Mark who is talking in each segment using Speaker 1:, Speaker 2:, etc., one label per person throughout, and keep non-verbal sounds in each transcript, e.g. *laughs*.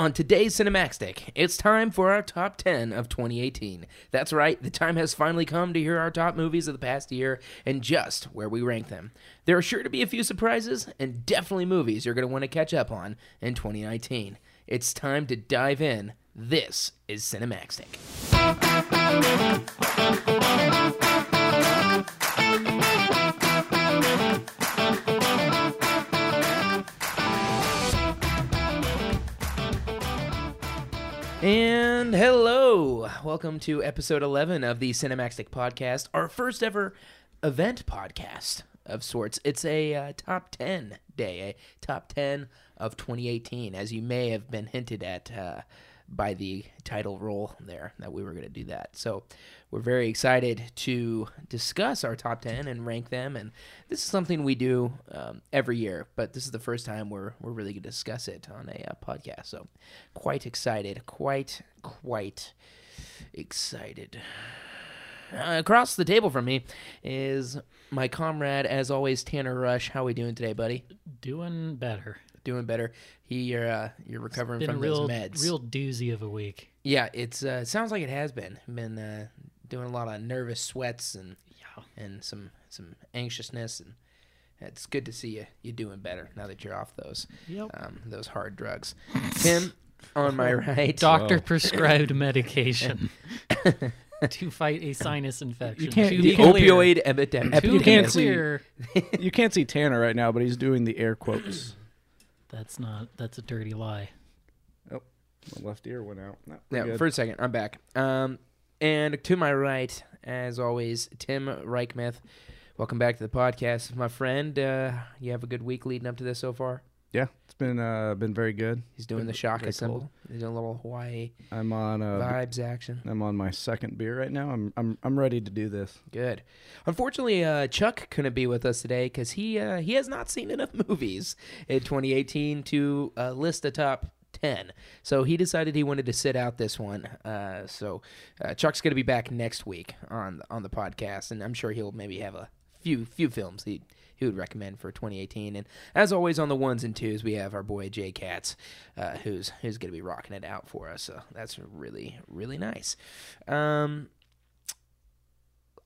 Speaker 1: On today's Cinemaxtic, it's time for our top 10 of 2018. That's right, the time has finally come to hear our top movies of the past year and just where we rank them. There are sure to be a few surprises and definitely movies you're going to want to catch up on in 2019. It's time to dive in. This is Cinemaxtic. And hello! Welcome to episode 11 of the Cinemaxtic Podcast, our first ever event podcast of sorts. It's a uh, top 10 day, a top 10 of 2018, as you may have been hinted at uh, by the title role there that we were going to do that. So we're very excited to discuss our top 10 and rank them. And this is something we do um, every year, but this is the first time we're, we're really going to discuss it on a uh, podcast. So quite excited, quite, quite excited. Uh, across the table from me is my comrade, as always, Tanner Rush. How are we doing today, buddy?
Speaker 2: Doing better.
Speaker 1: Doing better. He, you're, uh, you're recovering
Speaker 2: Been a
Speaker 1: from
Speaker 2: real,
Speaker 1: those meds.
Speaker 2: real doozy of a week.
Speaker 1: Yeah, it's uh, it sounds like it has been. Been uh, doing a lot of nervous sweats and
Speaker 2: Yeah.
Speaker 1: and some some anxiousness, and it's good to see you you doing better now that you're off those
Speaker 2: Yep.
Speaker 1: um, those hard drugs. Tim, on my *laughs* right,
Speaker 2: Doctor prescribed medication *laughs* to fight a sinus infection.
Speaker 3: You can't-
Speaker 2: To
Speaker 3: you
Speaker 2: be
Speaker 3: can't-
Speaker 2: clear-
Speaker 1: opioid epidemic.
Speaker 3: You can't see- you can't see Tanner right now, but he's doing the air quotes.
Speaker 2: That's not. That's a dirty lie.
Speaker 3: Oh, my left ear went out. No,
Speaker 1: Yeah,
Speaker 3: good.
Speaker 1: for a second, I'm back. Um, and to my right, as always, Tim Reichmuth. Welcome back to the podcast, my friend. Uh, you have a good week leading up to this so far.
Speaker 3: Yeah, it's been uh been very good.
Speaker 1: He's doing
Speaker 3: Been
Speaker 1: the shock symbol.
Speaker 3: cold.
Speaker 1: He's doing a little Hawaii
Speaker 3: I'm on uh
Speaker 1: vibes action.
Speaker 3: I'm on my second beer right now. I'm I'm I'm ready to do this.
Speaker 1: Good. Unfortunately, uh, Chuck couldn't be with us today because he uh, he has not seen enough *laughs* movies in 2018 to uh, list a top 10. So he decided he wanted to sit out this one. Uh, so uh, Chuck's going to be back next week on the, on the podcast, and I'm sure he'll maybe have a few few films he he would recommend for 2018. And as always, on the ones and twos, we have our boy Jay Katz, uh, who's who's going to be rocking it out for us. So that's really really nice. Um,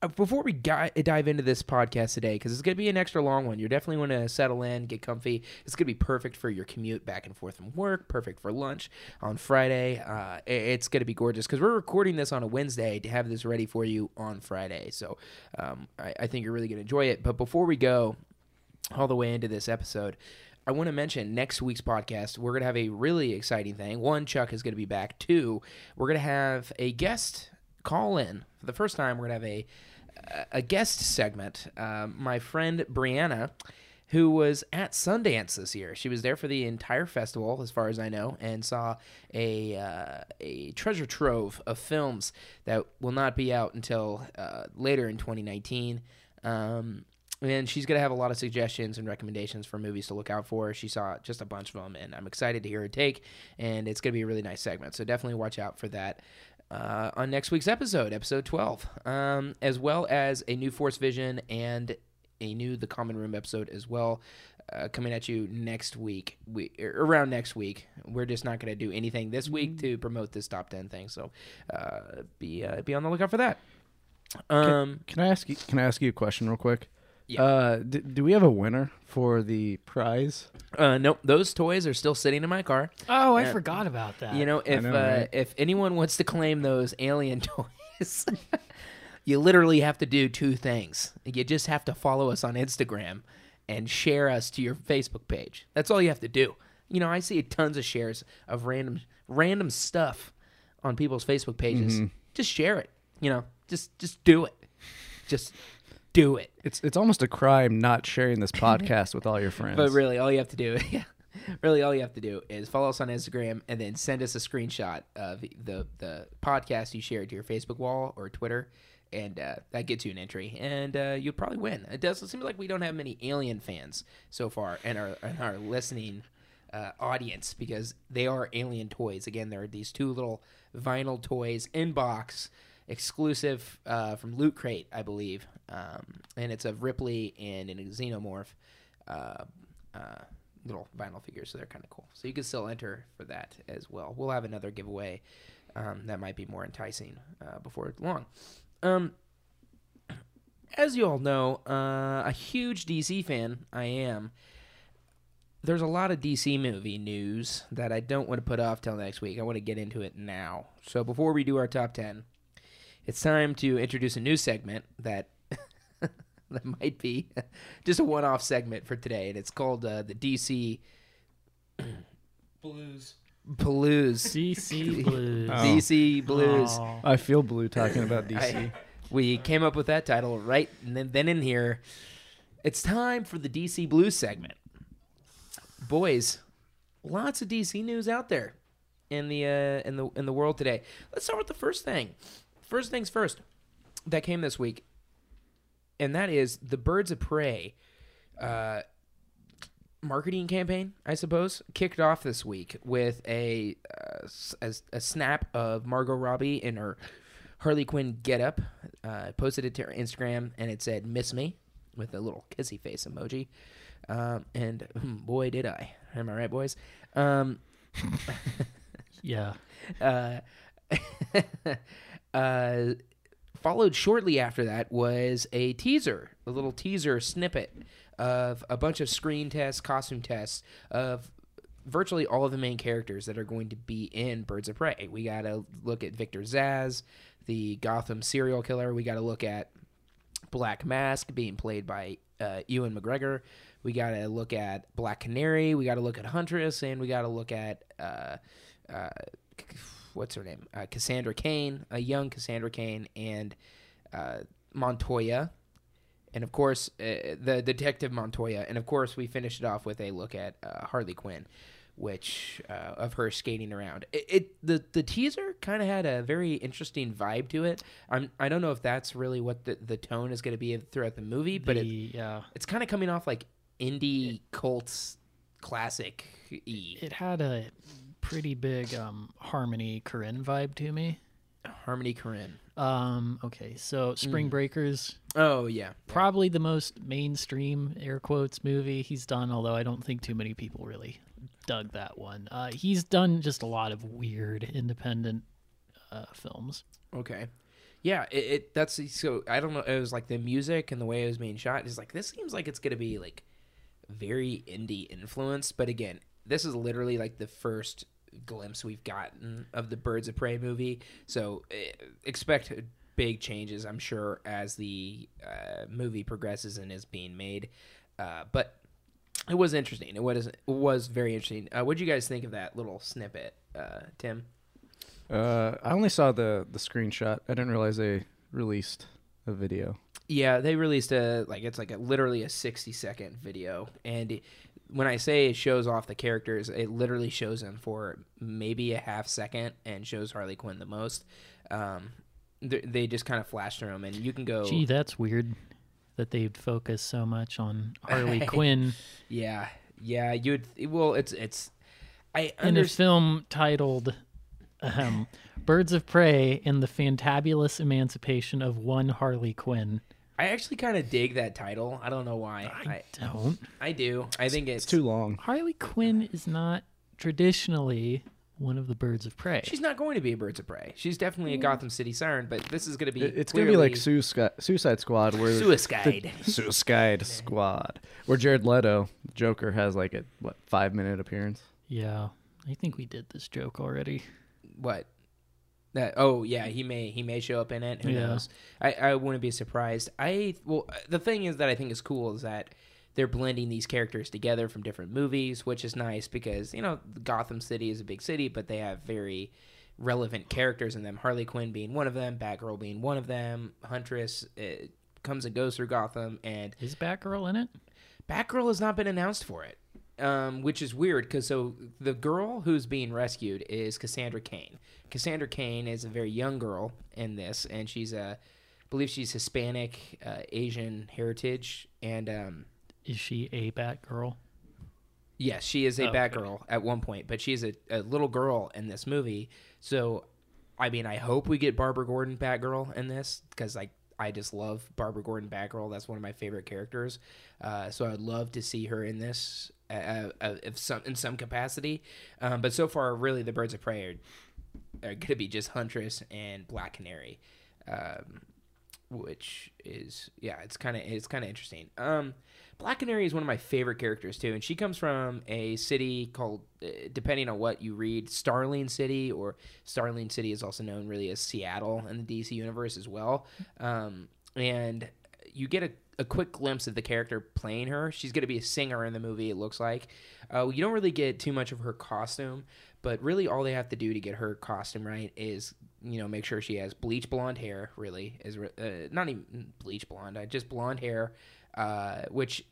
Speaker 1: before we di- dive into this podcast today, because it's going to be an extra long one, you're definitely want to settle in, get comfy. It's going to be perfect for your commute back and forth from work, perfect for lunch on Friday. Uh, it's going to be gorgeous because we're recording this on a Wednesday to have this ready for you on Friday. So um, I-, I think you're really going to enjoy it. But before we go all the way into this episode, I want to mention next week's podcast, we're going to have a really exciting thing. One, Chuck is going to be back. Two, we're going to have a guest call in. For the first time, we're going to have a a guest segment. Um, my friend Brianna, who was at Sundance this year, she was there for the entire festival, as far as I know, and saw a uh, a treasure trove of films that will not be out until uh, later in 2019. Um, and she's going to have a lot of suggestions and recommendations for movies to look out for. She saw just a bunch of them, and I'm excited to hear her take. And it's going to be a really nice segment. So definitely watch out for that uh, on next week's episode, episode 12, um, as well as a new Force Vision and a new The Common Room episode as well. Uh, coming at you next week, we er, around next week. We're just not going to do anything this week to promote this top ten thing. So, uh, be uh, be on the lookout for that. Um,
Speaker 3: Can I ask you can I ask you a question real quick?
Speaker 1: Yeah.
Speaker 3: Uh d- do we have a winner for the prize?
Speaker 1: uh, nope, those toys are still sitting in my car.
Speaker 2: Oh, I
Speaker 1: Uh,
Speaker 2: forgot about that.
Speaker 1: You know, if
Speaker 3: know,
Speaker 1: uh,
Speaker 3: right?
Speaker 1: if anyone wants to claim those alien *laughs* toys, *laughs* you literally have to do two things. You just have to follow us on Instagram and share us to your Facebook page. That's all you have to do. You know, I see tons of shares of random random stuff on people's Facebook pages.
Speaker 3: Mm-hmm.
Speaker 1: Just share it. You know, just just do it. Just do it.
Speaker 3: It's it's almost a crime not sharing this *laughs* podcast with all your friends.
Speaker 1: But really, all you have to do, *laughs* yeah, really, all you have to do is follow us on Instagram and then send us a screenshot of the the podcast you shared to your Facebook wall or Twitter, and uh, that gets you an entry, and uh, you'll probably win. It does seem like we don't have many Alien fans so far in our in our listening uh, audience because they are Alien toys. Again, there are these two little vinyl toys in box. Exclusive uh, from Loot Crate, I believe, um, and it's of Ripley and a xenomorph uh, uh, little vinyl figures, so they're kind of cool. So you can still enter for that as well. We'll have another giveaway um, that might be more enticing uh, before long. Um, as you all know, uh, a huge DC fan I am. There's a lot of DC movie news that I don't want to put off till next week. I want to get into it now. So before we do our top 10, it's time to introduce a new segment that *laughs* that might be just a one-off segment for today, and it's called uh, the DC *clears throat*
Speaker 2: Blues.
Speaker 1: Blues. *laughs*
Speaker 2: DC *laughs* Blues.
Speaker 3: Oh.
Speaker 1: DC Blues.
Speaker 2: Aw.
Speaker 3: I feel blue talking about DC.
Speaker 1: I- we came up with that title right and then, then in here. It's time for the DC Blues segment. Boys, lots of DC news out there in the uh, in the in the world today. Let's start with the first thing. First things first that came this week, and that is the Birds of Prey uh, marketing campaign. I suppose kicked off this week with a uh, a, a snap of Margot Robbie in her Harley Quinn getup. Uh, posted it to her Instagram, and it said "Miss me" with a little kissy face emoji. Um, and hmm, boy, did I! Am I right, boys? Um, *laughs*
Speaker 2: Yeah. *laughs*
Speaker 1: uh, *laughs* uh, followed shortly after that was a teaser, a little teaser snippet of a bunch of screen tests, costume tests of virtually all of the main characters that are going to be in Birds of Prey. We got to look at Victor Zsasz, the Gotham serial killer. We got to look at Black Mask being played by uh, Ewan McGregor. We got to look at Black Canary. We got to look at Huntress, and we got to look at uh, uh, what's her name? Uh, Cassandra Cain, a young Cassandra Cain, and uh, Montoya, and of course uh, the detective Montoya, and of course we finished it off with a look at uh, Harley Quinn, which uh, of her skating around. It, it the the teaser kind of had a very interesting vibe to it. I'm I don't know if that's really what the the tone is going to be throughout the movie, but it,
Speaker 2: the, yeah.
Speaker 1: it's kind of coming off like indie cults classic e
Speaker 2: It had a pretty big um, Harmony Korine vibe to me.
Speaker 1: Harmony Korine.
Speaker 2: Um, okay, so Spring
Speaker 1: Mm.
Speaker 2: Breakers,
Speaker 1: Oh yeah,
Speaker 2: probably the most mainstream air quotes movie he's done, although I don't think too many people really dug that one. Uh, he's done just a lot of weird independent uh, films.
Speaker 1: Okay. Yeah, it, it that's so I don't know. It was like the music and the way it was being shot is like this seems like it's gonna be like very indie influenced, but again, this is literally like the first glimpse we've gotten of the Birds of Prey movie. So eh, expect big changes, I'm sure, as the uh, movie progresses and is being made. Uh, but it was interesting. It was it was very interesting. Uh, what would you guys think of that little snippet, uh, Tim?
Speaker 3: Uh, I only saw the the screenshot. I didn't realize they released a video.
Speaker 1: Yeah, they released a like it's like a literally a 60 second video and it- when I say it shows off the characters, it literally shows them for maybe a half second and shows Harley Quinn the most. Um, they, they just kind of flash through them and you can go
Speaker 2: Gee, that's weird that they'd focus so much on Harley *laughs* Quinn
Speaker 1: Yeah. Yeah, you'd well it's it's I
Speaker 2: in a film titled um, "Birds of Prey and the Fantabulous Emancipation of One Harley Quinn."
Speaker 1: I actually kind of dig that title. I don't know why.
Speaker 2: I
Speaker 1: I
Speaker 2: don't.
Speaker 1: I do. I think it's,
Speaker 3: It's too long.
Speaker 2: Harley Quinn is not traditionally one of the birds of prey.
Speaker 1: She's not going to be a Birds of Prey. She's definitely a mm. Gotham City siren, but this is going to be.
Speaker 3: It's gonna be like Suicide Suicide Squad, where the-
Speaker 1: Suicide. *laughs*
Speaker 3: Suicide Squad, where Jared Leto, Joker, has like a what five minute appearance.
Speaker 2: yeah, I think we did this joke already.
Speaker 1: what that oh yeah he may he may show up in it who
Speaker 2: Yeah.
Speaker 1: knows i i wouldn't be surprised i well the thing is that i think is cool is that they're blending these characters together from different movies which is nice because you know gotham city is a big city but they have very relevant characters in them harley quinn being one of them batgirl being one of them huntress uh, comes and goes through gotham and
Speaker 2: Is Batgirl in it?
Speaker 1: Batgirl has not been announced for it, um, which is weird because so the girl who's being rescued is Cassandra Cain. Cassandra Cain is a very young girl in this, and she's a, I believe she's Hispanic, uh, Asian heritage, and um,
Speaker 2: Is she a Batgirl?
Speaker 1: yes, she is a
Speaker 2: Oh, okay.
Speaker 1: Batgirl at one point, but she's a, a little girl in this movie. So, I mean, I hope we get Barbara Gordon Batgirl in this because like I just love Barbara Gordon Batgirl. That's one of my favorite characters. Uh, so I'd love to see her in this. Uh, if some in some capacity. Um, but so far, really, the Birds of Prey are, are going to be just Huntress and Black Canary, um, which is yeah, it's kind of it's kind of interesting. Um, Black Canary is one of my favorite characters too, and she comes from a city called, uh, depending on what you read, Starling City, or Starling City is also known really as Seattle in the DC universe as well. Um, and you get a, a quick glimpse of the character playing her. She's going to be a singer in the movie. It looks like uh, you don't really get too much of her costume, but really all they have to do to get her costume right is you know make sure she has bleach blonde hair. Really is uh, not even bleach blonde, uh, just blonde hair uh, which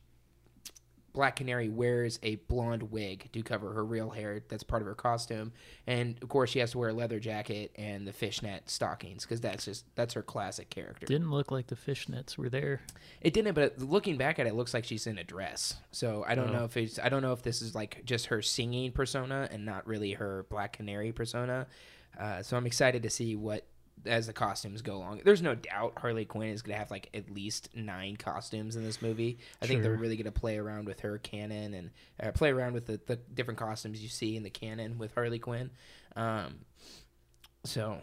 Speaker 1: Black Canary wears a blonde wig to cover her real hair. That's part of her costume, and of course she has to wear a leather jacket and the fishnet stockings because that's just that's her classic character.
Speaker 2: Didn't look like the fishnets were there.
Speaker 1: It didn't, but looking back at it, it looks like she's in a dress. So I don't
Speaker 3: Oh.
Speaker 1: know if it's I don't know if this is like just her singing persona and not really her Black Canary persona. Uh, so I'm excited to see what as the costumes go along. There's no doubt Harley Quinn is gonna have like at least nine costumes in this movie. I think they're really gonna play around with her canon and uh, play around with the, the different costumes you see in the canon with Harley Quinn. Um, so,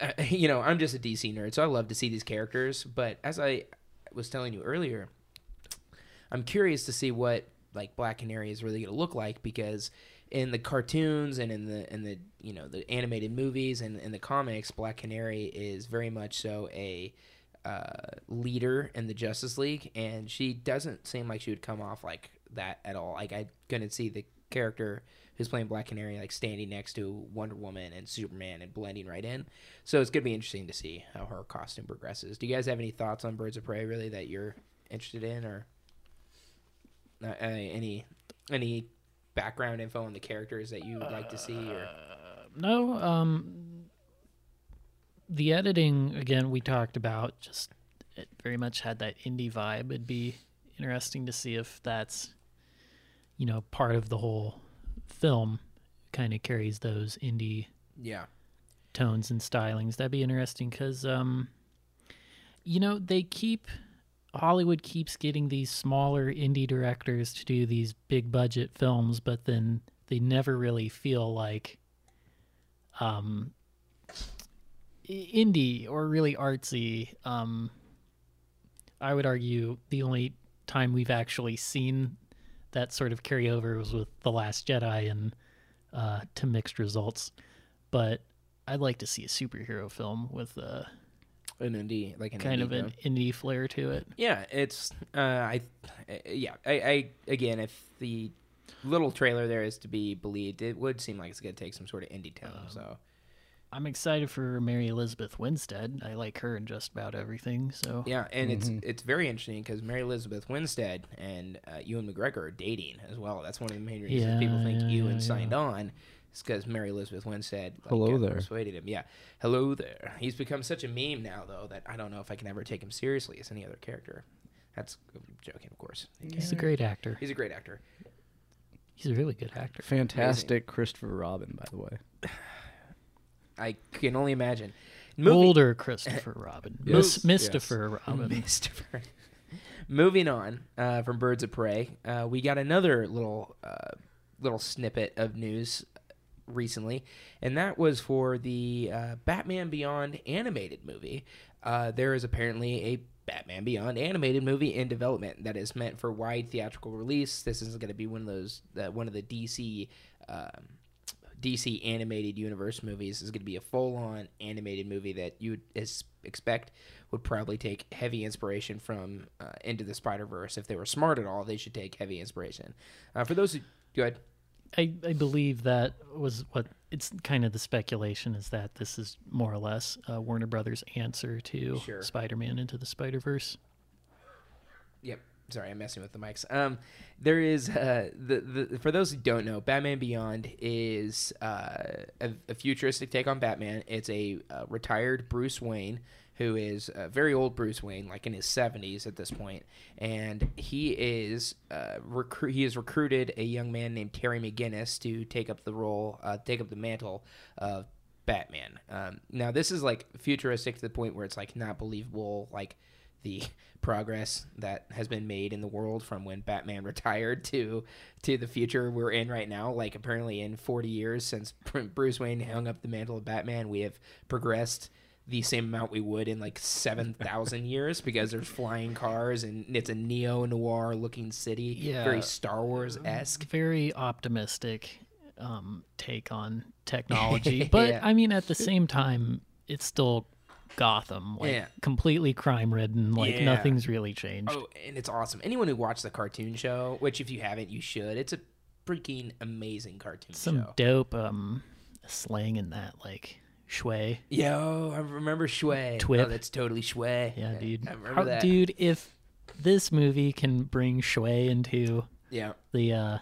Speaker 1: uh, *laughs* you know, I'm just a DC nerd, so I love to see these characters. But as I was telling you earlier, I'm curious to see what like Black Canary is really going to look like because in the cartoons and in the in the you know the animated movies and in the comics, Black Canary is very much so a uh, leader in the Justice League, and she doesn't seem like she would come off like that at all. Like I couldn't see the character who's playing Black Canary like standing next to Wonder Woman and Superman and blending right in. So it's gonna be interesting to see how her costume progresses. Do you guys have any thoughts on Birds of Prey really that you're interested in, or uh, any any background info on the characters that you would like to see? Or
Speaker 2: No, um, the editing again we talked about just it very much had that indie vibe. It'd be interesting to see if that's you know part of the whole film kind of carries those indie
Speaker 1: yeah,
Speaker 2: tones and stylings. That'd be interesting because, um, you know, they keep Hollywood keeps getting these smaller indie directors to do these big budget films, but then they never really feel like um, indie or really artsy. Um, I would argue the only time we've actually seen that sort of carryover was with The Last Jedi and uh, to mixed results. But I'd like to see a superhero film with uh,
Speaker 1: an indie like an
Speaker 2: kind
Speaker 1: indie
Speaker 2: of an
Speaker 1: film.
Speaker 2: indie flair to it.
Speaker 1: Yeah, it's uh, I, uh, yeah, I, I again, if the little trailer there is to be believed, it would seem like it's gonna take some sort of indie tone.
Speaker 2: Um,
Speaker 1: so
Speaker 2: I'm excited for Mary Elizabeth Winstead. I like her in just about everything. So
Speaker 1: yeah, and it's
Speaker 3: Mhm.
Speaker 1: it's very interesting because Mary Elizabeth Winstead and uh, Ewan McGregor are dating as well. That's one of the main reasons people think
Speaker 2: yeah,
Speaker 1: Ewan
Speaker 2: yeah,
Speaker 1: signed on. It's because Mary Elizabeth Winstead like,
Speaker 3: Hello there.
Speaker 1: persuaded him. Yeah, hello there. He's become such a meme now, though, that I don't know if I can ever take him seriously as any other character. That's joking, of course.
Speaker 2: he's a great actor.
Speaker 1: He's a great actor.
Speaker 2: He's a really good actor.
Speaker 3: Fantastic Christopher Robin, by the way.
Speaker 1: I can only imagine.
Speaker 2: Older Christopher Robin. *laughs*
Speaker 3: Yes,
Speaker 2: Miss
Speaker 3: yes.
Speaker 2: Mistifer Robin. *laughs*
Speaker 1: Christopher. *laughs* Moving on uh, from Birds of Prey, uh, we got another little uh, little snippet of news recently, and that was for the uh, Batman Beyond animated movie. Uh, there is apparently a Batman Beyond animated movie in development that is meant for wide theatrical release. This is going to be one of those uh, one of the DC. Um, DC animated universe movies is going to be a full on animated movie that you would expect would probably take heavy inspiration from uh, Into the Spider Verse. If they were smart at all, they should take heavy inspiration. Uh, for those who go ahead,
Speaker 2: I, I believe that was what it's kind of the speculation is that this is more or less uh, Warner Brothers' answer to
Speaker 1: Sure.
Speaker 2: Spider-Man into the Spider-Verse.
Speaker 1: Yep. Sorry, I'm messing with the mics. Um, there is uh, the, the for those who don't know, Batman Beyond is uh, a, a futuristic take on Batman. It's a uh, retired Bruce Wayne who is a very old Bruce Wayne, like in his 70s at this point, and he is uh, recru- he has recruited a young man named Terry McGinnis to take up the role, uh, take up the mantle of Batman. Um, now this is like futuristic to the point where it's like not believable, like the *laughs* progress that has been made in the world from when Batman *laughs* retired to to the future we're in right now. Like apparently in 40 years since *laughs* Bruce Wayne hung up the mantle of Batman, we have progressed the same amount we would in like 7,000 *laughs* years because there's flying cars and it's a neo noir looking city.
Speaker 2: Yeah.
Speaker 1: Very Star Wars esque.
Speaker 2: very optimistic um, take on technology. *laughs* But
Speaker 1: Yeah.
Speaker 2: I mean, at the same time, it's still Gotham, like
Speaker 1: Yeah.
Speaker 2: completely crime ridden. Like
Speaker 1: Yeah.
Speaker 2: nothing's really changed.
Speaker 1: Oh, and it's awesome. Anyone who watched the cartoon show, which if you haven't, you should. It's a freaking amazing cartoon show.
Speaker 2: Some
Speaker 1: show.
Speaker 2: dope um, slang in that, like schway.
Speaker 1: Yo, I remember Schway.
Speaker 2: Twip.
Speaker 1: Oh, that's totally Schway.
Speaker 2: Yeah, dude.
Speaker 1: I remember
Speaker 2: How-
Speaker 1: that.
Speaker 2: Dude, if this movie can bring schway into
Speaker 1: Yeah.
Speaker 2: the uh,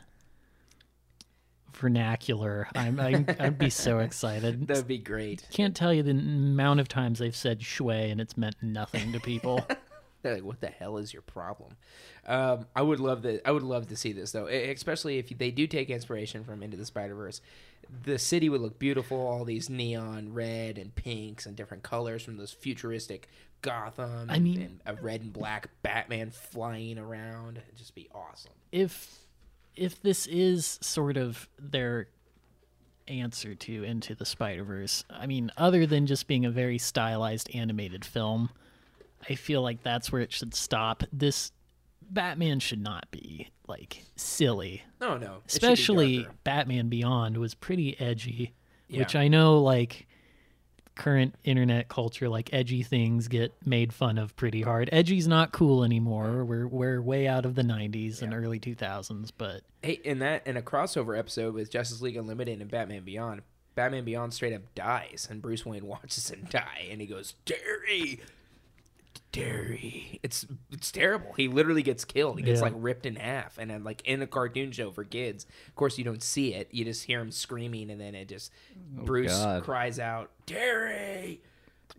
Speaker 2: vernacular, I'm, I'm I'd be so excited. *laughs*
Speaker 1: That'd be great.
Speaker 2: Can't tell you the amount of times they've said schway and it's meant nothing to people. *laughs*
Speaker 1: They're like, what the hell is your problem? Um, I would love that. I would love to see this though, especially if they do take inspiration from Into the Spider Verse. The city would look beautiful. All these neon red and pinks and different colors from this futuristic Gotham.
Speaker 2: I mean-
Speaker 1: and a red and black Batman flying around. It'd just be awesome.
Speaker 2: if if this is sort of their answer to Into the Spider Verse, I mean, other than just being a very stylized animated film, I feel like that's where it should stop. This Batman should not be like silly.
Speaker 1: No, no. should be
Speaker 2: Especially. Batman Beyond was pretty edgy, which I know like current internet culture like edgy things get made fun of pretty hard. Edgy's not cool anymore. We're we're way out of the 90s and early 2000s, but
Speaker 1: Hey, in that in a crossover episode with Justice League Unlimited and Batman Beyond, Batman Beyond straight up dies, and Bruce Wayne *laughs* watches him die, and he goes, "Derry, Derry." It's it's terrible. He literally gets killed. He gets
Speaker 2: Yeah.
Speaker 1: like ripped in half, and then like in a cartoon show for kids. Of course, you don't see it. You just hear him screaming, and then it just Bruce
Speaker 3: God.
Speaker 1: cries out, "Derry."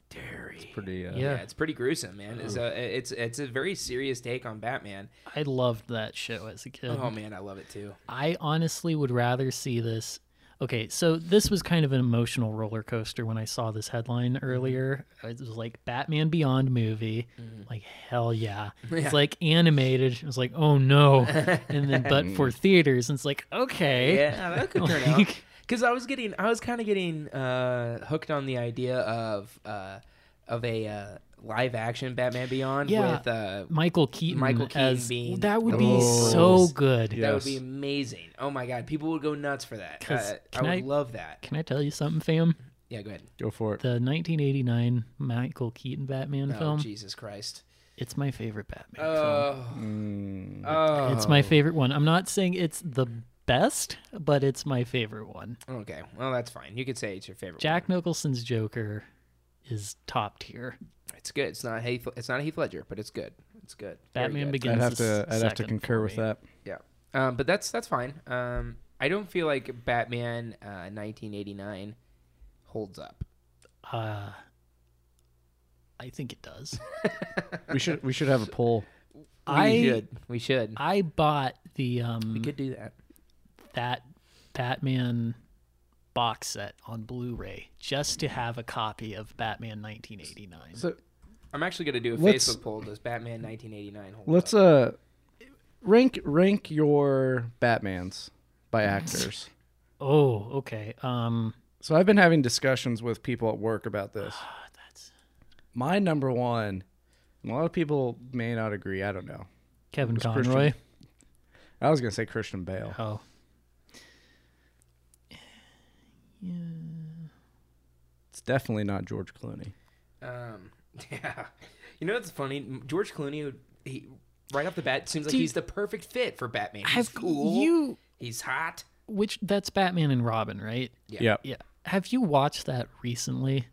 Speaker 1: Derry.
Speaker 3: Pretty. Uh,
Speaker 2: Yeah.
Speaker 1: yeah, it's pretty gruesome, man. It's a it's it's a very serious take on Batman.
Speaker 2: I loved that show as a kid.
Speaker 1: Oh man, I love it too.
Speaker 2: I honestly would rather see this. Okay, so this was kind of an emotional roller coaster when I saw this headline
Speaker 1: Mm-hmm.
Speaker 2: earlier. It was like Batman Beyond movie. Like hell yeah. *laughs*
Speaker 1: Yeah.
Speaker 2: It's like animated. It was like, "Oh no." *laughs* and then but for theaters, and it's like, "Okay."
Speaker 1: Yeah, that could turn out. Because I was getting, I was kind of getting uh, hooked on the idea of uh, of a uh, live action Batman Beyond
Speaker 2: Yeah.
Speaker 1: with uh,
Speaker 2: Michael Keaton,
Speaker 1: Michael Keaton
Speaker 2: as
Speaker 1: being
Speaker 2: that would be
Speaker 3: lead
Speaker 2: so good.
Speaker 3: Yeah.
Speaker 1: that would be amazing. Oh my god, people would go nuts for that. Uh, I
Speaker 2: can
Speaker 1: would
Speaker 2: I-
Speaker 1: love that.
Speaker 2: Can I tell you something, fam?
Speaker 1: Yeah, go ahead.
Speaker 3: Go for it.
Speaker 2: The 1989 Michael Keaton Batman
Speaker 1: Oh
Speaker 2: film.
Speaker 1: Jesus Christ.
Speaker 2: It's my favorite Batman film.
Speaker 1: Oh,
Speaker 3: Mm,
Speaker 1: oh,
Speaker 2: It's my favorite one. I'm not saying it's the best, but it's my favorite one.
Speaker 1: Okay, well that's fine. You could say it's your favorite.
Speaker 2: Jack Nicholson's Joker is top tier.
Speaker 1: One. It's good. It's not Heath. It's not a Heath Ledger, but it's good. It's good. Very
Speaker 2: Batman
Speaker 1: good.
Speaker 2: Begins.
Speaker 3: I'd have to. I'd have to concur with
Speaker 2: me.
Speaker 3: that.
Speaker 1: Yeah. Um, but that's that's fine. Um, I don't feel like Batman uh, 1989 holds up.
Speaker 2: Uh, I think it does.
Speaker 3: We should. We should have a poll. *laughs*
Speaker 1: We
Speaker 2: I
Speaker 1: should. We should.
Speaker 2: I bought the um
Speaker 1: we could do that.
Speaker 2: that Batman box set on Blu-ray just to have a copy of Batman 1989.
Speaker 3: So
Speaker 1: I'm actually gonna do a
Speaker 3: Let's-
Speaker 1: Facebook poll. Does Batman 1989 hold
Speaker 3: let's
Speaker 1: up?
Speaker 3: uh rank rank your Batmans by actors.
Speaker 2: oh, okay. Um,
Speaker 3: So I've been having discussions with people at work about this.
Speaker 2: that's
Speaker 3: My number one, and a lot of people may not agree. I don't know.
Speaker 2: Kevin Conroy.
Speaker 3: Christian. I was gonna say Christian Bale.
Speaker 2: Oh, Yeah.
Speaker 3: It's definitely not George Clooney.
Speaker 1: Um, *laughs* yeah. You know what's funny? George Clooney, he right off the bat seems like
Speaker 2: Dude.
Speaker 1: he's the perfect fit for Batman. He's
Speaker 2: have
Speaker 1: cool.
Speaker 2: you?
Speaker 1: He's hot.
Speaker 2: Which that's Batman and Robin, right?
Speaker 1: Yeah.
Speaker 3: Yep.
Speaker 2: Yeah. Have you watched that recently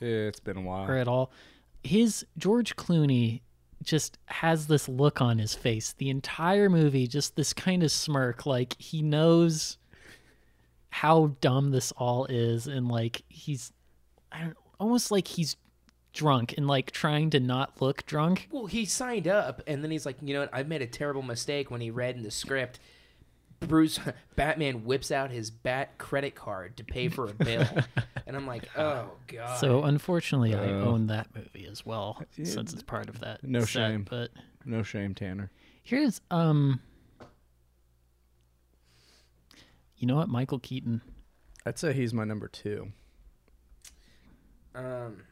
Speaker 3: It's been a while.
Speaker 2: or at all? His George Clooney just has this look on his face the entire movie, just this kind of smirk, like he knows how dumb this all is, and like he's I don't, almost like he's drunk and like trying to not look drunk.
Speaker 1: Well, he signed up, and then he's like, you know what? I made a terrible mistake when he read in the script. Bruce *laughs* Batman whips out his Bat credit card to pay for a bill, *laughs* and I'm like, *laughs* oh god.
Speaker 2: So unfortunately, I
Speaker 3: Uh,
Speaker 2: own that movie as well,
Speaker 3: yeah,
Speaker 2: since it's part of that.
Speaker 3: no
Speaker 2: set,
Speaker 3: shame.
Speaker 2: But
Speaker 3: No shame, Tanner.
Speaker 2: here's um, you know what, Michael Keaton.
Speaker 3: I'd say he's my number two.
Speaker 1: um,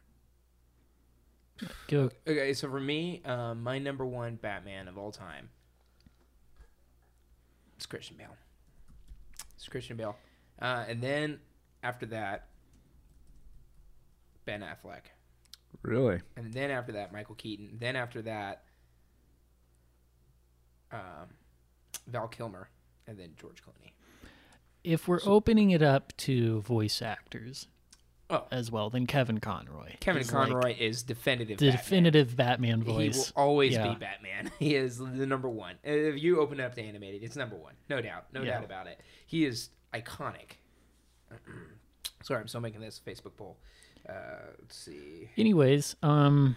Speaker 2: Go.
Speaker 1: okay, so for me, um, my number one Batman of all time, it's Christian Bale. It's Christian Bale, uh, and then after that, Ben Affleck.
Speaker 3: Really?
Speaker 1: and then after that Michael Keaton. Then after that, um, Val Kilmer, and then George Clooney.
Speaker 2: If we're opening it up to voice actors
Speaker 1: Oh.
Speaker 2: as well, then Kevin Conroy.
Speaker 1: Kevin
Speaker 2: is, like,
Speaker 1: Conroy is definitive.
Speaker 2: the
Speaker 1: Batman.
Speaker 2: definitive Batman
Speaker 1: He will
Speaker 2: voice.
Speaker 1: always
Speaker 2: Yeah.
Speaker 1: be Batman. *laughs* He is the number one. If you open it up to animated, it's number one, no doubt, no
Speaker 2: Yeah.
Speaker 1: doubt about it. He is iconic. *clears throat* Sorry, I'm still making this Facebook poll. Uh, let's see.
Speaker 2: Anyways, um,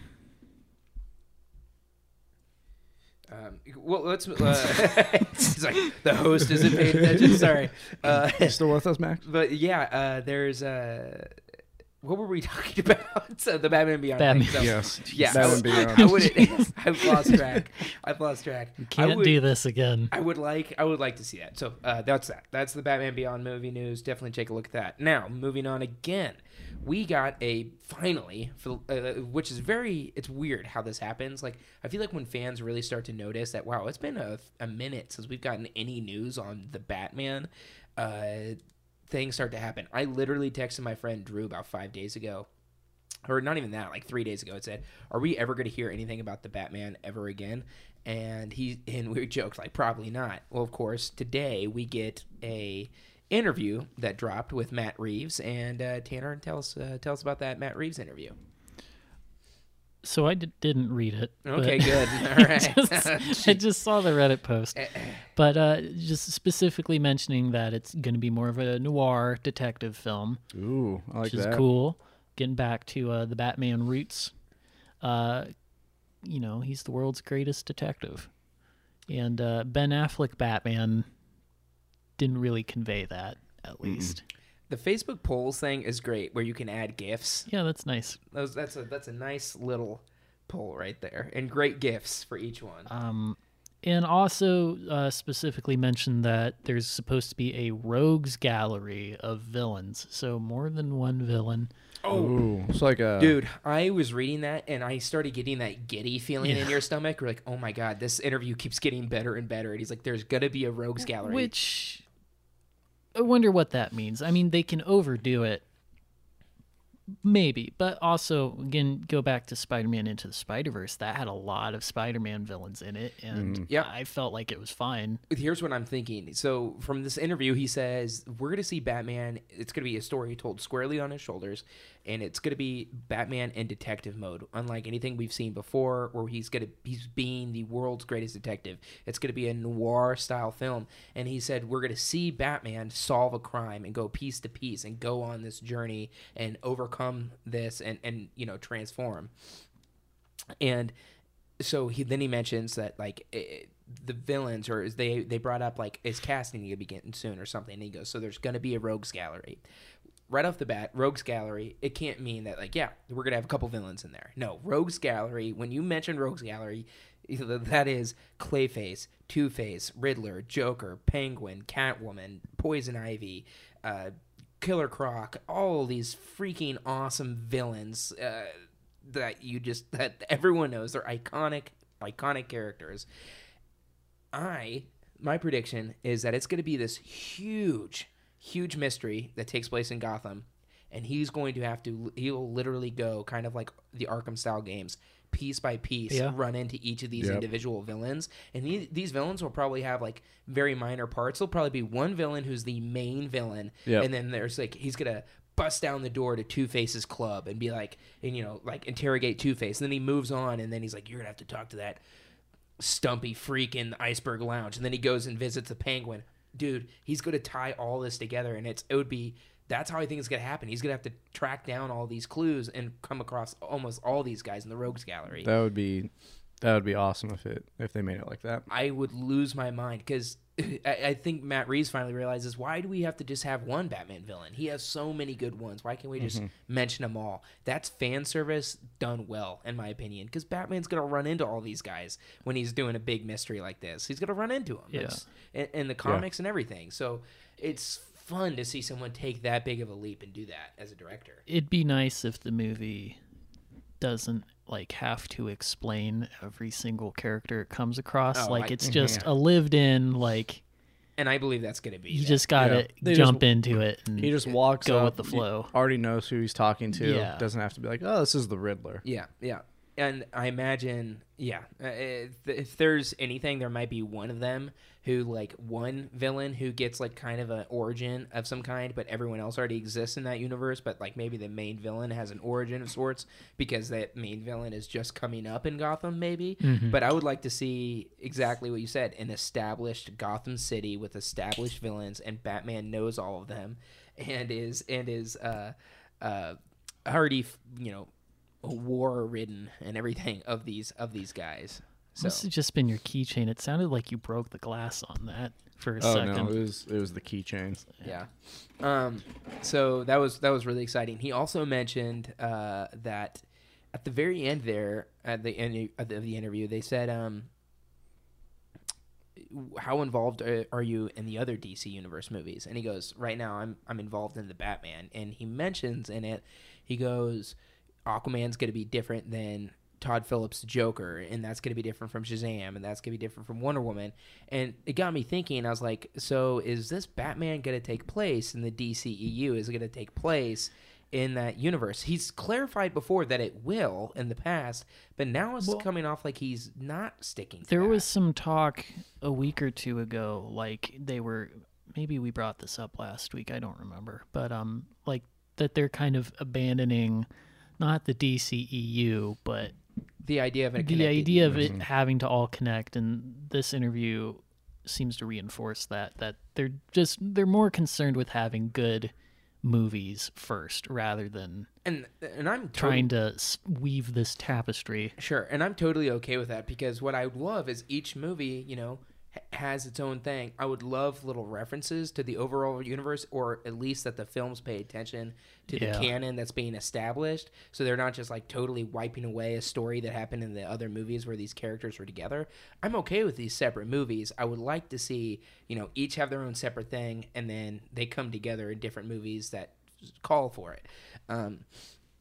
Speaker 1: Um, well, let's. Uh, *laughs* it's like the host isn't paying attention. Sorry. *laughs* Uh,
Speaker 3: You still with us, Max?
Speaker 1: But yeah, uh, there's uh, what were we *laughs* talking about? so the Batman Beyond.
Speaker 2: Batman.
Speaker 1: thing. So,
Speaker 3: Yes.
Speaker 1: Yeah,
Speaker 3: That
Speaker 1: I,
Speaker 3: would be
Speaker 1: I would. *laughs* I've lost *laughs* track. I've lost track. I
Speaker 2: can't
Speaker 1: would,
Speaker 2: do this again.
Speaker 1: I would like. I would like to see that. So uh, that's that. That's the Batman Beyond movie news. Definitely take a look at that. Now, moving on again, we got a finally, for, uh, which is very. It's weird how this happens. Like I feel like when fans really start to notice that, wow, it's been a, a minute since we've gotten any news on the Batman. Uh, things start to happen. I literally texted my friend Drew about five days ago or not even that, like three days ago, it said, "Are we ever going to hear anything about the Batman ever again?" And he *laughs* and we joked like, "Probably not." Well, of course, today we get a interview that dropped with Matt Reeves, and uh, Tanner tell us uh, tell us about that Matt Reeves interview.
Speaker 2: So I d- didn't read it.
Speaker 1: Okay, good. *laughs* All right.
Speaker 2: just, I *laughs* just saw the Reddit post,
Speaker 1: Eh,
Speaker 2: but uh, just specifically mentioning that it's going to be more of a noir detective film,
Speaker 3: Ooh, I like
Speaker 2: which is
Speaker 3: that.
Speaker 2: cool. Getting back to uh, the Batman roots, uh, you know, he's the world's greatest detective, and uh, Ben Affleck Batman didn't really convey that, at least.
Speaker 1: The Facebook polls thing is great, where you can add gifs.
Speaker 2: Yeah, that's nice.
Speaker 1: Those that's a that's a nice little poll right there, and great gifs for each one.
Speaker 2: Um, and also uh, specifically mentioned that there's supposed to be a rogues gallery of villains, so more than one villain.
Speaker 1: oh,
Speaker 3: Ooh, it's like a
Speaker 1: Dude, I was reading that and I started getting that giddy feeling in your stomach. We're like, oh my god, this interview keeps getting better and better. And he's like, there's gonna be a rogues gallery.
Speaker 2: Which I wonder what that means. I mean, they can overdo it, maybe, but also again, go back to Spider-Man into the Spider-Verse. That had a lot of Spider-Man villains in it, and
Speaker 1: mm-hmm.
Speaker 2: yeah, I felt like it was fine.
Speaker 1: Here's what I'm thinking. So from this interview, he says we're gonna see Batman. It's gonna be a story told squarely on his shoulders, and it's gonna be Batman in detective mode, unlike anything we've seen before, where he's gonna he's being the world's greatest detective. It's gonna be a noir style film, and he said we're gonna see Batman solve a crime and go piece to piece and go on this journey and overcome this and and you know transform. And so he then he mentions that like eh, the villains or is they they brought up like is casting gonna be getting soon or something and he goes so there's gonna be a rogues gallery right off the bat rogues gallery it can't mean that like yeah we're gonna have a couple villains in there. No rogues gallery when you mention rogues gallery that is clayface two-face riddler joker penguin catwoman poison ivy uh, killer croc all these freaking awesome villains uh, that you just *laughs* that everyone knows they're iconic iconic characters. I my prediction is that it's going to be this huge huge mystery that takes place in gotham and he's going to have to he'll literally go kind of like the arkham style games piece by piece
Speaker 2: Yeah.
Speaker 1: run into each of these
Speaker 3: Yep.
Speaker 1: individual villains and he, these villains will probably have like very minor parts there'll probably be one villain who's the main villain
Speaker 3: Yep.
Speaker 1: and then there's like he's gonna bust down the door to Two Face's club and be like, and you know, like interrogate Two Face. And then he moves on, and then he's like, "You're gonna have to talk to that stumpy freak in the Iceberg Lounge." And then he goes and visits the Penguin. Dude, he's gonna tie all this together, and it's it would be. That's how I think it's gonna happen. He's gonna have to track down all these clues and come across almost all these guys in the Rogues Gallery.
Speaker 3: That would be that would be awesome if it if they made it like that.
Speaker 1: I would lose my mind because *laughs* I, think Matt Reeves finally realizes why do we have to just have one Batman villain? He has so many good ones. Why can't we just mm-hmm. mention them all? That's fan service done well, in my opinion. Because Batman's gonna run into all these guys when he's doing a big mystery like this. He's gonna run into them.
Speaker 2: Yeah.
Speaker 1: In, in the comics and everything. So it's fun to see someone take that big of a leap and do that as a director.
Speaker 2: It'd be nice if the movie doesn't like have to explain every single character it comes across.
Speaker 1: Oh,
Speaker 2: like
Speaker 1: I-
Speaker 2: it's just a lived in like
Speaker 1: And I believe that's gonna be.
Speaker 2: you
Speaker 1: that.
Speaker 2: just gotta
Speaker 3: Yeah.
Speaker 2: Jump
Speaker 3: just-
Speaker 2: into it and
Speaker 3: He just walks
Speaker 2: go
Speaker 3: up,
Speaker 2: with the flow.
Speaker 3: Already knows who he's talking to.
Speaker 2: Yeah.
Speaker 3: Doesn't have to be like, oh, this is the Riddler.
Speaker 1: Yeah, yeah. And I imagine, yeah, uh, if, if there's anything, there might be one of them who, like, one villain who gets, like, kind of an origin of some kind, but everyone else already exists in that universe. But, like, maybe the main villain has an origin of sorts because that main villain is just coming up in Gotham, maybe. But I would like to see exactly what you said an established Gotham City with established villains, and Batman knows all of them and is, and is, uh, uh, already, you know, war ridden and everything of these of these guys. So
Speaker 2: Must have just been your keychain. It sounded like you broke the glass on that for a
Speaker 3: Oh
Speaker 2: second.
Speaker 3: no, it was it was the keychain.
Speaker 1: yeah, um, so that was that was really exciting. He also mentioned uh, that at the very end there at the end of the of the interview, they said, um, "How involved are, are you in the other DC Universe movies?" And he goes, "Right now, I'm I'm involved in the Batman." And he mentions in it, he goes, "Aquaman's going to be different than." Todd Phillips' Joker, and that's going to be different from Shazam, and that's going to be different from Wonder Woman. And it got me thinking, I was like, so is this Batman going to take place in the DCEU? Is it going to take place in that universe? He's clarified before that it will in the past, but now it's
Speaker 2: Well-
Speaker 1: coming off like he's not sticking to
Speaker 2: There
Speaker 1: that.
Speaker 2: was some talk a week or two ago, like they were maybe we brought this up last week, I don't remember. But um like that they're kind of abandoning not the DCEU, but
Speaker 1: the idea of a
Speaker 2: the idea of it having to all connect and this interview seems to reinforce that that they're just they're more concerned with having good movies first rather than
Speaker 1: and and I'm
Speaker 2: trying to weave this tapestry.
Speaker 1: Sure, and I'm totally okay with that because what I would love is each movie, you know, has its own thing. I would love little references to the overall universe, or at least that the films pay attention to
Speaker 2: Yeah.
Speaker 1: the canon that's being established, so they're not just like totally wiping away a story that happened in the other movies where these characters were together. I'm okay with these separate movies. I would like to see, you know, each have their own separate thing, and then they come together in different movies that call for it. Um,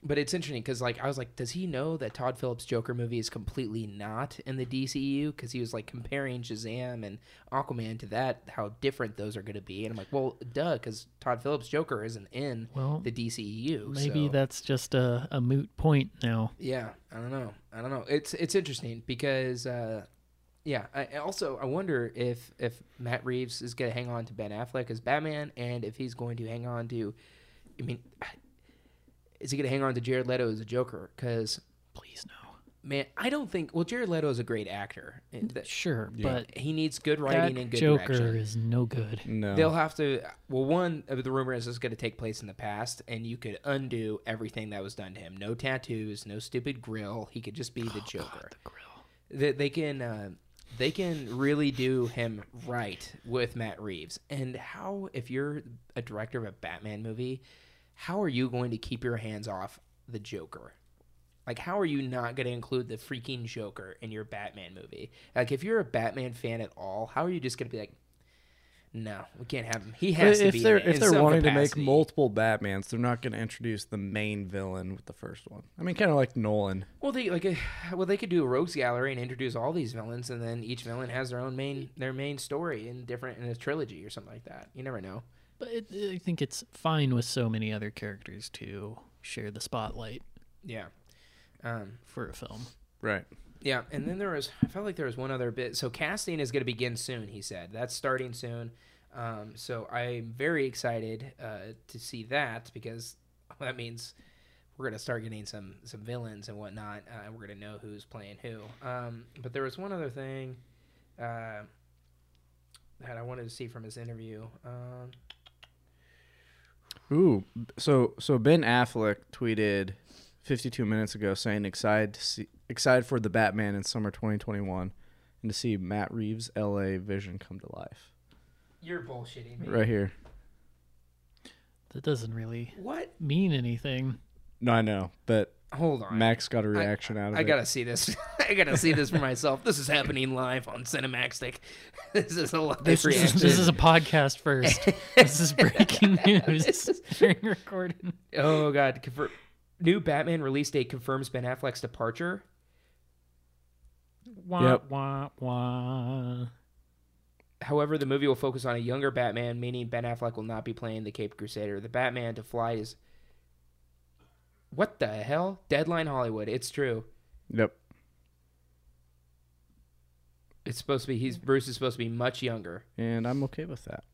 Speaker 1: but it's interesting because like I was like, does he know that Todd Phillips' Joker movie is completely not in the DCEU? Because he was like comparing Shazam and Aquaman to that, how different those are going to be. And I'm like, well, duh, because Todd Phillips' Joker isn't in
Speaker 2: Well,
Speaker 1: the DCEU.
Speaker 2: maybe
Speaker 1: so-
Speaker 2: that's just a, a moot point now
Speaker 1: yeah, I don't know. I don't know. It's it's interesting because uh, yeah. I I also I wonder if if Matt Reeves is going to hang on to Ben Affleck as Batman, and if he's going to hang on to, I mean, is he going to hang on to Jared Leto as a Joker? Because
Speaker 2: please no
Speaker 1: man, I don't think. Well, Jared Leto is a great actor.
Speaker 2: Sure
Speaker 3: Yeah.
Speaker 2: but
Speaker 1: he needs good
Speaker 2: that
Speaker 1: writing and good
Speaker 2: joker
Speaker 1: direction.
Speaker 2: is no good
Speaker 3: No.
Speaker 1: They'll have to. Well, one of the rumor is this is going to take place in the past, and you could undo everything that was done to him. No tattoos, no stupid grill. He could just be the Joker.
Speaker 2: the grill
Speaker 1: They, they can. Uh, they can really do him right with Matt Reeves. And how, if you're a director of a Batman movie, how are you going to keep your hands off the Joker? Like, how are you not going to include the freaking Joker in your Batman movie? Like, if you're a Batman fan at all, how are you just going to be like, no, we can't have him. He
Speaker 3: But
Speaker 1: has to
Speaker 3: if
Speaker 1: be.
Speaker 3: they're if they're wanting to make multiple Batmans, they're not going to introduce the main villain with the first one. I mean, kind of like Nolan.
Speaker 1: well, they like, uh, well, they could do a rogues gallery and introduce all these villains, and then each villain has their own main their main story in different in a trilogy or something like that. You never know.
Speaker 2: But it, i think it's fine with so many other characters to share the spotlight
Speaker 1: Yeah. Um,
Speaker 2: for a film
Speaker 3: Right.
Speaker 1: Yeah, and then there was I felt like there was one other bit. So casting is going to begin soon. He said that's starting soon. Um, so I'm very excited uh, to see that because *laughs* that means we're going to start getting some some villains and whatnot, uh, and we're going to know who's playing who. Um, but there was one other thing uh, that I wanted to see from his interview. Um,
Speaker 3: Ooh, so so Ben Affleck tweeted 52 minutes ago saying excited to see excited for the Batman in summer 2021 and to see Matt Reeves' LA vision come to life.
Speaker 1: You're bullshitting me.
Speaker 3: Right here.
Speaker 2: That doesn't really
Speaker 1: What?
Speaker 2: mean anything.
Speaker 3: No, I know, but
Speaker 1: Hold on.
Speaker 3: Max got a reaction out of
Speaker 1: I
Speaker 3: it.
Speaker 1: gotta see this. *laughs* I gotta see this for myself. This is happening live on Cinemaxtic. *laughs* This is a live
Speaker 2: This is, this is a podcast first. *laughs* this is breaking news this is... during recording.
Speaker 1: oh god! Confir- New Batman release date confirms Ben Affleck's departure.
Speaker 2: Wah,
Speaker 3: Yep.
Speaker 2: wah, wah.
Speaker 1: However, the movie will focus on a younger Batman, meaning Ben Affleck will not be playing the Cape Crusader. The Batman to fly is. What the hell? Deadline Hollywood. It's true.
Speaker 3: Yep.
Speaker 1: It's supposed to be. He's Bruce is supposed to be much younger.
Speaker 3: And I'm okay with that.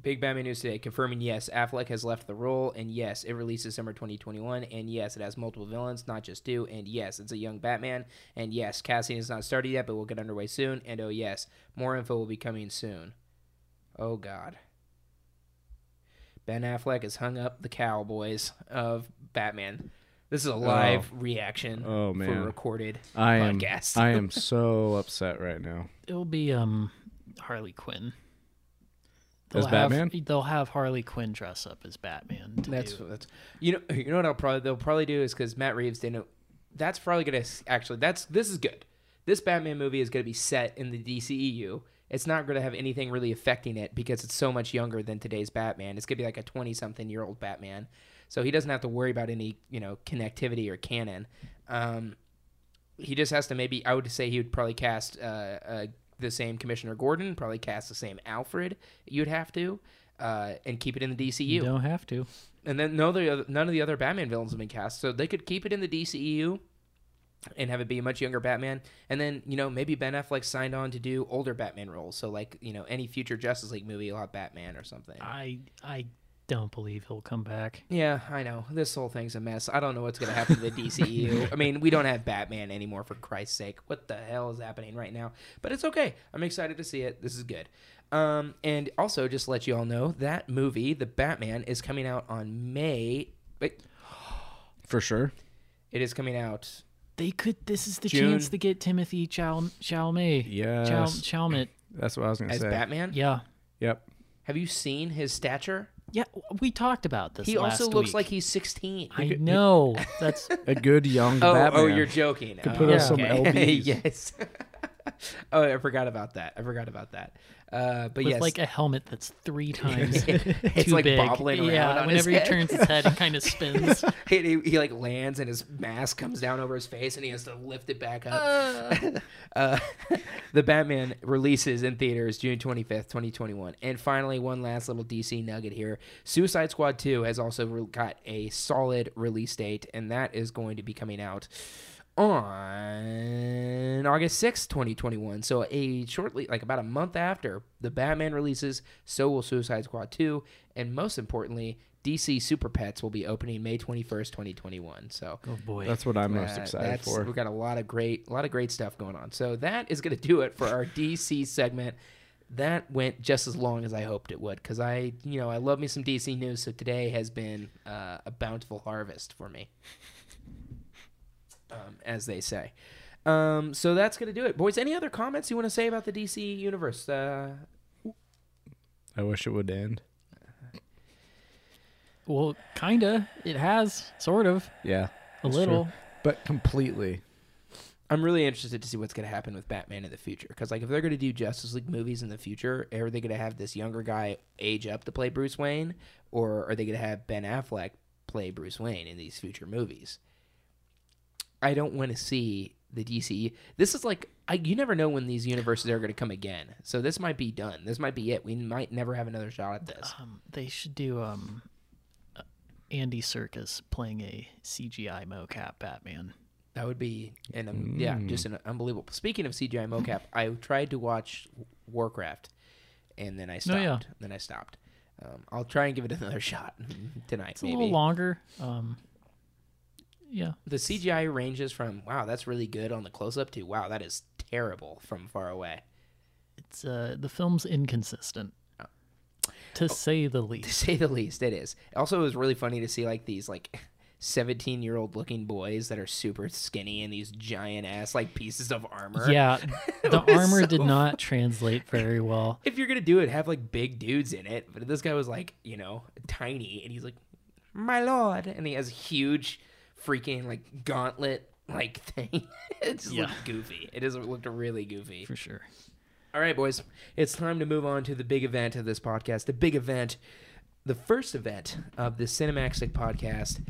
Speaker 1: Big Batman news today confirming yes, Affleck has left the role, and yes, it releases summer 2021, and yes, it has multiple villains, not just two, and yes, it's a young Batman, and yes, casting has not started yet, but will get underway soon, and oh yes, more info will be coming soon. Oh God. Ben Affleck has hung up the cowboys of Batman. This is a live reaction
Speaker 3: Oh, man.
Speaker 1: for
Speaker 3: man.
Speaker 1: recorded
Speaker 3: I am
Speaker 1: podcast.
Speaker 3: I am *laughs* so upset right now.
Speaker 2: It'll be um Harley Quinn.
Speaker 3: As
Speaker 2: have,
Speaker 3: Batman?
Speaker 2: They'll have Harley Quinn dress up as Batman.
Speaker 1: That's
Speaker 2: do-
Speaker 1: that's you know you know what I'll probably they'll probably do is because Matt Reeves didn't. That's probably gonna actually that's this is good. This Batman movie is gonna be set in the DCEU. It's not gonna have anything really affecting it because it's so much younger than today's Batman. It's gonna be like a twenty something year old Batman, so he doesn't have to worry about any you know connectivity or canon. Um, he just has to maybe I would say he would probably cast uh, uh, the same Commissioner Gordon, probably cast the same Alfred. You'd have to. Uh, and keep it in the DCU.
Speaker 2: You don't have to.
Speaker 1: And then no, the other, none of the other Batman villains have been cast, so they could keep it in the DCEU and have it be a much younger Batman. And then you know maybe Ben Affleck signed on to do older Batman roles, so like you know any future Justice League movie will have Batman or something.
Speaker 2: I I don't believe he'll come back.
Speaker 1: Yeah, I know this whole thing's a mess. I don't know what's gonna happen to the DCEU. *laughs* I mean, we don't have Batman anymore for Christ's sake. What the hell is happening right now? But it's okay. I'm excited to see it. This is good. Um, and also just to let you all know that movie, The Batman, is coming out on May. Wait,
Speaker 3: For sure.
Speaker 1: it is coming out
Speaker 2: They could. This is the
Speaker 1: June.
Speaker 2: chance to get Timothée Chal- Chalamet.
Speaker 3: Yeah.
Speaker 2: Chal- Chalamet.
Speaker 3: That's what I was gonna say.
Speaker 1: as
Speaker 3: say.
Speaker 1: Batman.
Speaker 2: Yeah.
Speaker 3: Yep.
Speaker 1: Have you seen his stature?
Speaker 2: Yeah. We talked about this.
Speaker 1: He also looks
Speaker 2: week.
Speaker 1: like he's 16.
Speaker 2: I know. *laughs* That's
Speaker 3: A good young
Speaker 1: Oh, oh
Speaker 3: Batman.
Speaker 1: oh, you're joking.
Speaker 3: Could
Speaker 1: Oh,
Speaker 3: put
Speaker 2: us some
Speaker 3: LBs. *laughs*
Speaker 1: yes. *laughs* oh, I forgot about that. I forgot about that. Uh, but
Speaker 2: with
Speaker 1: yes,
Speaker 2: like a helmet that's three *laughs* times
Speaker 1: it's *laughs*
Speaker 2: too
Speaker 1: like
Speaker 2: big.
Speaker 1: bobbling around
Speaker 2: yeah.
Speaker 1: on his
Speaker 2: whenever he
Speaker 1: head.
Speaker 2: turns his head, it *laughs* kind of spins.
Speaker 1: he, he, he, like lands and his mask comes down over his face and he has to lift it back up. uh, the Batman releases in theaters June 25th, 2021. And finally, one last little DC nugget here. Suicide Squad 2 has also re- got a solid release date, and that is going to be coming out on August 6th, 2021. So a shortly like about a month after the Batman releases, so will Suicide Squad 2, and most importantly, DC Super Pets will be opening May 21st, 2021. So
Speaker 2: Oh boy.
Speaker 3: That's what I'm most
Speaker 1: uh,
Speaker 3: excited for.
Speaker 1: We've got a lot of great, a lot of great stuff going on. So that is going to do it for our DC segment. That went just as long as I hoped it would, because I, you know, I love me some DC news. So today has been uh, a bountiful harvest for me, um, as they say. Um, so that's going to do it, boys. Any other comments you want to say about the DC universe? Uh,
Speaker 3: I wish it would end.
Speaker 2: well, kinda. It has sort of
Speaker 3: Yeah.
Speaker 2: a little.
Speaker 3: true. But completely.
Speaker 1: I'm really interested to see what's going to happen with Batman in the future. Because, like, if they're going to do Justice League movies in the future, are they going to have this younger guy age up to play Bruce Wayne? Or are they going to have Ben Affleck play Bruce Wayne in these future movies? I don't want to see the DC. This is like, I, you never know when these universes are going to come again. So this might be done. This might be it. We might never have another shot at this.
Speaker 2: Um, they should do um, uh, Andy Serkis playing a CGI mocap Batman.
Speaker 1: That would be, and um, yeah, just an unbelievable. Speaking of CGI mocap, I tried to watch Warcraft, and then I stopped.
Speaker 2: yeah.
Speaker 1: Then I stopped. Um, I'll try and give it *laughs* another shot tonight.
Speaker 2: It's a
Speaker 1: maybe
Speaker 2: little longer. Um, yeah.
Speaker 1: the CGI ranges from wow, that's really good on the close up to wow, that is terrible from far away.
Speaker 2: It's uh, the film's inconsistent, to say the *laughs* least.
Speaker 1: To say the least, it is. Also, it was really funny to see like these like *laughs* 17 year old looking boys that are super skinny and these giant ass like pieces of armor.
Speaker 2: Yeah, *laughs* the armor
Speaker 1: so
Speaker 2: did not translate very well.
Speaker 1: If you're gonna do it, have like big dudes in it. But this guy was like, you know, tiny, and he's like, "My lord," and he has huge, freaking like gauntlet like *laughs* thing. it just
Speaker 2: Yeah.
Speaker 1: looked goofy. It just looked really goofy.
Speaker 2: For sure.
Speaker 1: All right, boys, it's time to move on to the big event of this podcast. The big event, the first event of the Cinemaxic podcast.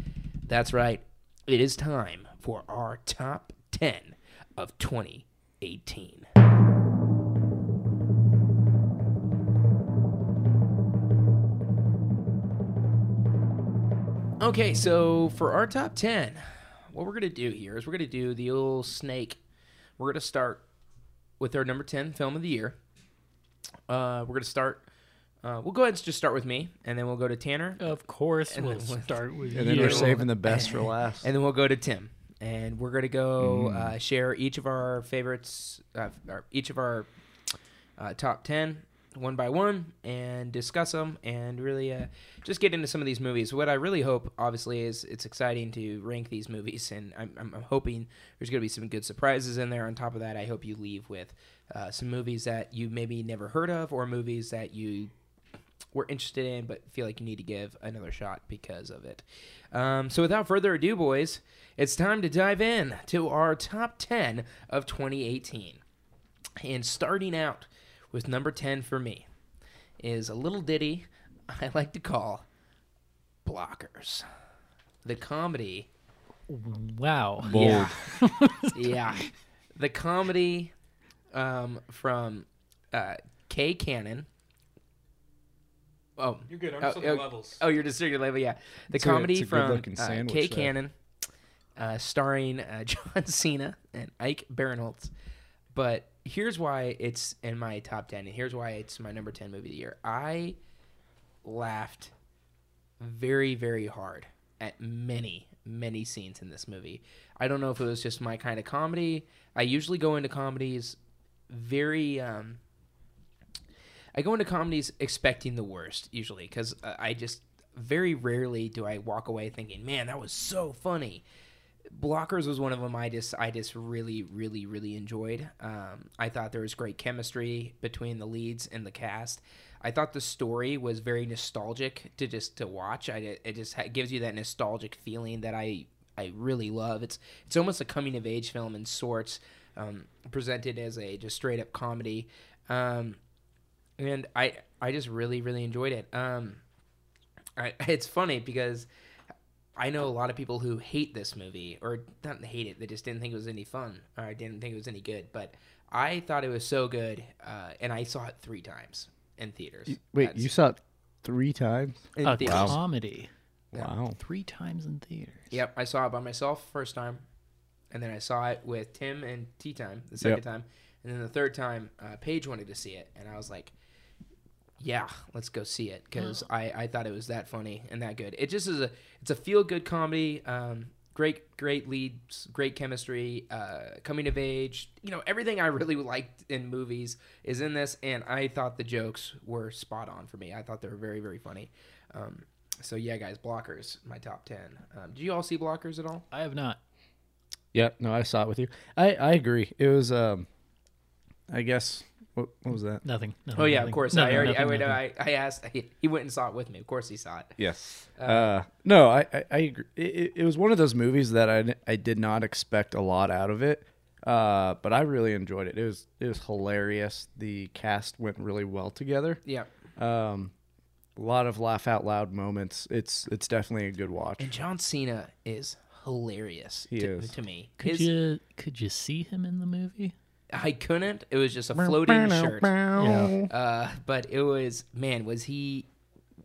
Speaker 1: That's right. It is time for our top 10 of 2018. Okay, so for our top 10, what we're going to do here is we're going to do the old snake. We're going to start with our number 10 film of the year. Uh, we're going to start. Uh, we'll go ahead and just start with me, and then we'll go to Tanner,
Speaker 2: Of course,
Speaker 1: And
Speaker 2: we'll
Speaker 1: then we'll-
Speaker 2: start with you.
Speaker 3: And then
Speaker 2: you.
Speaker 3: we're saving the best for *laughs* last.
Speaker 1: and then we'll go to Tim, and we're going to go uh, share each of our favorites, uh, or each of our uh, top 10 one by one and discuss them and really uh, just get into some of these movies. What I really hope, obviously, is it's exciting to rank these movies, and I'm, I'm, hoping there's going to be some good surprises in there. On top of that, I hope you leave with uh, some movies that you maybe never heard of or movies that you were interested in but feel like you need to give another shot because of it. Um, so without further ado, boys, it's time to dive in to our top 10 of 2018. And starting out with number 10 for me is a little ditty *laughs* I like to call Blockers. The comedy.
Speaker 2: Wow.
Speaker 3: Bold.
Speaker 1: Yeah. *laughs* yeah. The comedy um, from uh, Kay Cannon. Oh,
Speaker 4: You're good. I'm
Speaker 1: Oh,
Speaker 4: just
Speaker 1: oh,
Speaker 4: levels.
Speaker 1: Oh, you're just your level, yeah. The
Speaker 3: It's
Speaker 1: comedy
Speaker 3: it's a
Speaker 1: from
Speaker 3: good-looking
Speaker 1: uh, Kay
Speaker 3: there.
Speaker 1: Cannon, uh, starring uh, *laughs* John Cena and Ike Barinholtz. But here's why it's in my top ten, and here's why it's my number ten movie of the year. I laughed very, very hard at many, many scenes in this movie. I don't know if it was just my kind of comedy. I usually go into comedies very. Um, I go into comedies expecting the worst usually because I just very rarely do I walk away thinking, "Man, that was so funny." Blockers was one of them. I just I just really really really enjoyed. Um, I thought there was great chemistry between the leads and the cast. I thought the story was very nostalgic to just to watch. I it just gives you that nostalgic feeling that I I really love. It's it's almost a coming of age film in sorts, um, presented as a just straight up comedy. Um, and I I just really really enjoyed it. Um, I, *laughs* it's funny because I know a lot of people who hate this movie or not hate it. They just didn't think it was any fun or I didn't think it was any good. But I thought it was so good, uh, and I saw it three times in theaters.
Speaker 3: Wait,
Speaker 1: That's-
Speaker 3: you saw it three times?
Speaker 1: in
Speaker 2: A
Speaker 1: theaters.
Speaker 2: comedy.
Speaker 1: Yeah.
Speaker 3: Wow.
Speaker 2: Three times in theaters.
Speaker 1: Yep, I saw it by myself first time, and then I saw it with Tim and Tea Time the second
Speaker 3: Yep.
Speaker 1: time, and then the third time, uh, Paige wanted to see it, and I was like, "Yeah, let's go see it," because I, I thought it was that funny and that good. It just is a it's a feel good comedy. Um, great great leads, great chemistry, uh, coming of age. You know everything I really liked in movies is in this, and I thought the jokes were spot on for me. I thought they were very very funny. Um, so yeah, guys, Blockers, my top ten. Um, did you all see Blockers at all?
Speaker 2: I have not.
Speaker 3: Yeah, no, I saw it with you. I, I agree. It was, um, I guess, what, what was that?
Speaker 2: Nothing. nothing
Speaker 1: Oh yeah,
Speaker 2: nothing.
Speaker 1: of course.
Speaker 2: Nothing,
Speaker 1: I already,
Speaker 2: nothing,
Speaker 1: I, wait,
Speaker 2: nothing.
Speaker 1: I, I asked. He went and saw it with me. Of course, he saw it.
Speaker 3: Yes.
Speaker 1: Uh,
Speaker 3: Uh, no, I, I, I agree. It, it- it was one of those movies that I, I did not expect a lot out of it. Uh, but I really enjoyed it. It was it was hilarious. The cast went really well together.
Speaker 1: Yeah,
Speaker 3: Um, a lot of laugh out loud moments. It's it's definitely a good watch.
Speaker 1: and John Cena is hilarious
Speaker 3: He
Speaker 1: to,
Speaker 3: is.
Speaker 1: to me.
Speaker 2: Could
Speaker 1: His-
Speaker 2: you could you see him in the movie?
Speaker 1: I couldn't. It was just a floating shirt.
Speaker 2: Yeah.
Speaker 1: Uh, but it was man, was he?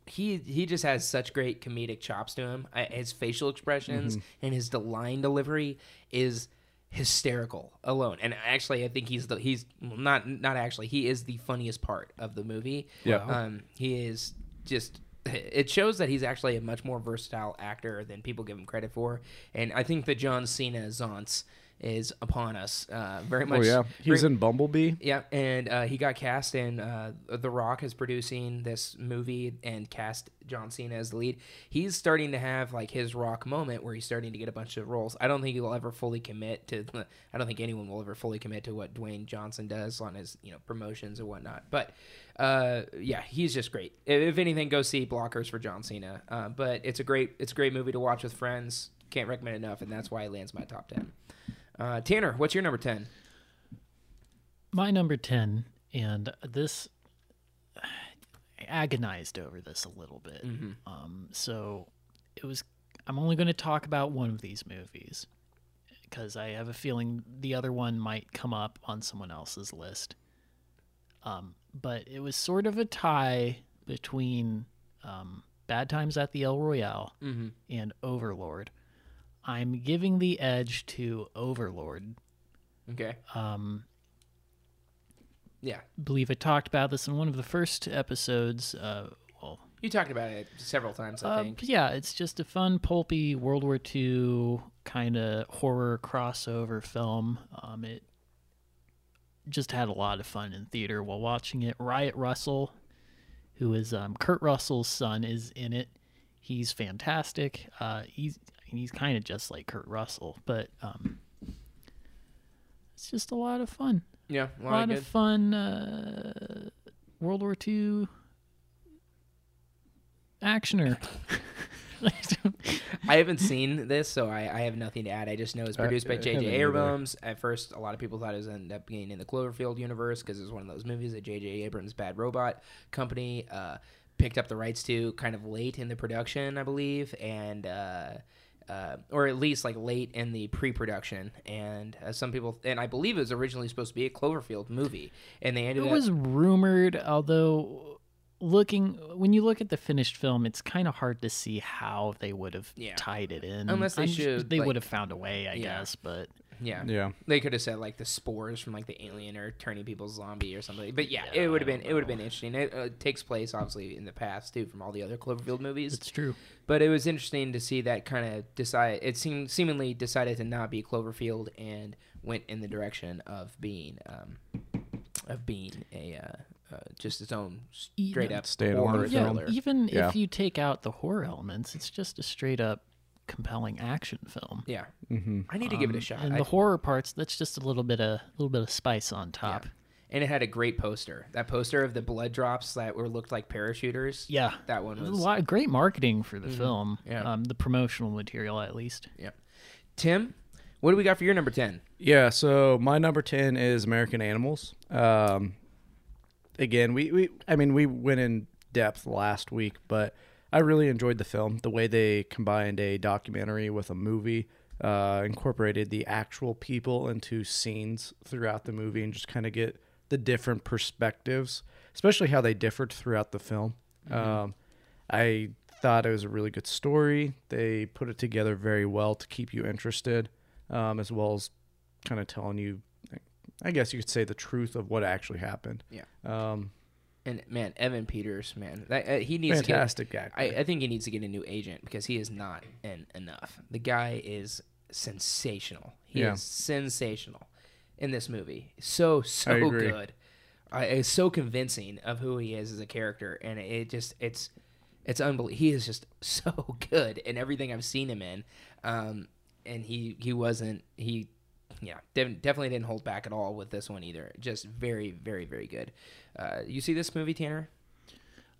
Speaker 1: He he just has such great comedic chops to him. I, his facial expressions and his line delivery is hysterical alone. And actually, I think he's the he's well, not not actually he is the funniest part of the movie.
Speaker 3: Yeah.
Speaker 1: Um, he is just. It shows that he's actually a much more versatile actor than people give him credit for, and I think the John Cena Zonce is upon us. Uh, very much.
Speaker 3: Oh yeah, he's
Speaker 1: very-
Speaker 3: in Bumblebee.
Speaker 1: Yeah, and uh, he got cast in. Uh, the Rock is producing this movie and cast John Cena as the lead. He's starting to have like his Rock moment where he's starting to get a bunch of roles. I don't think he'll ever fully commit to. *laughs* I don't think anyone will ever fully commit to what Dwayne Johnson does on his you know promotions and whatnot. But uh, yeah, he's just great. If, if anything, go see Blockers for John Cena. Uh, but it's a great it's a great movie to watch with friends. Can't recommend enough, and that's why it lands my top ten. Uh, Tanner, what's your number ten?
Speaker 2: My number 10, and this, I agonized over this a little bit. Um, so it was, I'm only going to talk about one of these movies because I have a feeling the other one might come up on someone else's list. Um, but it was sort of a tie between um, Bad Times at the El Royale
Speaker 1: Mm-hmm.
Speaker 2: and Overlord. I'm giving the edge to Overlord.
Speaker 1: Okay.
Speaker 2: Um,
Speaker 1: Yeah.
Speaker 2: believe I talked about this in one of the first episodes. Uh, well,
Speaker 1: You talked about it several times, I
Speaker 2: uh,
Speaker 1: think.
Speaker 2: yeah, it's just a fun, pulpy World War II kind of horror crossover film. Um, it just had a lot of fun in theater while watching it. Wyatt Russell, who is um, Kurt Russell's son, is in it. He's fantastic. Uh, he's he's kind of just like Kurt Russell, but um, it's just a lot of fun
Speaker 1: Yeah,
Speaker 2: a lot of fun uh, World War II actioner. *laughs* *laughs*
Speaker 1: I haven't seen this, so I, I have nothing to add. I just know it's
Speaker 3: I-
Speaker 1: produced by J.J.
Speaker 3: haven't either.
Speaker 1: Abrams. At first, a lot of people thought it was ended up being in the Cloverfield universe because it was one of those movies that J.J. Abrams' Bad Robot Company uh, picked up the rights to kind of late in the production, I believe, and uh, uh, or at least like late in the pre-production. And uh, some people, and I believe it was originally supposed to be a Cloverfield movie, and they ended
Speaker 2: it
Speaker 1: up.
Speaker 2: was rumored, although looking when you look at the finished film, it's kind of hard to see how they would have
Speaker 1: Yeah.
Speaker 2: tied it in.
Speaker 1: Unless they
Speaker 2: I'm su- they
Speaker 1: like-
Speaker 2: would have found a way, I
Speaker 1: Yeah.
Speaker 2: guess. But
Speaker 1: yeah,
Speaker 3: Yeah,
Speaker 1: They could have said like the spores from like the alien or turning people zombie or something. But yeah, it would have been it would have been interesting. It uh, takes place obviously in the past too from all the other Cloverfield movies.
Speaker 2: it's true.
Speaker 1: But it was interesting to see that kind of decide. It seemed seemingly decided to not be Cloverfield and went in the direction of being um, of being a uh, uh, just its own straight
Speaker 2: Yeah.
Speaker 1: up
Speaker 3: Stand
Speaker 1: horror
Speaker 3: alone
Speaker 2: Yeah,
Speaker 1: thriller.
Speaker 2: even
Speaker 3: Yeah.
Speaker 2: if you take out the horror elements, it's just a straight up compelling action film.
Speaker 1: Yeah,
Speaker 3: hmm
Speaker 1: I need to give it a
Speaker 2: Um,
Speaker 1: shot.
Speaker 2: And
Speaker 1: I-
Speaker 2: the horror parts, that's just a little bit of little bit of spice on top.
Speaker 1: and it had a great poster. That poster of the blood drops that were looked like parachuters.
Speaker 2: Yeah,
Speaker 1: that one was
Speaker 2: a
Speaker 1: was
Speaker 2: lot of great marketing for the film.
Speaker 1: Yeah.
Speaker 2: Um, the promotional material, at least.
Speaker 1: Yeah, Tim, what do we got for your number 10?
Speaker 3: Yeah, so my number 10 is American Animals. Um, again, we, we I mean, we went in depth last week, but I really enjoyed the film. The way they combined a documentary with a movie, uh, incorporated the actual people into scenes throughout the movie, and just kind of get the different perspectives, especially how they differed throughout the film. Um, I thought it was a really good story. They put it together very well to keep you interested, um, as well as kind of telling you, I guess you could say, the truth of what actually happened.
Speaker 1: Yeah.
Speaker 3: Um,
Speaker 1: And man, Evan Peters, man, that, uh, he needs
Speaker 3: fantastic
Speaker 1: to
Speaker 3: actor.
Speaker 1: get. I, I think he needs to get a new agent because he is not in enough. The guy is sensational. He
Speaker 3: Yeah.
Speaker 1: is sensational in this movie. So so
Speaker 3: I
Speaker 1: good. Uh, it's so convincing of who he is as a character, and it just it's it's unbelievable. He is just *laughs* so good in everything I've seen him in. Um, and he he wasn't he yeah definitely didn't hold back at all with this one either. Just very very very good. Uh, you see this movie, Tanner?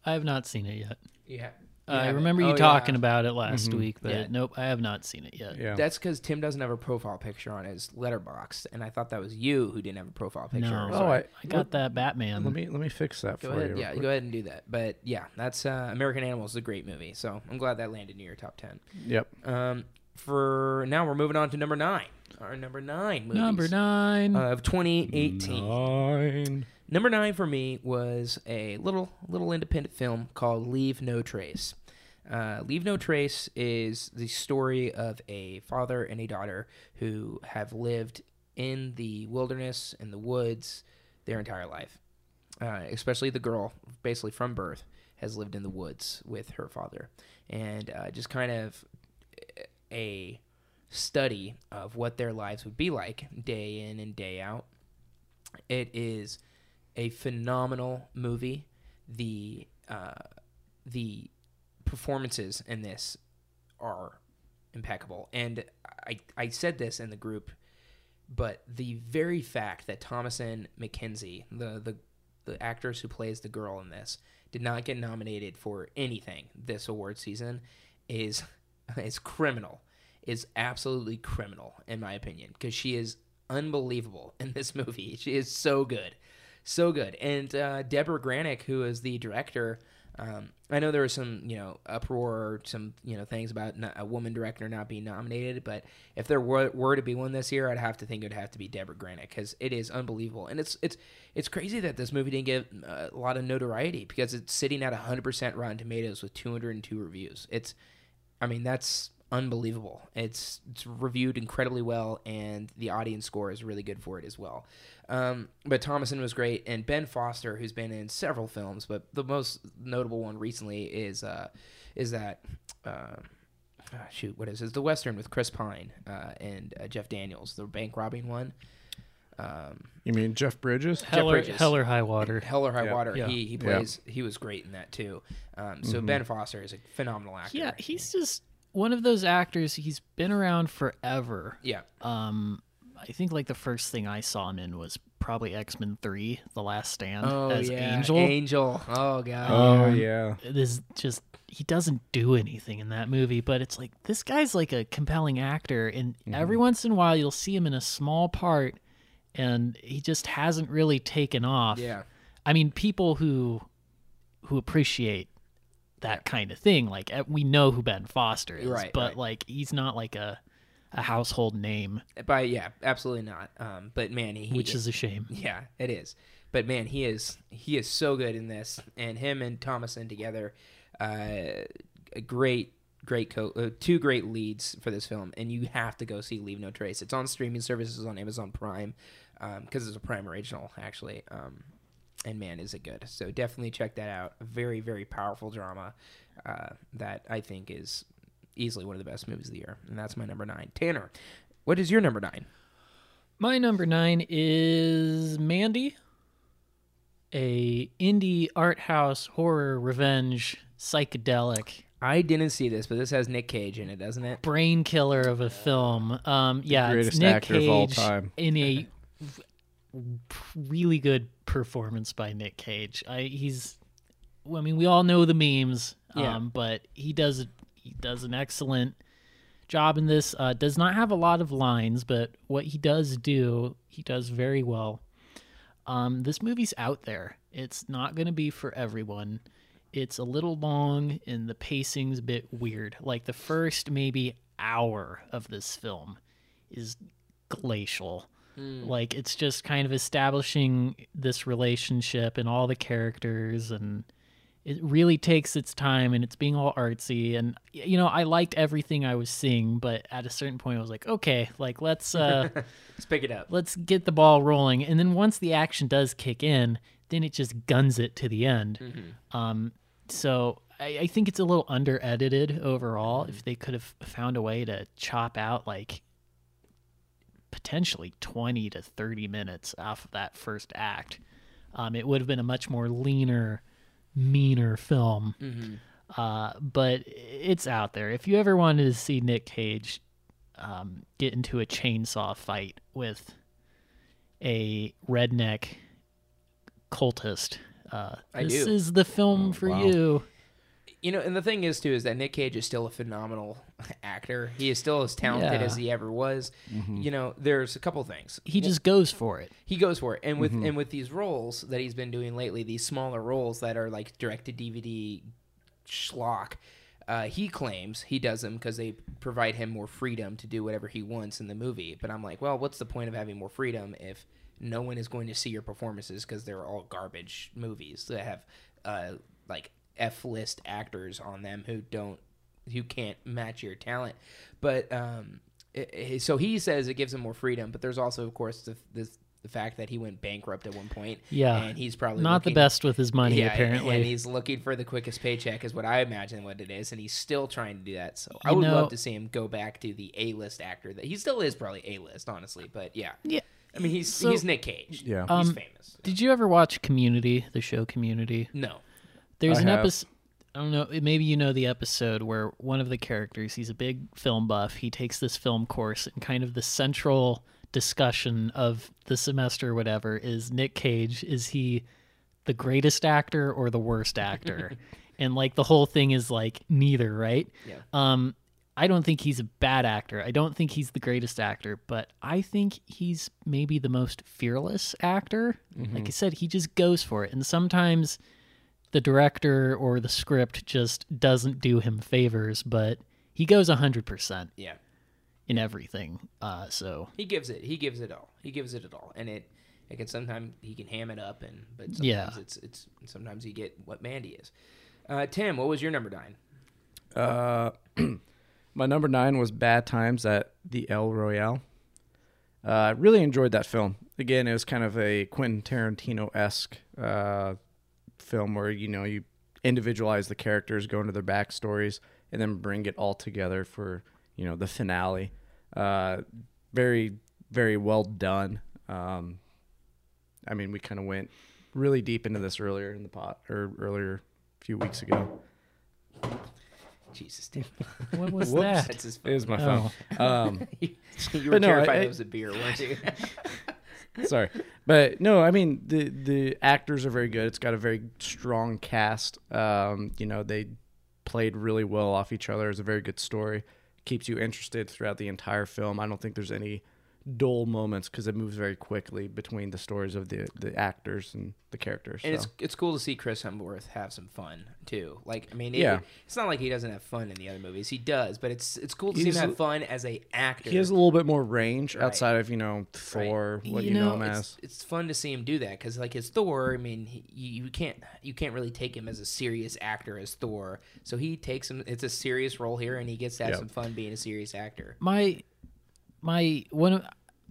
Speaker 2: I have not seen it yet.
Speaker 1: Yeah.
Speaker 2: I remember you talking about it last week, but
Speaker 1: Yeah.
Speaker 2: nope, I have not seen it yet.
Speaker 3: yeah.
Speaker 1: That's because Tim doesn't have a profile picture on his Letterboxd, and I thought that was you who didn't have a profile picture.
Speaker 2: No,
Speaker 3: Oh, I-
Speaker 2: I got that Batman.
Speaker 3: let me let me fix that
Speaker 1: Go
Speaker 3: for
Speaker 1: ahead,
Speaker 3: you.
Speaker 1: yeah, go ahead and do that. But yeah, that's uh, American Animals is a great movie, so I'm glad that landed near your top ten.
Speaker 3: Yep.
Speaker 1: Um, for now, we're moving on to number nine. Our number nine movies
Speaker 2: Number nine.
Speaker 1: of 2018.
Speaker 3: Nine.
Speaker 1: Number nine for me was a little little independent film called Leave No Trace. Uh, Leave No Trace is the story of a father and a daughter who have lived in the wilderness and the woods their entire life. Uh, especially the girl, basically from birth, has lived in the woods with her father, and uh, just kind of a study of what their lives would be like day in and day out. It is a phenomenal movie. The uh, the performances in this are impeccable, and I I said this in the group, but the very fact that Thomasin McKenzie, the the the actress who plays the girl in this, did not get nominated for anything this award season is *laughs* is criminal. Is absolutely criminal in my opinion because she is unbelievable in this *laughs* movie. She is so good, so good. And uh, Debra Granik, who is the director, um, I know there was some you know uproar, some you know things about a woman director not being nominated. But if there were, were to be one this year, I'd have to think it'd have to be Debra Granik because it is unbelievable. And it's it's it's crazy that this movie didn't get uh, a lot of notoriety because it's sitting at 100% Rotten Tomatoes with 202 reviews. It's I mean that's unbelievable. It's it's reviewed incredibly well, and the audience score is really good for it as well. Um, but Thomasin was great, and Ben Foster, who's been in several films, but the most notable one recently is uh, is that. Uh, ah, shoot, what is it? It's the western with Chris Pine uh, and uh, Jeff Daniels, the bank robbing one. Um,
Speaker 3: You mean Jeff Bridges?
Speaker 2: Hell or,
Speaker 1: Bridges.
Speaker 2: hell or high water.
Speaker 1: Hell or High
Speaker 3: Yeah.
Speaker 1: Water.
Speaker 2: Yeah.
Speaker 1: He he
Speaker 3: Yeah.
Speaker 1: plays. He was great in that too. Um, so Ben Foster is a phenomenal actor.
Speaker 2: Yeah, he's just one of those actors. He's been around forever.
Speaker 1: yeah.
Speaker 2: Um, I think like the first thing I saw him in was probably X Men Three: The Last Stand
Speaker 1: Oh
Speaker 2: as
Speaker 1: yeah,
Speaker 2: Angel.
Speaker 1: Angel. Oh god.
Speaker 3: Oh
Speaker 2: Um,
Speaker 3: yeah.
Speaker 2: It is just he doesn't do anything in that movie, but it's like this guy's like a compelling actor, and every once in a while you'll see him in a small part, and he just hasn't really taken off.
Speaker 1: yeah.
Speaker 2: I mean, people who who appreciate that kind of thing, like eh, we know who Ben Foster is,
Speaker 1: Right,
Speaker 2: but
Speaker 1: right.
Speaker 2: like he's not like a a household name,
Speaker 1: By yeah, absolutely not. Um, but man, he
Speaker 2: which is a shame.
Speaker 1: yeah, it is. But man, he is he is so good in this, and him and Thomasin together, uh, a great great co- uh, two great leads for this film, and you have to go see Leave No Trace. It's on streaming services on Amazon Prime because it's a Prime original actually. Um, and man, is it good! So definitely check that out. A very very powerful drama uh, that I think is easily one of the best movies of the year, and that's my number nine. Tanner, what is your number nine?
Speaker 2: My number nine is Mandy, a indie art house horror revenge psychedelic
Speaker 1: I didn't see this, but this has Nick Cage in it, doesn't it?
Speaker 2: brain killer of a film. Um, yeah, it's
Speaker 3: greatest
Speaker 2: Nick
Speaker 3: actor of all
Speaker 2: Cage
Speaker 3: time.
Speaker 2: in a *laughs* really good performance by Nick Cage. I he's, I mean, we all know the memes,
Speaker 1: Yeah.
Speaker 2: um, but he does he does an excellent job in this. Uh, does not have a lot of lines, but what he does do, he does very well. Um, this movie's out there. It's not going to be for everyone. It's a little long and the pacing's a bit weird. Like the first maybe hour of this film is glacial. Like it's just kind of establishing this relationship and all the characters and it really takes its time and it's being all artsy and you know I liked everything I was seeing but at a certain point I was like okay like let's uh *laughs*
Speaker 1: Let's pick it up.
Speaker 2: let's get the ball rolling. And then once the action does kick in then it just guns it to the end. Um so I, I think it's a little under edited overall if they could have found a way to chop out like potentially 20 to 30 minutes off of that first act um, it would have been a much more leaner meaner film uh, but it's out there if you ever wanted to see nick cage um, get into a chainsaw fight with a redneck cultist. Uh, this is the film for
Speaker 3: wow.
Speaker 2: you.
Speaker 1: You know, and the thing is too is that Nick Cage is still a phenomenal *laughs* actor. He is still as talented
Speaker 2: Yeah.
Speaker 1: as he ever was. You know, there's a couple things.
Speaker 2: He just goes for it.
Speaker 1: he goes for it, and with and with these roles that he's been doing lately, these smaller roles that are like direct to DVD schlock. Uh, he claims he does them because they provide him more freedom to do whatever he wants in the movie. But I'm like, well, what's the point of having more freedom if no one is going to see your performances because they're all garbage movies that have uh, like F list actors on them who don't who can't match your talent. But um, it, it- so he says it gives him more freedom, but there's also, of course, the, this the fact that he went bankrupt at one point.
Speaker 2: Yeah.
Speaker 1: and he's probably
Speaker 2: Not
Speaker 1: looking-
Speaker 2: the best with his money,
Speaker 1: yeah,
Speaker 2: apparently.
Speaker 1: and he's looking for the quickest paycheck, is what I imagine what it is, and he's still trying to do that. So I
Speaker 2: You
Speaker 1: would
Speaker 2: know-
Speaker 1: love to see him go back to the A list actor that he still is probably A list, honestly. But yeah,
Speaker 2: yeah.
Speaker 1: I mean he's
Speaker 2: So-
Speaker 1: he's Nick Cage.
Speaker 3: Yeah.
Speaker 1: he's
Speaker 2: Um,
Speaker 1: famous.
Speaker 2: Did you ever watch Community, the show Community?
Speaker 1: No,
Speaker 2: There's
Speaker 3: I
Speaker 2: an episode. I don't know. Maybe you know the episode where one of the characters, he's a big film buff. He takes this film course, and kind of the central discussion of the semester, or whatever, is Nick Cage. Is he the greatest actor or the worst actor? *laughs* and like the whole thing is like neither, right?
Speaker 1: Yeah.
Speaker 2: Um, I don't think he's a bad actor. I don't think he's the greatest actor, but I think he's maybe the most fearless actor. Like I said, he just goes for it. And sometimes the director or the script just doesn't do him favors, but he goes 100%
Speaker 1: yeah,
Speaker 2: in everything. Uh, so,
Speaker 1: he gives it. He gives it all. He gives it at all, and it. It can sometimes he can ham it up, and but sometimes
Speaker 2: Yeah.
Speaker 1: it's it's sometimes you get what Mandy is. Uh, Tim, what was your number nine?
Speaker 3: Uh, *clears throat* my number nine was Bad Times at the El Royale. Uh, I really enjoyed that film. Again, it was kind of a Quentin Tarantino esque uh, film where you know you individualize the characters, go into their backstories, and then bring it all together for you know the finale. Uh, very, very well done. Um, I mean, we kind of went really deep into this earlier in the pot or earlier a few weeks ago.
Speaker 1: Jesus, Tim.
Speaker 2: what was
Speaker 3: Whoops.
Speaker 2: that?
Speaker 3: It was my
Speaker 2: Oh.
Speaker 3: phone. Um, *laughs*
Speaker 1: you were
Speaker 3: But no,
Speaker 1: terrified
Speaker 3: I-
Speaker 1: it was a beer, weren't you? *laughs* *laughs*
Speaker 3: Sorry, but no, I mean the the actors are very good. It's got a very strong cast. Um, you know, they played really well off each other. It's a very good story. Keeps you interested throughout the entire film. I don't think there's any dull moments because it moves very quickly between the stories of the the actors and the characters.
Speaker 1: And
Speaker 3: so.
Speaker 1: it's it's cool to see Chris Hemsworth have some fun too. Like I mean, it,
Speaker 3: Yeah.
Speaker 1: it's not like he doesn't have fun in the other movies. He does, but it's it's cool to
Speaker 3: He's
Speaker 1: see him have fun as a actor.
Speaker 3: he has a little bit more range
Speaker 1: Right.
Speaker 3: outside of you know Thor, what
Speaker 2: You
Speaker 3: you, know,
Speaker 2: know,
Speaker 3: him
Speaker 1: it's,
Speaker 3: as.
Speaker 1: it's fun to see him do that because like his Thor, I mean, he, you, you can't you can't really take him as a serious actor as Thor. So he takes him. It's a serious role here, and he gets to have
Speaker 3: Yep.
Speaker 1: some fun being a serious actor.
Speaker 2: my my one of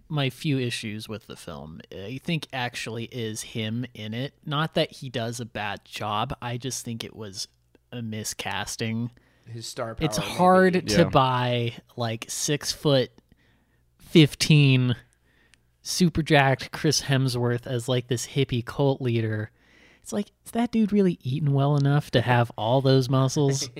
Speaker 2: my few issues with the film i think actually is him in it not that he does a bad job i just think it was a miscasting
Speaker 1: His star power.
Speaker 2: it's
Speaker 1: maybe.
Speaker 2: hard to
Speaker 3: Yeah.
Speaker 2: buy like six foot 15 super jacked chris hemsworth as like this hippie cult leader it's like is that dude really eating well enough to have all those muscles *laughs*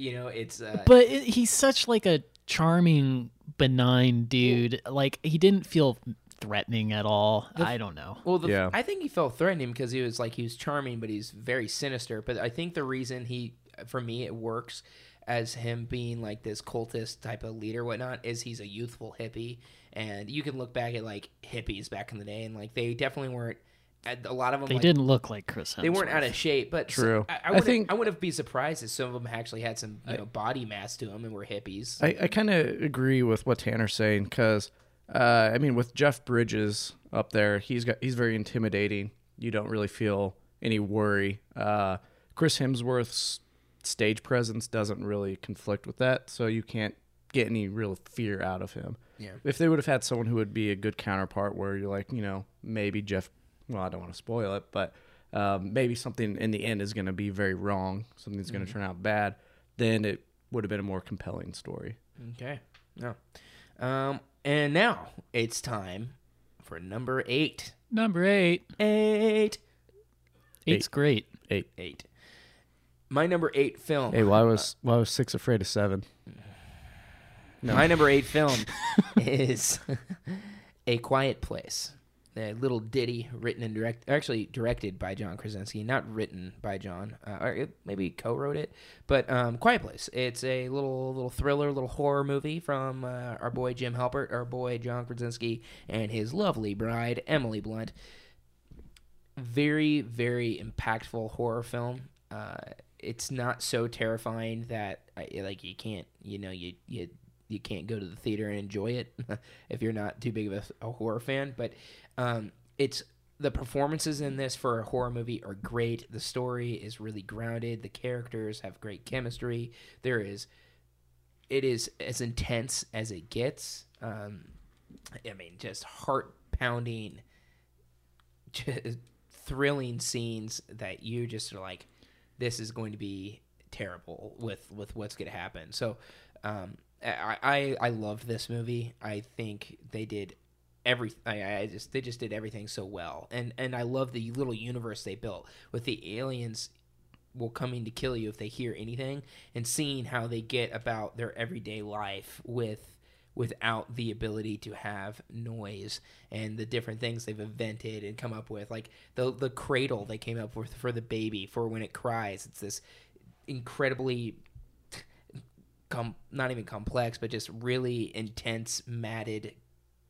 Speaker 1: You know, it's uh,
Speaker 2: but it, he's such like a charming benign dude like he didn't feel threatening at all i don't know
Speaker 1: Well, the,
Speaker 3: Yeah.
Speaker 1: I think he felt threatening because he was like he was charming, but he's very sinister. But I think the reason he, for me, it works as him being like this cultist type of leader, whatnot, is he's a youthful hippie, and you can look back at like hippies back in the day, and like they definitely weren't. A lot of them
Speaker 2: they
Speaker 1: like,
Speaker 2: didn't look like chris Hemsworth.
Speaker 1: They weren't out of shape, but so-
Speaker 3: True.
Speaker 1: I, I,
Speaker 3: I
Speaker 1: wouldn't,
Speaker 3: think-
Speaker 1: I wouldn't be surprised if some of them actually had some you know body mass to them and were hippies.
Speaker 3: I, I kind of agree with what Tanner's saying because, uh, I mean, with Jeff Bridges up there, he's got he's very intimidating. You don't really feel any worry. Uh, Chris Hemsworth's stage presence doesn't really conflict with that, so you can't get any real fear out of him.
Speaker 1: Yeah.
Speaker 3: If they would have had someone who would be a good counterpart, where you're like, you know, maybe Jeff. Well, I don't want to spoil it, but um, maybe something in the end is going to be very wrong. Something's going to turn out bad. Then it would have been a more compelling story.
Speaker 1: Okay. No. Um, and now it's time for number eight.
Speaker 2: number eight
Speaker 1: Eight.
Speaker 2: eight's great
Speaker 3: Eight.
Speaker 1: Eight. My number eight film.
Speaker 3: Hey, why was why was six afraid of seven? No.
Speaker 1: My number eight film *laughs* is *laughs* A Quiet Place. A little ditty written and direct, actually directed by John Krasinski, not written by John, uh, or it maybe co-wrote it. But um, Quiet Place. It's a little little thriller, little horror movie from uh, our boy Jim Halpert, our boy John Krasinski, and his lovely bride Emily Blunt. Very very impactful horror film. Uh, it's not so terrifying that like you can't you know you you you can't go to the theater and enjoy it *laughs* if you're not too big of a, a horror fan. But um, it's the performances in this for a horror movie are great. The story is really grounded. The characters have great chemistry. There is, it is as intense as it gets. Um, I mean, just heart pounding thrilling scenes that you just are like, this is going to be terrible with with what's going to happen. So, um, I I, I love this movie. I think they did every I, I just they just did everything so well, and and I love the little universe they built with the aliens will coming to kill you if they hear anything and seeing how they get about their everyday life with without the ability to have noise and the different things they've invented and come up with. Like the the cradle they came up with for the baby for when it cries. It's this incredibly com- not even complex but just really intense matted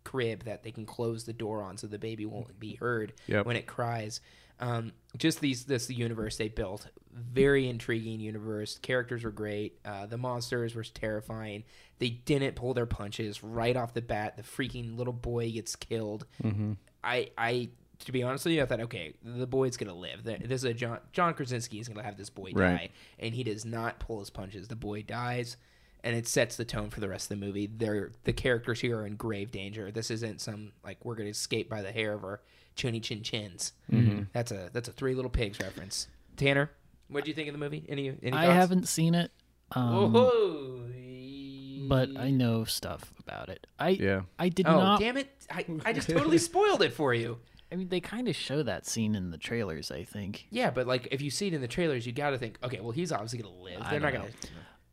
Speaker 1: crib that they can close the door on so the baby won't be heard
Speaker 3: Yep.
Speaker 1: when it cries. Um, just these this the universe they built very intriguing universe. Characters were great. Uh, the monsters were terrifying. They didn't pull their punches right off the bat. The freaking little boy gets killed. I i to be honest with you i thought okay the boy's gonna live. This is a john john krasinski is gonna have this boy
Speaker 3: Right.
Speaker 1: die and he does not pull his punches. The boy dies and it sets the tone for the rest of the movie they're the characters here are in grave danger this isn't some like we're gonna escape by the hair of our chinny chin chins that's a that's a three little pigs reference tanner what do you think of the movie any any
Speaker 2: I haven't seen it, um, but I know stuff about it. I
Speaker 3: Yeah.
Speaker 2: I did
Speaker 1: oh
Speaker 2: not.
Speaker 1: damn it I, I just *laughs* totally spoiled it for you
Speaker 2: I mean, they kind of show that scene in the trailers. I think.
Speaker 1: yeah but like if you see it in the trailers you gotta think okay well he's obviously gonna live they're not
Speaker 2: don't
Speaker 1: gonna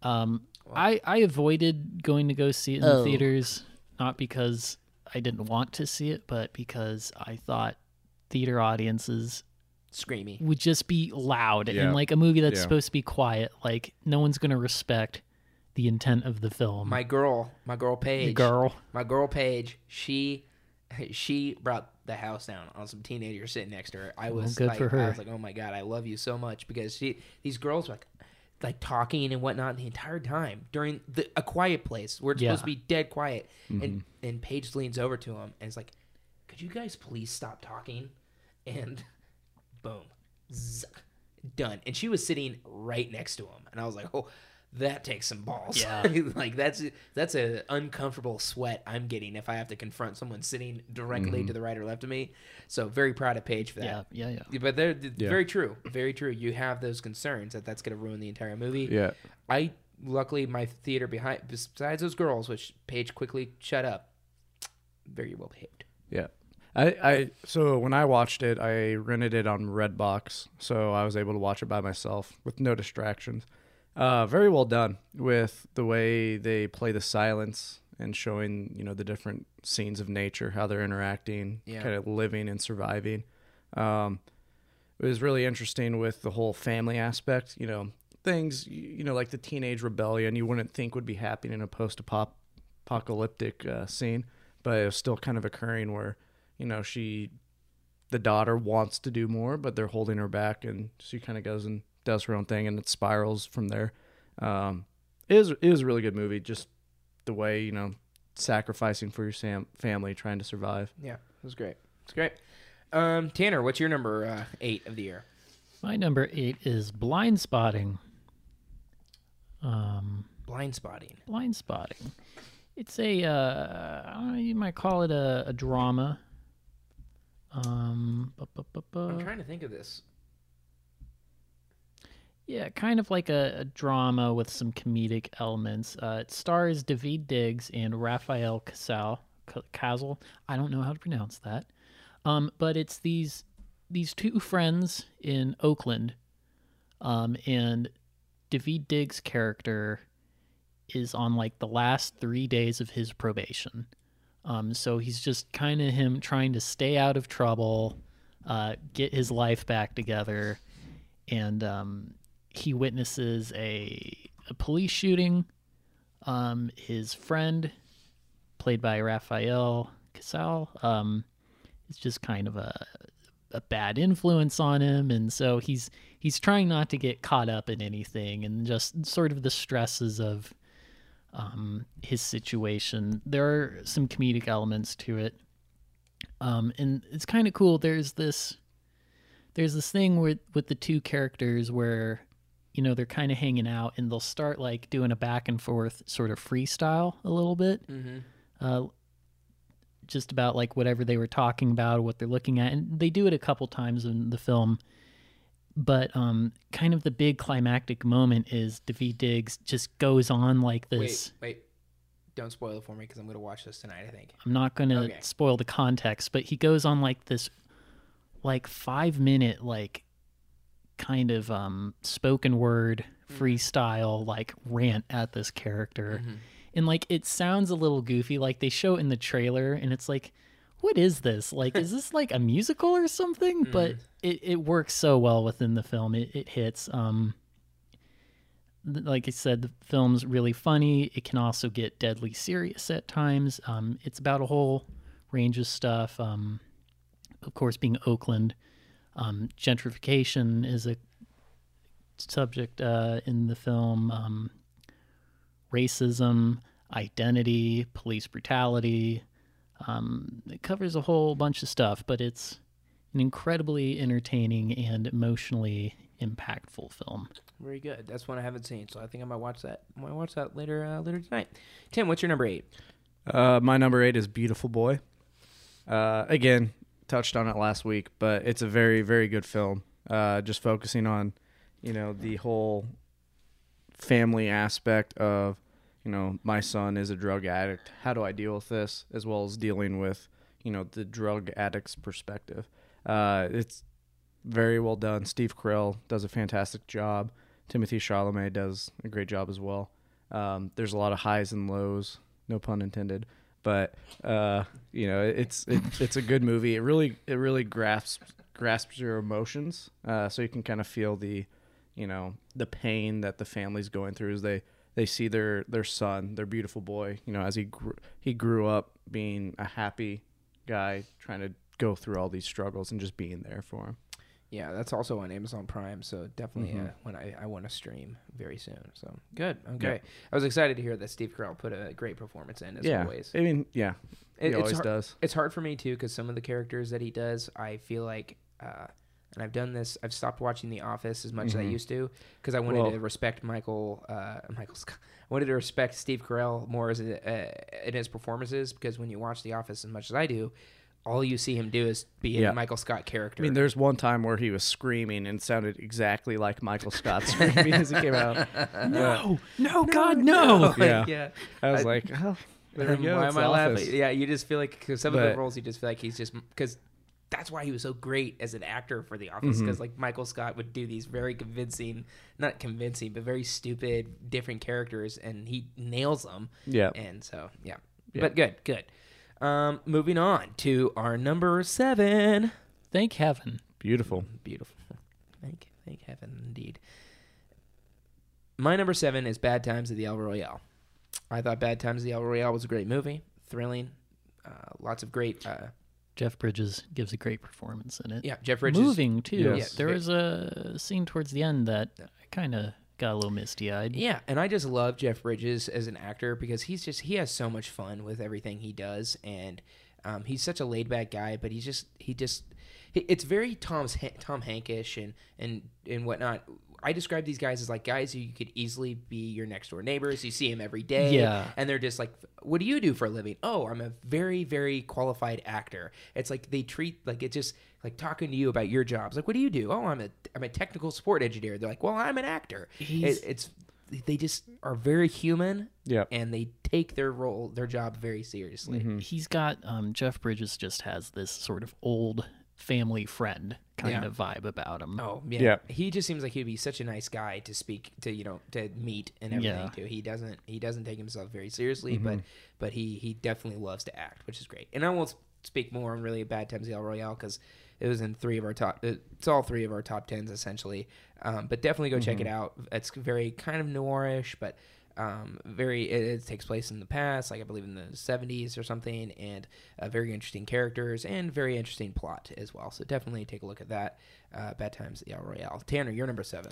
Speaker 2: Um, I I avoided going to go see it in the
Speaker 1: Oh.
Speaker 2: theaters, not because I didn't want to see it, but because I thought theater audiences
Speaker 1: screamy
Speaker 2: would just be loud
Speaker 3: Yeah.
Speaker 2: and like a movie that's
Speaker 3: Yeah.
Speaker 2: supposed to be quiet. Like no one's gonna respect the intent of the film.
Speaker 1: my girl my girl
Speaker 2: The
Speaker 1: Paige
Speaker 2: girl.
Speaker 1: my girl Paige, she she brought the house down on some teenagers sitting next to her. I was
Speaker 2: good
Speaker 1: like,
Speaker 2: for her.
Speaker 1: I was like, oh my god, I love you so much because she these girls were like like talking and whatnot the entire time during the a quiet place where it's
Speaker 2: Yeah.
Speaker 1: supposed to be dead quiet. And mm-hmm. and Paige leans over to him and is like, could you guys please stop talking? And boom, Zzz, done. And she was sitting right next to him, and I was like, oh. That takes some balls.
Speaker 2: Yeah. *laughs*
Speaker 1: like that's that's an uncomfortable sweat I'm getting if I have to confront someone sitting directly mm-hmm. to the right or left of me. So very proud of Paige for that.
Speaker 2: yeah, yeah. Yeah.
Speaker 1: But they're th-
Speaker 3: Yeah.
Speaker 1: very true, very true. You have those concerns that that's going to ruin the entire movie.
Speaker 3: Yeah.
Speaker 1: I luckily my theater behind besides those girls, which Paige quickly shut up, very well behaved.
Speaker 3: Yeah. I, I so when I watched it, I rented it on Redbox, so I was able to watch it by myself with no distractions. Uh, very well done with the way they play the silence and showing you know the different scenes of nature, how they're interacting,
Speaker 1: Yeah.
Speaker 3: kind of living and surviving. Um, it was really interesting with the whole family aspect. You know, things you know like the teenage rebellion you wouldn't think would be happening in a post-apocalyptic uh, scene, but it was still kind of occurring where you know she, the daughter wants to do more, but they're holding her back, and she kind of goes and does her own thing, and it spirals from there. Um, it is it is a really good movie, just the way you know sacrificing for your sam- family, trying to survive.
Speaker 1: Yeah, it was great. It's great. Um, Tanner, what's your number uh, eight of the year?
Speaker 2: My number eight is Blind Spotting. Um,
Speaker 1: Blind spotting.
Speaker 2: Blind Spotting. It's a uh, I don't know, you might call it a, a drama. Um, bu- bu- bu- bu-
Speaker 1: I'm trying to think of this.
Speaker 2: Yeah, kind of like a, a drama with some comedic elements. Uh, it stars Daveed Diggs and Rafael Casal. Casal. I don't know how to pronounce that. Um, but it's these these two friends in Oakland, um, and Daveed Diggs' character is on like the last three days of his probation. Um, so he's just kind of him trying to stay out of trouble, uh, get his life back together, and um, he witnesses a, a police shooting. Um, his friend, played by Rafael Casal, um, is just kind of a a bad influence on him, and so he's he's trying not to get caught up in anything, and just sort of the stresses of um, his situation. There are some comedic elements to it, um, and it's kind of cool. There's this there's this thing with with the two characters where you know they're kind of hanging out and they'll start like doing a back and forth sort of freestyle a little bit
Speaker 1: Mm-hmm.
Speaker 2: uh, just about like whatever they were talking about, what they're looking at, and they do it a couple times in the film. But um, kind of the big climactic moment is Daveed Diggs just goes on like this.
Speaker 1: Wait, wait. Don't spoil it for me because I'm going to watch this tonight, I think.
Speaker 2: I'm not going to
Speaker 1: Okay.
Speaker 2: spoil the context, but he goes on like this, like five minute, like kind of um, spoken word
Speaker 1: Mm-hmm.
Speaker 2: freestyle, like rant at this character.
Speaker 1: Mm-hmm.
Speaker 2: And like it sounds a little goofy. Like they show it in the trailer, and it's like, what is this? Like, is this like a musical or something? *laughs* But
Speaker 1: Mm.
Speaker 2: it, it works so well within the film. It, it hits. Um, th- like I said, the film's really funny. It can also get deadly serious at times. Um, it's about a whole range of stuff. Um, of course, being Oakland, um, gentrification is a subject uh, in the film. Um, racism, identity, police brutality. Um, it covers a whole bunch of stuff, but it's an incredibly entertaining and emotionally impactful film.
Speaker 1: Very good. That's one I haven't seen, so I think I might watch that. I might watch that later uh, later tonight. Tim, what's your number eight?
Speaker 3: Uh, my number eight is Beautiful Boy. Uh, again, touched on it last week, but it's a very, very good film. Uh, just focusing on, you know, the whole family aspect of, you know, my son is a drug addict. How do I deal with this? As well as dealing with, you know, the drug addict's perspective. Uh, it's very well done. Steve Carell does a fantastic job. Timothée Chalamet does a great job as well. Um, there's a lot of highs and lows, no pun intended. But uh, you know, it's it, it's a good movie. It really it really grasps grasps your emotions, uh, so you can kind of feel the, you know, the pain that the family's going through as they they see their their son, their beautiful boy, you know, as he he grew up being a happy guy, trying to go through all these struggles and just being there for him.
Speaker 1: Yeah, that's also on Amazon Prime, so definitely
Speaker 3: Mhm.
Speaker 1: uh, when I, I want to stream very soon. So good. Okay,
Speaker 3: Yeah.
Speaker 1: I was excited to hear that Steve Carell put a great performance in as
Speaker 3: yeah,
Speaker 1: always.
Speaker 3: I mean, yeah,
Speaker 1: It-
Speaker 3: he
Speaker 1: it's
Speaker 3: always
Speaker 1: hard,
Speaker 3: does.
Speaker 1: It's hard for me too because some of the characters that he does, I feel like, uh, and I've done this. I've stopped watching The Office as much as I
Speaker 3: Mhm.
Speaker 1: used to because I wanted
Speaker 3: Well-
Speaker 1: to respect Michael. Uh, Michael Scott. I wanted to respect Steve Carell more as a, uh, in his performances because when you watch The Office as much as I do, all you see him do is be
Speaker 3: Yeah.
Speaker 1: a Michael Scott character.
Speaker 3: I mean, there's one time where he was screaming and sounded exactly like Michael Scott *laughs* screaming as he came out.
Speaker 2: No, no, God, no. *laughs*
Speaker 3: Yeah.
Speaker 1: yeah.
Speaker 3: I was
Speaker 1: I-
Speaker 3: like, oh, there we go.
Speaker 1: Why am I
Speaker 3: The
Speaker 1: laughing? Yeah, you just feel like because some of the roles you just feel like he's just because that's why he was so great as an actor for The Office
Speaker 3: Mm-hmm.
Speaker 1: because like Michael Scott would do these very convincing, not convincing, but very stupid different characters and he nails them.
Speaker 3: Yeah.
Speaker 1: And so yeah,
Speaker 3: Yeah.
Speaker 1: but good, good. Um, moving on to our number seven.
Speaker 2: Thank heaven.
Speaker 3: Beautiful.
Speaker 1: Beautiful. Thank, thank heaven, indeed. My number seven is Bad Times at the El Royale. I thought Bad Times at the El Royale was a great movie, thrilling, uh, lots of great. Uh,
Speaker 2: Jeff Bridges gives a great performance in it.
Speaker 1: yeah, Jeff Bridges.
Speaker 2: Moving too.
Speaker 3: Yes.
Speaker 2: There was a scene towards the end that I kind of got a little misty eyed.
Speaker 1: Yeah, and I just love Jeff Bridges as an actor because he's just he has so much fun with everything he does, and um, he's such a laid back guy. But he's just he just it's very Tom's Tom Hankish and and and whatnot. I describe these guys as like guys who you could easily be your next door neighbors. You see them every day,
Speaker 2: Yeah.
Speaker 1: and they're just like, "What do you do for a living?" Oh, I'm a very very qualified actor. It's like they treat like it just like talking to you about your jobs. Like, what do you do? Oh, I'm a I'm a technical support engineer. They're like, well, I'm an actor. It, it's they just are very human
Speaker 3: Yeah.
Speaker 1: and they take their role their job very seriously
Speaker 3: Mm-hmm.
Speaker 2: He's got um, Jeff Bridges just has this sort of old family friend kind
Speaker 1: Yeah.
Speaker 2: of vibe about him.
Speaker 1: oh yeah.
Speaker 3: Yeah.
Speaker 1: he just seems like he'd be such a nice guy to speak to you know to meet and everything
Speaker 2: Yeah.
Speaker 1: too he doesn't he doesn't take himself very seriously but but he he definitely loves to act which is great and i won't speak more on really bad times at el royale because it was in three of our top it's all three of our top tens essentially um, but definitely go check it out it's very kind of noirish but um, very it, it takes place in the past like i believe in the 70s or something and uh, very interesting characters and very interesting plot as well so definitely take a look at that uh, bad times at the el royale tanner you're number seven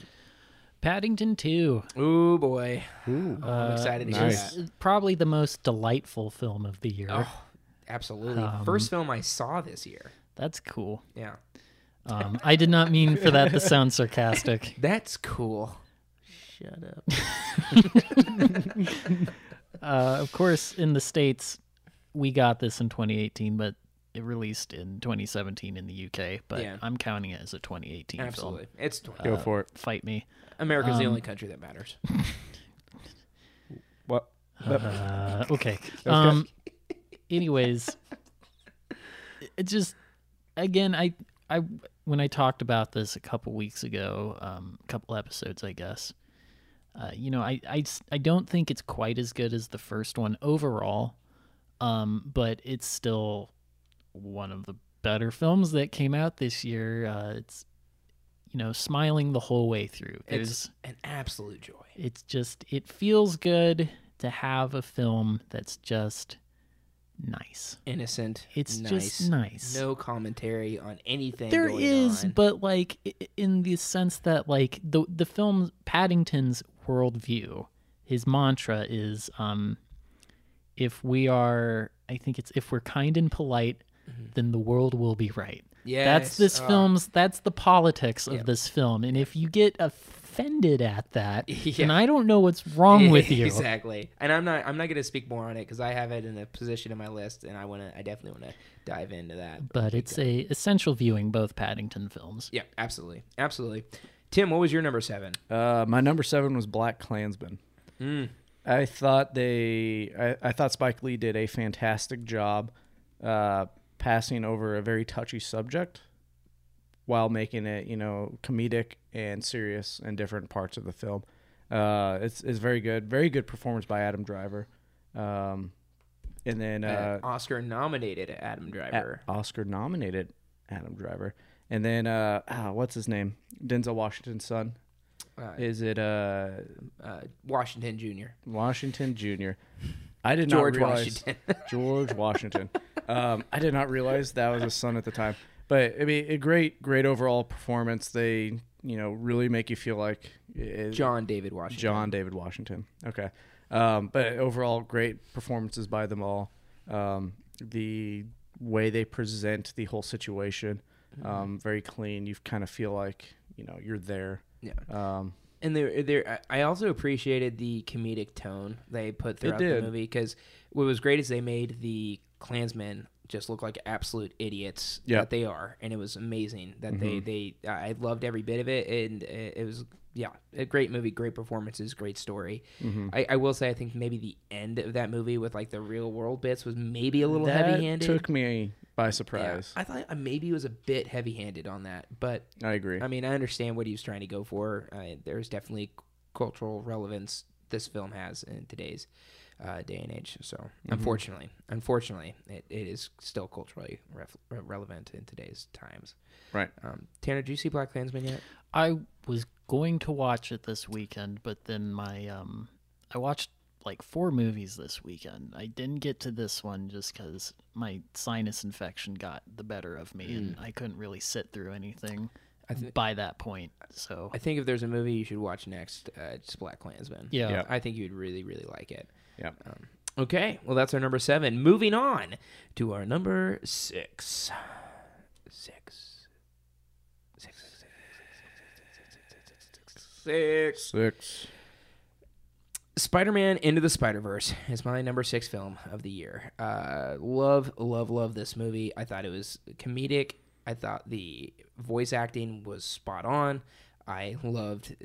Speaker 2: Paddington 2.
Speaker 1: Ooh boy
Speaker 3: Ooh.
Speaker 1: Oh, i'm excited to
Speaker 3: nice.
Speaker 1: hear that
Speaker 2: probably the most delightful film of the year.
Speaker 1: oh absolutely
Speaker 2: Um,
Speaker 1: first film i saw this year
Speaker 2: That's cool.
Speaker 1: yeah
Speaker 2: Um, I did not mean for that to sound sarcastic. *laughs*
Speaker 1: that's cool
Speaker 2: Shut up. *laughs* *laughs* uh, of course, in the States, we got this in 2018, but it released in 2017 in the UK. But
Speaker 1: Yeah.
Speaker 2: I'm counting it as a 2018
Speaker 1: Absolutely, it's
Speaker 2: film.
Speaker 3: Go
Speaker 2: Uh,
Speaker 3: for it.
Speaker 2: Fight me.
Speaker 1: America's the
Speaker 2: Um,
Speaker 1: only country that matters. *laughs*
Speaker 3: What?
Speaker 2: Uh, okay.
Speaker 3: Okay.
Speaker 2: Um. Anyways, it just again, I I when I talked about this a couple weeks ago, um, a couple episodes, I guess. Uh, you know, I, I, I don't think it's quite as good as the first one overall, um, but it's still one of the better films that came out this year. Uh, it's you know, smiling the whole way through. There's
Speaker 1: It's an absolute joy.
Speaker 2: it's just it feels good to have a film that's just nice.
Speaker 1: Innocent.
Speaker 2: It's
Speaker 1: nice.
Speaker 2: just nice.
Speaker 1: No commentary on anything.
Speaker 2: there is,
Speaker 1: on.
Speaker 2: but like in the sense that like the the film Paddington's worldview, his mantra is um if we are I think it's if we're kind and polite, then the world will be right. Yeah,
Speaker 1: That's
Speaker 2: this
Speaker 1: Oh.
Speaker 2: film's that's the politics of
Speaker 1: Yep.
Speaker 2: this film. And if you get offended at that, *laughs*
Speaker 1: Yeah.
Speaker 2: then I don't know what's wrong with you. *laughs*
Speaker 1: exactly. And I'm not. I'm not going to speak more on it because I have it in a position in my list, and I want to. I definitely want to dive into that.
Speaker 2: But it's a essential viewing both Paddington films.
Speaker 1: Yeah, absolutely, absolutely. Tim, what was your number seven?
Speaker 3: Uh, my number seven was Black Klansman.
Speaker 1: Mm.
Speaker 3: I thought they, I, I thought Spike Lee did a fantastic job uh, passing over a very touchy subject while making it, you know, comedic and serious in different parts of the film. Uh, it's it's very good, very good performance by Adam Driver, um, and then uh,
Speaker 1: Uh, Oscar nominated Adam Driver.
Speaker 3: Oscar nominated Adam Driver, and then uh, ah, what's his name? Denzel Washington's son.
Speaker 1: Uh,
Speaker 3: Is it uh,
Speaker 1: uh, Washington Jr.
Speaker 3: Washington Jr. I did
Speaker 1: George
Speaker 3: not realize
Speaker 1: Washington. *laughs*
Speaker 3: George Washington. Um, I did not realize that was his son at the time. But I mean, a great, great overall performance. They, you know, really make you feel like it,
Speaker 1: John David Washington.
Speaker 3: John David Washington. Okay. Um, but overall, great performances by them all. Um, the way they present the whole situation, um, very clean. You kind of feel like you know you're there.
Speaker 1: Yeah.
Speaker 3: Um,
Speaker 1: and there, there. I also appreciated the comedic tone they put throughout the movie because what was great is they made the Klansmen just look like absolute idiots
Speaker 3: Yeah.
Speaker 1: that they are, and it was amazing that they they. I loved every bit of it, and it was yeah, a great movie, great performances, great story. I, I will say, I think maybe the end of that movie with like the real world bits was maybe a little heavy handed.
Speaker 3: took me by
Speaker 1: Yeah,
Speaker 3: surprise.
Speaker 1: I thought uh, maybe it was a bit heavy handed on that, but
Speaker 3: I agree.
Speaker 1: I mean, I understand what he was trying to go for. Uh, there's definitely cultural relevance this film has in today's uh, day and age. So,
Speaker 3: Mm-hmm.
Speaker 1: unfortunately, unfortunately, it, it is still culturally ref- relevant in today's times.
Speaker 3: right.
Speaker 1: Um, Tanner, do you see Black Klansman yet?
Speaker 2: I was going to watch it this weekend, but then my um I watched like four movies this weekend. I didn't get to this one just cuz my sinus infection got the better of me and I couldn't really sit through anything
Speaker 1: I, th-
Speaker 2: by that point. So
Speaker 1: I think if there's a movie you should watch next, uh, it's Black Klansman.
Speaker 2: yeah.
Speaker 3: Yeah.
Speaker 1: I think you'd really, really like it.
Speaker 3: Yeah.
Speaker 1: Um, okay, well, that's our number seven. Moving on to our number six. Six. Six. Six. Six. Spider-Man Into the Spider-Verse is my number six film of the year. Uh, love, love, love this movie. I thought it was comedic. I thought the voice acting was spot on. I loved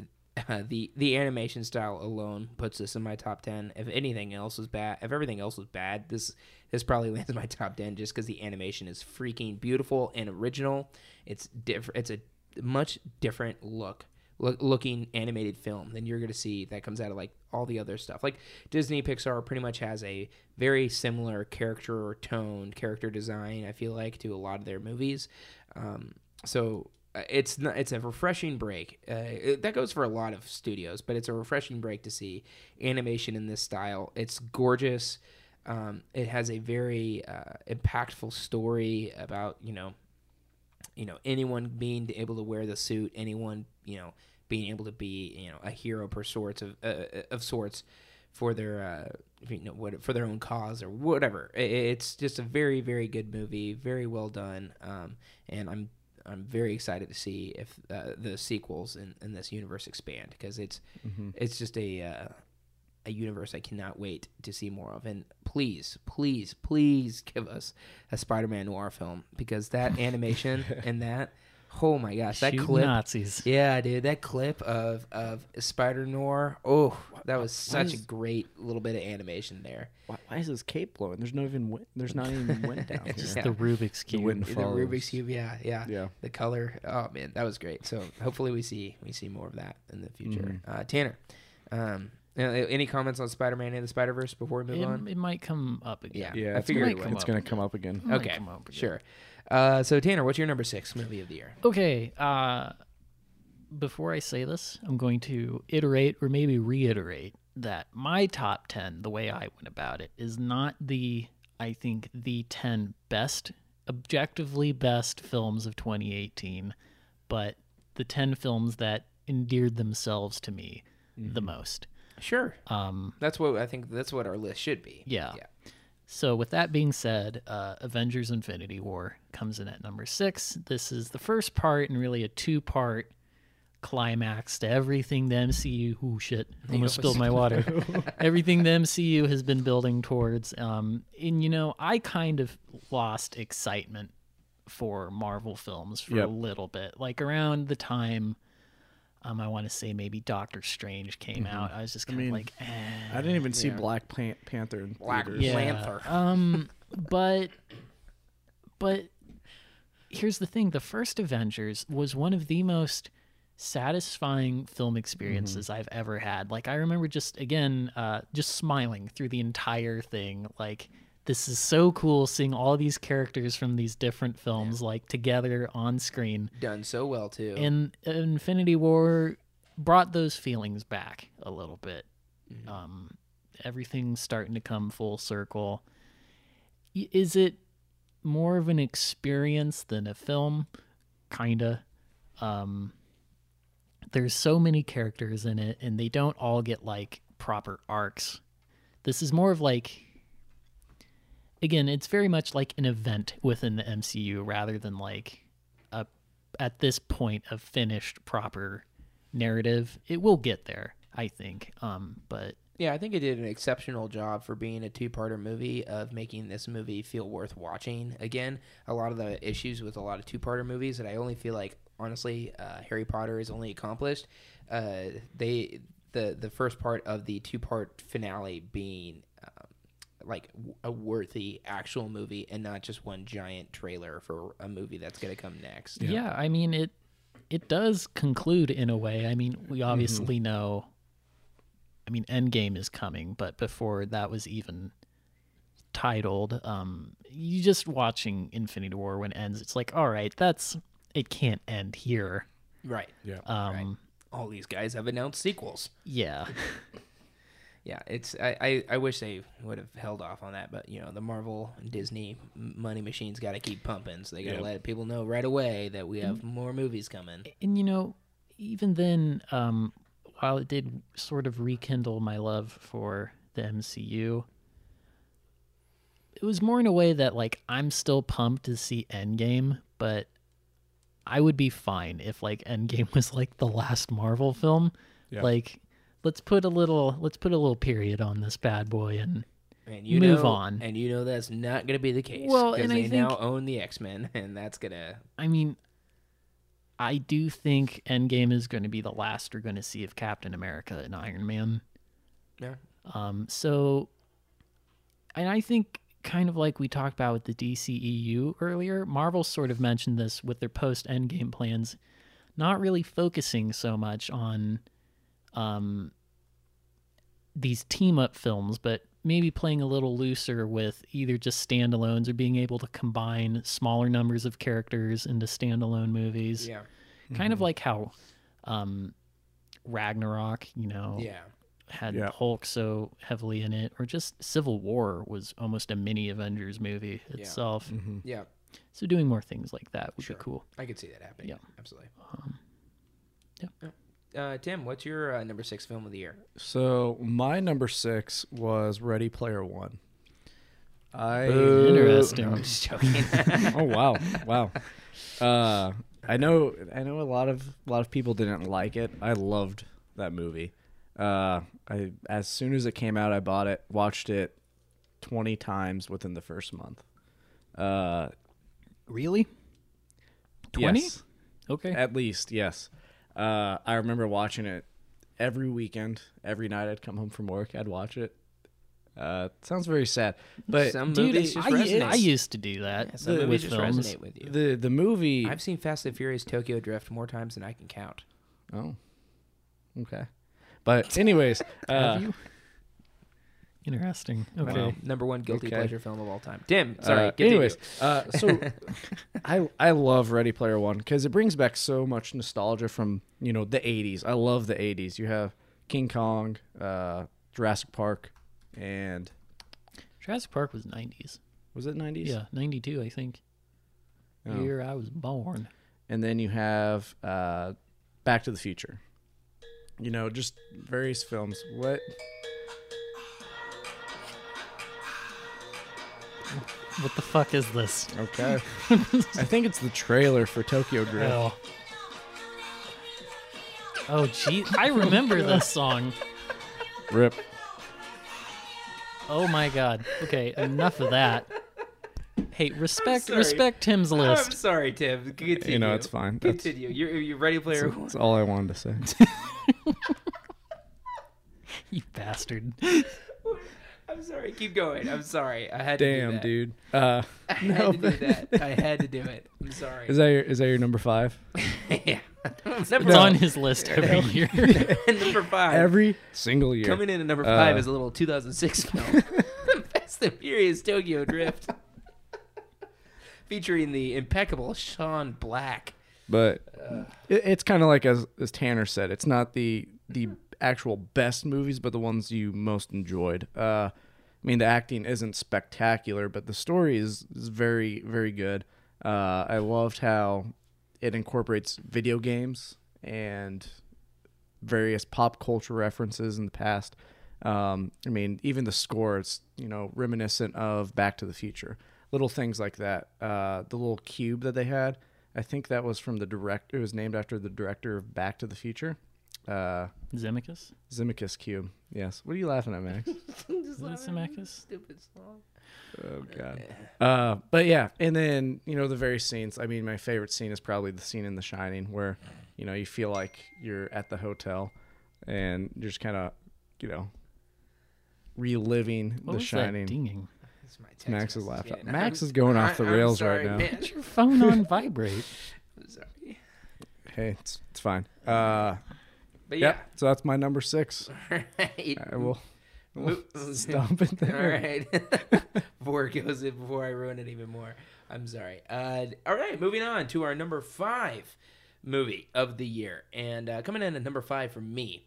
Speaker 1: uh, the the animation style alone puts this in my top ten. If anything else was bad, if everything else was bad, this this probably *laughs* lands in my top ten just because the animation is freaking beautiful and original. It's different. It's a much different look look, looking animated film than you're going to see that comes out of like all the other stuff. Like Disney Pixar pretty much has a very similar character or tone, character design. I feel like to a lot of their movies. Um, so uh, it's not, it's a refreshing break. Uh, it- that goes for a lot of studios, but it's a refreshing break to see animation in this style. It's gorgeous. Um, it has a very uh, impactful story about you know you know anyone being able to wear the suit anyone you know being able to be you know a hero per sorts of uh, of sorts for their uh you know what for their own cause or whatever. It's just a very very good movie very well done um and i'm i'm very excited to see if uh, the sequels in, in this universe expand because it's it's just a uh a universe I cannot wait to see more of. And please, please, please give us a Spider-Man noir film because that *laughs* animation and that, oh my gosh, that
Speaker 2: Shoot
Speaker 1: clip.
Speaker 2: Nazis.
Speaker 1: Yeah, dude, that clip of of Spider Noir. Oh, that was such a great little bit of animation there.
Speaker 3: Why, why is his cape blowing? There's no even wind, there's not even wind *laughs* down here.
Speaker 2: Just
Speaker 1: Yeah.
Speaker 2: the Rubik's cube.
Speaker 3: The wind
Speaker 1: The
Speaker 3: follows.
Speaker 1: Rubik's cube, yeah, yeah,
Speaker 3: Yeah.
Speaker 1: The color, oh man, that was great. So hopefully we see we see more of that in the future.
Speaker 3: Mm-hmm.
Speaker 1: Uh, Tanner, um, any comments on Spider Man and the Spider Verse before we move
Speaker 2: It,
Speaker 1: on?
Speaker 2: it might come up again.
Speaker 1: Yeah,
Speaker 3: Yeah,
Speaker 1: I
Speaker 3: it's
Speaker 1: figured
Speaker 3: gonna,
Speaker 1: it
Speaker 2: come
Speaker 3: it's
Speaker 2: up
Speaker 3: gonna
Speaker 2: again.
Speaker 3: come up again.
Speaker 2: Might
Speaker 1: Okay,
Speaker 2: come up again.
Speaker 1: sure. Uh, so Tanner, what's your number six movie of the year?
Speaker 2: Okay. Uh, before I say this, I'm going to iterate or maybe reiterate that my top 10, the way I went about it, is not the, I think, the 10 best, objectively best films of 2018, but the 10 films that endeared themselves to me the most.
Speaker 1: Sure,
Speaker 2: Um,
Speaker 1: that's what I think. That's what our list should be.
Speaker 2: Yeah.
Speaker 1: yeah.
Speaker 2: So, with that being said, uh, Avengers Infinity War comes in at number six. This is the first part and really a two part climax to everything the MCU. Ooh, shit. Almost spilled my *laughs* water. *laughs* everything the MCU has been building towards. Um, and, you know, I kind of lost excitement for Marvel films for
Speaker 3: Yep.
Speaker 2: a little bit. Like around the time. Um, I want to say maybe Doctor Strange came out. I was just kind
Speaker 3: mean,
Speaker 2: of like, eh.
Speaker 3: I didn't even see
Speaker 1: Yeah.
Speaker 3: Black Pan- Panther in
Speaker 1: Black
Speaker 3: theaters.
Speaker 1: Yeah. Panther.
Speaker 2: Um, *laughs* but but here's the thing: the first Avengers was one of the most satisfying film experiences I've ever had. Like I remember just again, uh, just smiling through the entire thing. Like this is so cool seeing all these characters from these different films like together on screen.
Speaker 1: Done so well too.
Speaker 2: And Infinity War brought those feelings back a little bit. Um, everything's starting to come full circle. Is it more of an experience than a film? Kinda. Um, there's so many characters in it, and they don't all get like proper arcs. This is more of like again, it's very much like an event within the MCU rather than like a at this point a finished proper narrative. It will get there, I think. Um, but
Speaker 1: Yeah, I think it did an exceptional job for being a two-parter movie of making this movie feel worth watching. Again, a lot of the issues with a lot of two-parter movies that I only feel like, honestly, uh, Harry Potter is only accomplished. Uh, they the the first part of the two-part finale being like a worthy actual movie and not just one giant trailer for a movie that's going to come next.
Speaker 2: yeah. I mean it it does conclude in a way. I mean, we obviously know I mean Endgame is coming, but before that was even titled, um you just watching Infinity War when it ends, it's like, all right, that's it can't end here.
Speaker 1: Right.
Speaker 3: Yeah.
Speaker 2: Um
Speaker 1: All these guys have announced sequels.
Speaker 2: yeah. *laughs*
Speaker 1: Yeah, it's I, I, I wish they would have held off on that, but you know the Marvel and Disney m- money machines got to keep pumping, so they got to
Speaker 3: Yep.
Speaker 1: let people know right away that we have more movies coming.
Speaker 2: and you know even then um while it did sort of rekindle my love for the mcu it was more in a way that like i'm still pumped to see endgame but i would be fine if like endgame *laughs* was like the last marvel film
Speaker 3: Yeah.
Speaker 2: like let's put a little let's put a little period on this bad boy and
Speaker 1: And you
Speaker 2: Move
Speaker 1: know,
Speaker 2: on.
Speaker 1: and you know that's not going to be the case.
Speaker 2: Well, and I
Speaker 1: they now own the X Men, *laughs* and that's gonna.
Speaker 2: I mean, I do think Endgame is going to be the last we're going to see of Captain America and Iron Man.
Speaker 1: Yeah.
Speaker 2: Um, so, and I think kind of like we talked about with the DCEU earlier, Marvel sort of mentioned this with their post Endgame plans, not really focusing so much on um, these team up films, but maybe playing a little looser with either just standalones or being able to combine smaller numbers of characters into standalone movies.
Speaker 1: Yeah.
Speaker 2: Kind of like how um, Ragnarok, you know,
Speaker 1: Yeah.
Speaker 2: had
Speaker 3: Yeah.
Speaker 2: Hulk so heavily in it, or just Civil War was almost a mini Avengers movie
Speaker 1: Yeah.
Speaker 2: itself.
Speaker 3: Mm-hmm.
Speaker 1: Yeah.
Speaker 2: So doing more things like that would
Speaker 1: Sure.
Speaker 2: be cool.
Speaker 1: I could see that happening.
Speaker 2: Yeah.
Speaker 1: Absolutely.
Speaker 2: yeah.
Speaker 1: Uh, Tim, what's your uh, number six film of the year?
Speaker 3: So my number six was Ready Player One. I
Speaker 2: Interesting.
Speaker 1: No, I'm just joking. *laughs*
Speaker 3: oh wow, wow. Uh, I know, I know a lot of a lot of people didn't like it. I loved that movie. Uh, I as soon as it came out, I bought it, watched it twenty times within the first month. Uh,
Speaker 2: Really? 20?
Speaker 3: yes.
Speaker 2: Okay.
Speaker 3: At least, yes. Uh, I remember watching it every weekend. Every night I'd come home from work, I'd watch it. Uh, sounds very sad, but
Speaker 1: Some
Speaker 2: Dude,
Speaker 1: movies just
Speaker 2: I,
Speaker 1: resonate.
Speaker 2: I used to do that
Speaker 1: some
Speaker 2: with
Speaker 1: movies just
Speaker 2: films.
Speaker 1: resonate with you.
Speaker 3: the the movie.
Speaker 1: I've seen Fast and Furious Tokyo Drift more times than I can count.
Speaker 3: oh, okay. But anyways, *laughs* uh,
Speaker 2: Have you? Interesting. Okay.
Speaker 3: Wow.
Speaker 1: Number one guilty
Speaker 3: Okay.
Speaker 1: pleasure film of all time. Tim, sorry.
Speaker 3: Uh,
Speaker 1: continue.
Speaker 3: anyways, uh, so *laughs* I I love Ready Player One because it brings back so much nostalgia from you know the '80s. I love the '80s. You have King Kong, uh, Jurassic Park, and
Speaker 2: Jurassic Park was 90s.
Speaker 3: was it '90s?
Speaker 2: Yeah, 92, I think.
Speaker 3: Oh.
Speaker 2: Year I was born.
Speaker 3: and then you have uh, Back to the Future. You know, just various films. What?
Speaker 2: What the fuck is this?
Speaker 3: Okay. *laughs* I think it's the trailer for Tokyo Drift.
Speaker 2: Oh. Oh, gee. I remember *laughs* this song.
Speaker 3: Rip.
Speaker 2: Oh my god. Okay, enough of that. Hey, respect
Speaker 1: sorry.
Speaker 2: respect Tim's
Speaker 1: I'm
Speaker 2: list.
Speaker 1: sorry, Tim. Continue.
Speaker 3: You know, it's fine. That's,
Speaker 1: Continue. You're, you're ready, player.
Speaker 3: that's all I wanted to say. *laughs*
Speaker 2: You bastard.
Speaker 1: I'm sorry. Keep going. I'm sorry. I had to do
Speaker 3: Damn, dude. *laughs* Uh,
Speaker 1: I had
Speaker 3: no,
Speaker 1: to do that. I had to do it. I'm *laughs* sorry.
Speaker 3: is that your is that your number five? *laughs*
Speaker 1: yeah.
Speaker 2: It's
Speaker 1: number,
Speaker 2: on his list every year.
Speaker 1: number five.
Speaker 3: Every single year.
Speaker 1: Coming in at number five
Speaker 3: Uh,
Speaker 1: is a little 2006 film, Fast and Furious Tokyo Drift, featuring the impeccable Sean Black.
Speaker 3: but it, it's kind of like as as Tanner said, it's not the the actual best movies, but the ones you most enjoyed. Uh, I mean, the acting isn't spectacular, but the story is is very very good. Uh, I loved how it incorporates video games and various pop culture references in the past. Um, I mean, even the score, it's you know reminiscent of Back to the Future. Little things like that. Uh, the little cube that they had, I think that was from the direct. It was named after the director of Back to the Future, uh,
Speaker 2: Zemicus?
Speaker 3: Zemeckis Cube. Yes. What are you laughing at, Max? *laughs*
Speaker 2: Is it Zemeckis?
Speaker 1: Stupid song.
Speaker 3: oh God. Uh, but yeah, and then you know the very scenes. I mean, my favorite scene is probably the scene in The Shining, where you know you feel like you're at the hotel, and you're just kind of, you know, reliving
Speaker 2: What
Speaker 3: The
Speaker 2: was
Speaker 3: Shining.
Speaker 2: that dinging?
Speaker 1: That's my text
Speaker 3: Max's
Speaker 1: message
Speaker 3: laptop.
Speaker 1: again.
Speaker 3: Max
Speaker 1: I'm-
Speaker 3: is *laughs* going off the
Speaker 1: I'm
Speaker 3: rails
Speaker 1: sorry,
Speaker 3: right now.
Speaker 1: man.
Speaker 2: Put your phone on *laughs* vibrate.
Speaker 1: I'm sorry.
Speaker 3: Hey, it's it's fine. Uh,
Speaker 1: But
Speaker 3: yeah. So that's my number six. *laughs*
Speaker 1: Right.
Speaker 3: I will. We'll stomp it there.
Speaker 1: right. *laughs* before it goes in, before I ruin it even more. I'm sorry. Uh, all right, moving on to our number five movie of the year. And uh, coming in at number five for me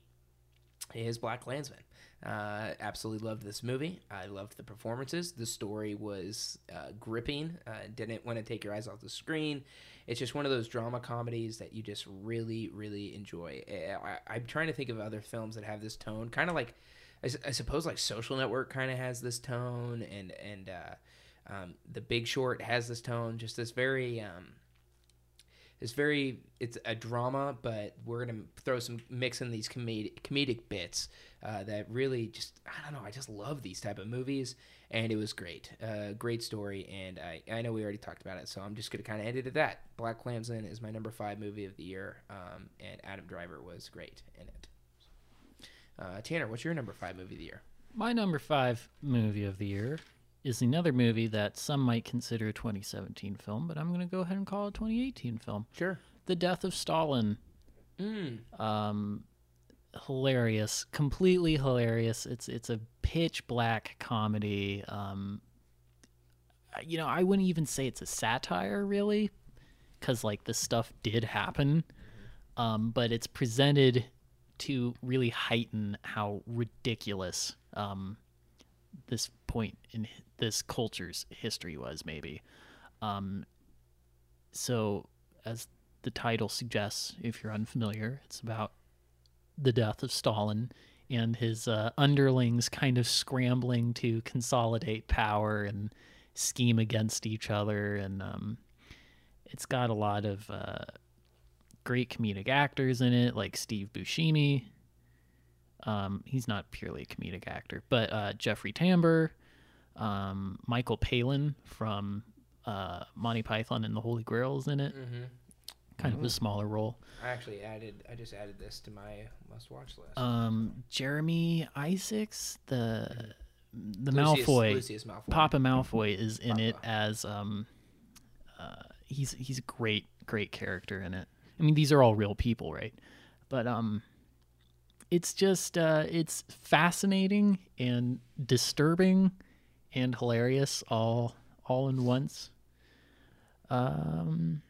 Speaker 1: is Black Klansman. Uh, absolutely loved this movie. I loved the performances. The story was uh, gripping. Uh, didn't want to take your eyes off the screen. It's just one of those drama comedies that you just really, really enjoy. Eh, I, I'm trying to think of other films that have this tone, kind of like, I suppose, like Social Network kind of has this tone, and and uh, um, The Big Short has this tone. Just this very um, it's very it's a drama but we're gonna throw some mix in these comedic comedic bits uh, that really just i don't know i just love these type of movies and it was great. Uh, great story and I, I know we already talked about it so i'm just gonna kind of end it at that. Black klansman is my number five movie of the year um, and adam driver was great in it. Uh, tanner what's your number five movie of the year?
Speaker 2: My number five movie of the year is another movie that some might consider a 2017 film, but I'm going to go ahead and call it a 2018 film.
Speaker 1: sure
Speaker 2: The Death of Stalin.
Speaker 1: mm.
Speaker 2: Um, hilarious, completely hilarious. It's it's a pitch black comedy. Um, you know, I wouldn't even say it's a satire, really, because like this stuff did happen, um, but it's presented to really heighten how ridiculous um, this point in this culture's history was, maybe. Um, so, as the title suggests, if you're unfamiliar, it's about the death of Stalin and his uh, underlings kind of scrambling to consolidate power and scheme against each other. And um, it's got a lot of uh, great comedic actors in it, like Steve Buscemi. Um, he's not purely a comedic actor, but uh, Jeffrey Tambor, um, Michael Palin from uh, Monty Python and the Holy Grail is in it.
Speaker 1: Mm-hmm.
Speaker 2: Kind of a smaller role.
Speaker 1: I actually added. I just added this to my must-watch list.
Speaker 2: Um, Jeremy Isaacs, the the
Speaker 1: Lucius-
Speaker 2: Malfoy,
Speaker 1: Lucius Malfoy.
Speaker 2: Papa Malfoy is in it as um, uh, he's he's a great great character in it. I mean, these are all real people, right? But um, it's just uh, it's fascinating and disturbing and hilarious all all in once. Um,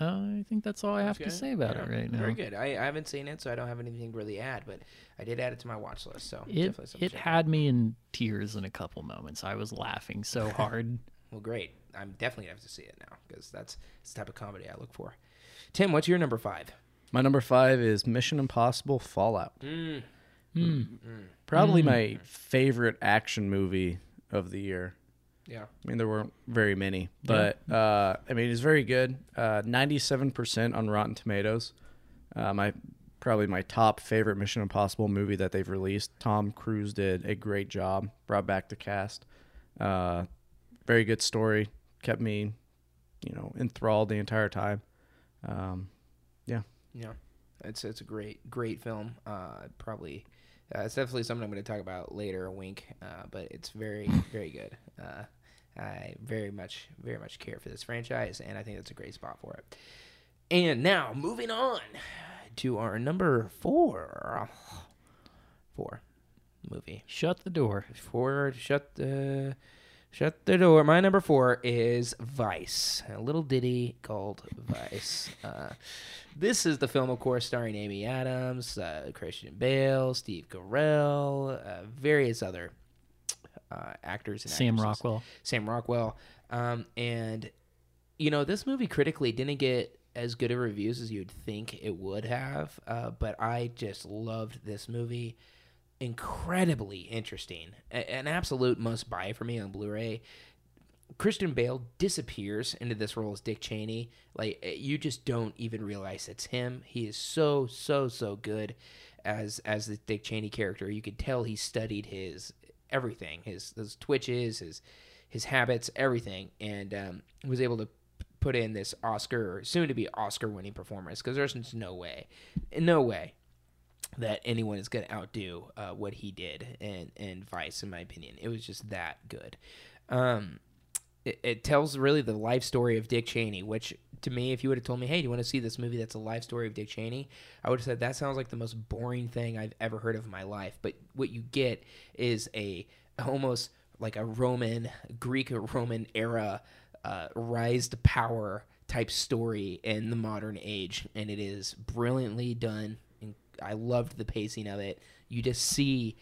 Speaker 2: I think that's all I have to say about
Speaker 1: Yeah,
Speaker 2: it right now.
Speaker 1: Very good. I, I haven't seen it, so I don't have anything to really add, but I did add it to my watch list. So
Speaker 2: it it had me in tears in a couple moments. I was laughing so *laughs* hard.
Speaker 1: Well, great. I'm definitely gonna have to see it now because that's, that's the type of comedy I look for. Tim, what's your number five?
Speaker 3: My number five is Mission Impossible Fallout.
Speaker 1: Mm.
Speaker 3: Probably my favorite action movie of the year.
Speaker 1: Yeah.
Speaker 3: I mean, there weren't very many, but uh, I mean, it's very good. Uh, Ninety-seven percent on Rotten Tomatoes. Uh, my probably my top favorite Mission Impossible movie that they've released. Tom Cruise did a great job. Brought back the cast. Uh, very good story. Kept me, you know, enthralled the entire time. Um, yeah.
Speaker 1: It's it's a great great film. Uh, probably uh, it's definitely something I'm going to talk about later. A wink, uh, but it's very *laughs* very good. Uh, I very much very much care for this franchise, and I think that's a great spot for it. And now moving on to our number four, four movie.
Speaker 2: Shut the door.
Speaker 1: Four, shut the shut the door. My number four is Vice, a little ditty called Vice. Uh, this is the film, of course, starring Amy Adams, uh, Christian Bale, Steve Carell, uh, various other uh, actors and
Speaker 2: Sam
Speaker 1: actresses.
Speaker 2: Rockwell.
Speaker 1: Sam Rockwell. Um, and you know, this movie critically didn't get as good of reviews as you'd think it would have. Uh, but I just loved this movie. Incredibly interesting. A- an absolute must buy for me on Blu-ray. Christian Bale disappears into this role as Dick Cheney. Like eh, you just don't even realize it's him. He is so so so good as as the Dick Cheney character. You could tell he studied his everything, his his twitches, his his habits, everything, and um, was able to put in this Oscar, soon to be Oscar winning performance. Because there's no way, no way that anyone is going to outdo uh, what he did and in Vice, in my opinion. It was just that good. Um, it, it tells really the life story of Dick Cheney, which to me, if you would have told me, hey, do you want to see this movie that's a life story of Dick Cheney? I would have said, that sounds like the most boring thing I've ever heard of in my life. But what you get is a almost like a Roman, Greek or Roman era uh, rise to power type story in the modern age. And it is brilliantly done. I loved the pacing of it. You just see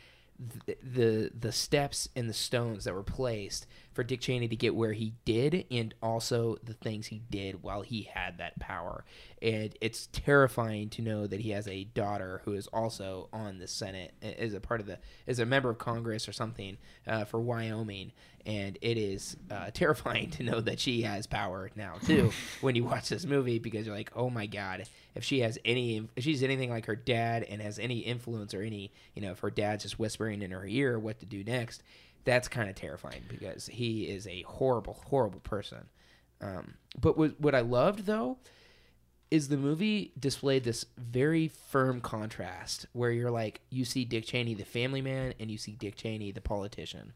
Speaker 1: the, the the steps and the stones that were placed for Dick Cheney to get where he did, and also the things he did while he had that power. And it's terrifying to know that he has a daughter who is also on the Senate as a part of the as a member of Congress or something uh, for Wyoming. And it is uh, *laughs* terrifying to know that she has power now too *laughs* when you watch this movie because you're like, oh my god, if she has any, if she's anything like her dad and has any influence or any, you know, if her dad's just whispering in her ear what to do next, that's kind of terrifying because he is a horrible, horrible person. Um, but what, what I loved though is the movie displayed this very firm contrast where you're like, you see Dick Cheney, the family man, and you see Dick Cheney, the politician.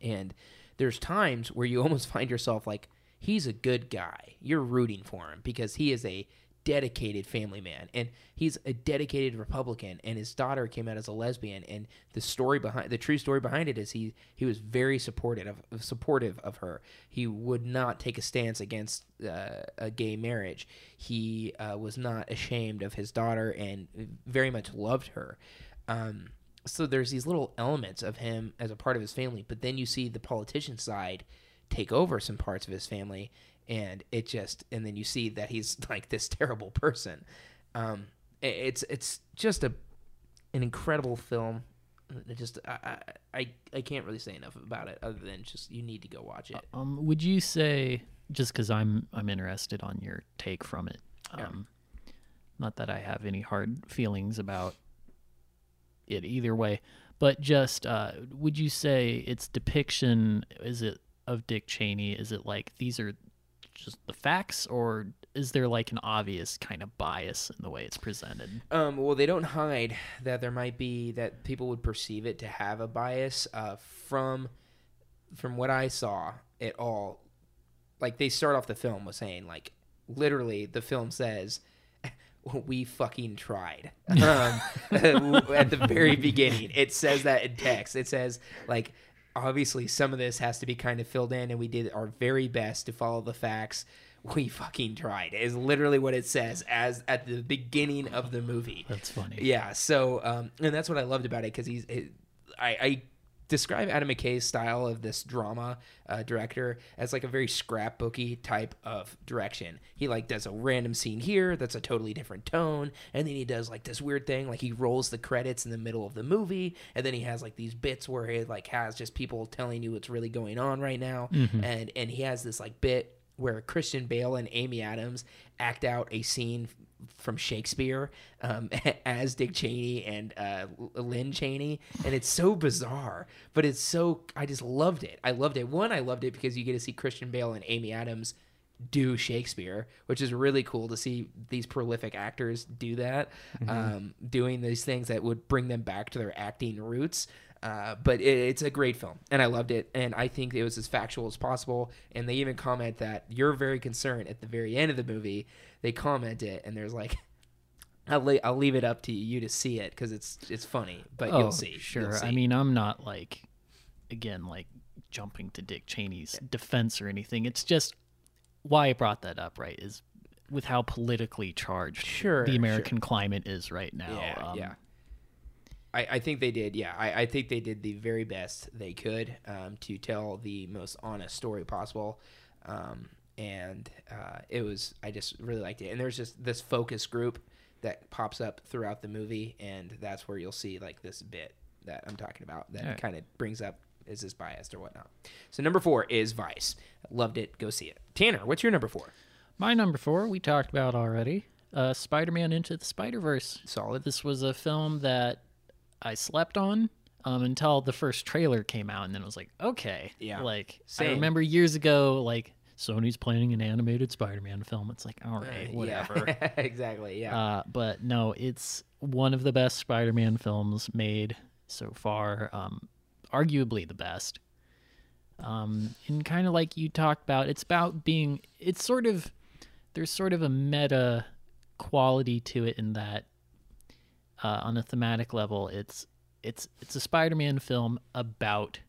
Speaker 1: And there's times where you *laughs* almost find yourself like, he's a good guy. You're rooting for him because he is a dedicated family man. And he's a dedicated republican and his daughter came out as a lesbian and the story behind the true story behind it is he he was very supportive of supportive of her. He would not take a stance against uh, a gay marriage. He uh, was not ashamed of his daughter and very much loved her. Um, so there's these little elements of him as a part of his family but then you see the politician side take over some parts of his family and it just and then you see that he's *laughs* like this terrible person um it's it's just a an incredible film It just I, I i can't really say enough about it other than just you need to go watch it
Speaker 2: Um, would you say just because I'm I'm interested on your take from it?
Speaker 1: Yeah.
Speaker 2: Um, Not that I have any hard feelings about it either way, but just uh, would you say its depiction is it of Dick Cheney? Is it like these are just the facts, or is there like an obvious kind of bias in the way it's presented?
Speaker 1: Um, well, they don't hide that there might be that people would perceive it to have a bias. Uh, from from what I saw, at all like they start off the film with saying like literally the film says *laughs* we fucking tried *laughs* um, *laughs* at the very beginning it says that in text it says like obviously some of this has to be kind of filled in and we did our very best to follow the facts *laughs* we fucking tried is literally what it says as at the beginning of the movie
Speaker 2: That's funny.
Speaker 1: yeah so um and that's what i loved about it because he's I, I describe adam mckay's style of this drama uh, director as like a very scrapbooky type of direction. He like does a random scene here that's a totally different tone and then he does like this weird thing like he rolls the credits in the middle of the movie and then he has like these bits where he like has just people telling you what's really going on right now and and he has this like bit where Christian Bale and Amy Adams act out a scene from Shakespeare um, *laughs* as Dick Cheney and uh, Lynn Cheney, and it's so bizarre, but it's so I just loved it. I loved it. One, I loved it because you get to see Christian Bale and Amy Adams do Shakespeare, which is really cool to see these prolific actors do that, um, doing these things that would bring them back to their acting roots. Uh, but it, it's a great film, and I loved it, and I think it was as factual as possible. And they even comment that you're very concerned at the very end of the movie. They comment it, and there's like, *laughs* I'll, le- I'll leave it up to you to see it because it's it's funny, but
Speaker 2: oh,
Speaker 1: you'll see. You'll
Speaker 2: Sure. I mean, I'm not like, again, like jumping to Dick Cheney's defense or anything. It's just why I brought that up, right? Is with how politically charged
Speaker 1: Sure,
Speaker 2: the
Speaker 1: sure.
Speaker 2: American climate is right now.
Speaker 1: Yeah,
Speaker 2: um,
Speaker 1: yeah. I, I think they did. Yeah, I, I think they did the very best they could um, to tell the most honest story possible, um, and uh, it was. I just really liked it. And there's just this focus group that pops up throughout the movie, and that's where you'll see like this bit that I'm talking about that
Speaker 2: Alright.
Speaker 1: kind of brings up is this biased or whatnot. So number four is Vice. Loved it. Go see it. Tanner, what's your number four?
Speaker 2: My number four, we talked about already. Uh, Spider-Man Into the Spider-Verse.
Speaker 1: Solid.
Speaker 2: This was a film that I slept on um, until the first trailer came out, and then it was like, okay,
Speaker 1: Yeah.
Speaker 2: Like
Speaker 1: Same.
Speaker 2: I remember years ago, like Sony's planning an animated Spider-Man film. It's like, all right,
Speaker 1: Uh,
Speaker 2: whatever.
Speaker 1: Yeah. *laughs* exactly. Yeah.
Speaker 2: Uh, but no, it's one of the best Spider-Man films made so far. Um, arguably the best. Um, and kind of like you talked about, it's about being. It's sort of there's sort of a meta quality to it in that, uh, on a thematic level, it's it's it's a Spider-Man film about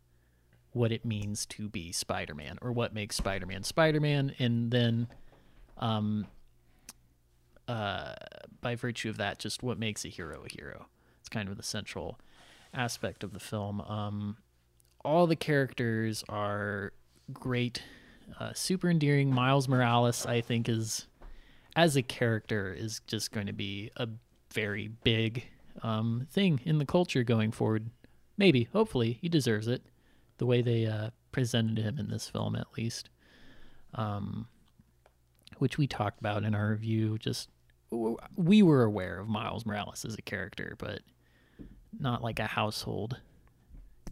Speaker 2: what it means to be Spider-Man or what makes Spider-Man Spider-Man, and then um, uh, by virtue of that, just what makes a hero a hero. It's kind of the central aspect of the film. Um, all the characters are great, uh, super endearing. Miles Morales, I think, is as a character is just going to be a very big um, thing in the culture going forward. Maybe, hopefully, he deserves it. The way they uh, presented him in this film, at least. Um, which we talked about in our review. Just we were aware of Miles Morales as a character, but not like a household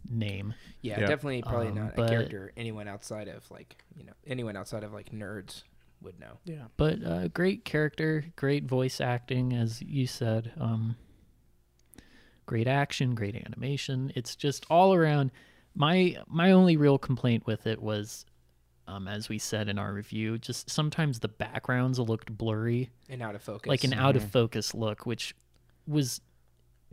Speaker 2: name.
Speaker 1: Yeah,
Speaker 3: Yeah.
Speaker 1: definitely probably
Speaker 2: Um,
Speaker 1: not a character anyone outside of like you know anyone outside of like nerds would know.
Speaker 3: Yeah.
Speaker 2: But uh, great character, great voice acting, as you said. Um, great action, great animation. It's just all around. My my only real complaint with it was, um, as we said in our review, just sometimes the backgrounds looked blurry.
Speaker 1: And out of focus.
Speaker 2: like an out of focus look, which was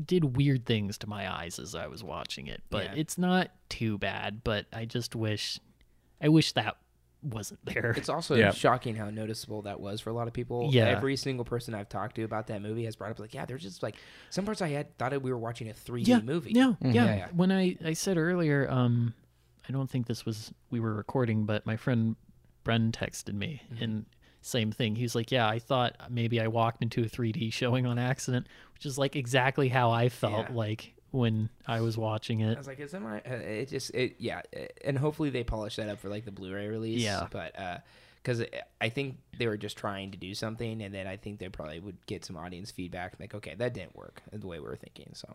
Speaker 2: did weird things to my eyes as I was watching it. But
Speaker 1: Yeah.
Speaker 2: it's not too bad. But I just wish, I wish that wasn't there.
Speaker 1: It's also
Speaker 3: Yeah.
Speaker 1: shocking how noticeable that was for a lot of people.
Speaker 2: Yeah.
Speaker 1: Every single person I've talked to about that movie has brought up like, yeah, there's just like some parts I had thought we were watching a 3D
Speaker 2: yeah,
Speaker 1: movie.
Speaker 2: Yeah, yeah,
Speaker 1: Yeah, yeah.
Speaker 2: When I I said earlier, um, I don't think this was we were recording, but my friend Bren texted me
Speaker 1: Mm-hmm.
Speaker 2: and same thing. He's like, "Yeah, I thought maybe I walked into a 3D showing on accident," which is like exactly how I felt
Speaker 1: Yeah.
Speaker 2: like when I was watching it.
Speaker 1: I
Speaker 2: it.
Speaker 1: was like, is that my? Uh, it just, it, yeah, uh, and hopefully they polish that up for like the Blu-ray release.
Speaker 2: Yeah.
Speaker 1: But because I think they were just trying to do something, and then I think they probably would get some audience feedback, like, okay, that didn't work the way we were thinking. So,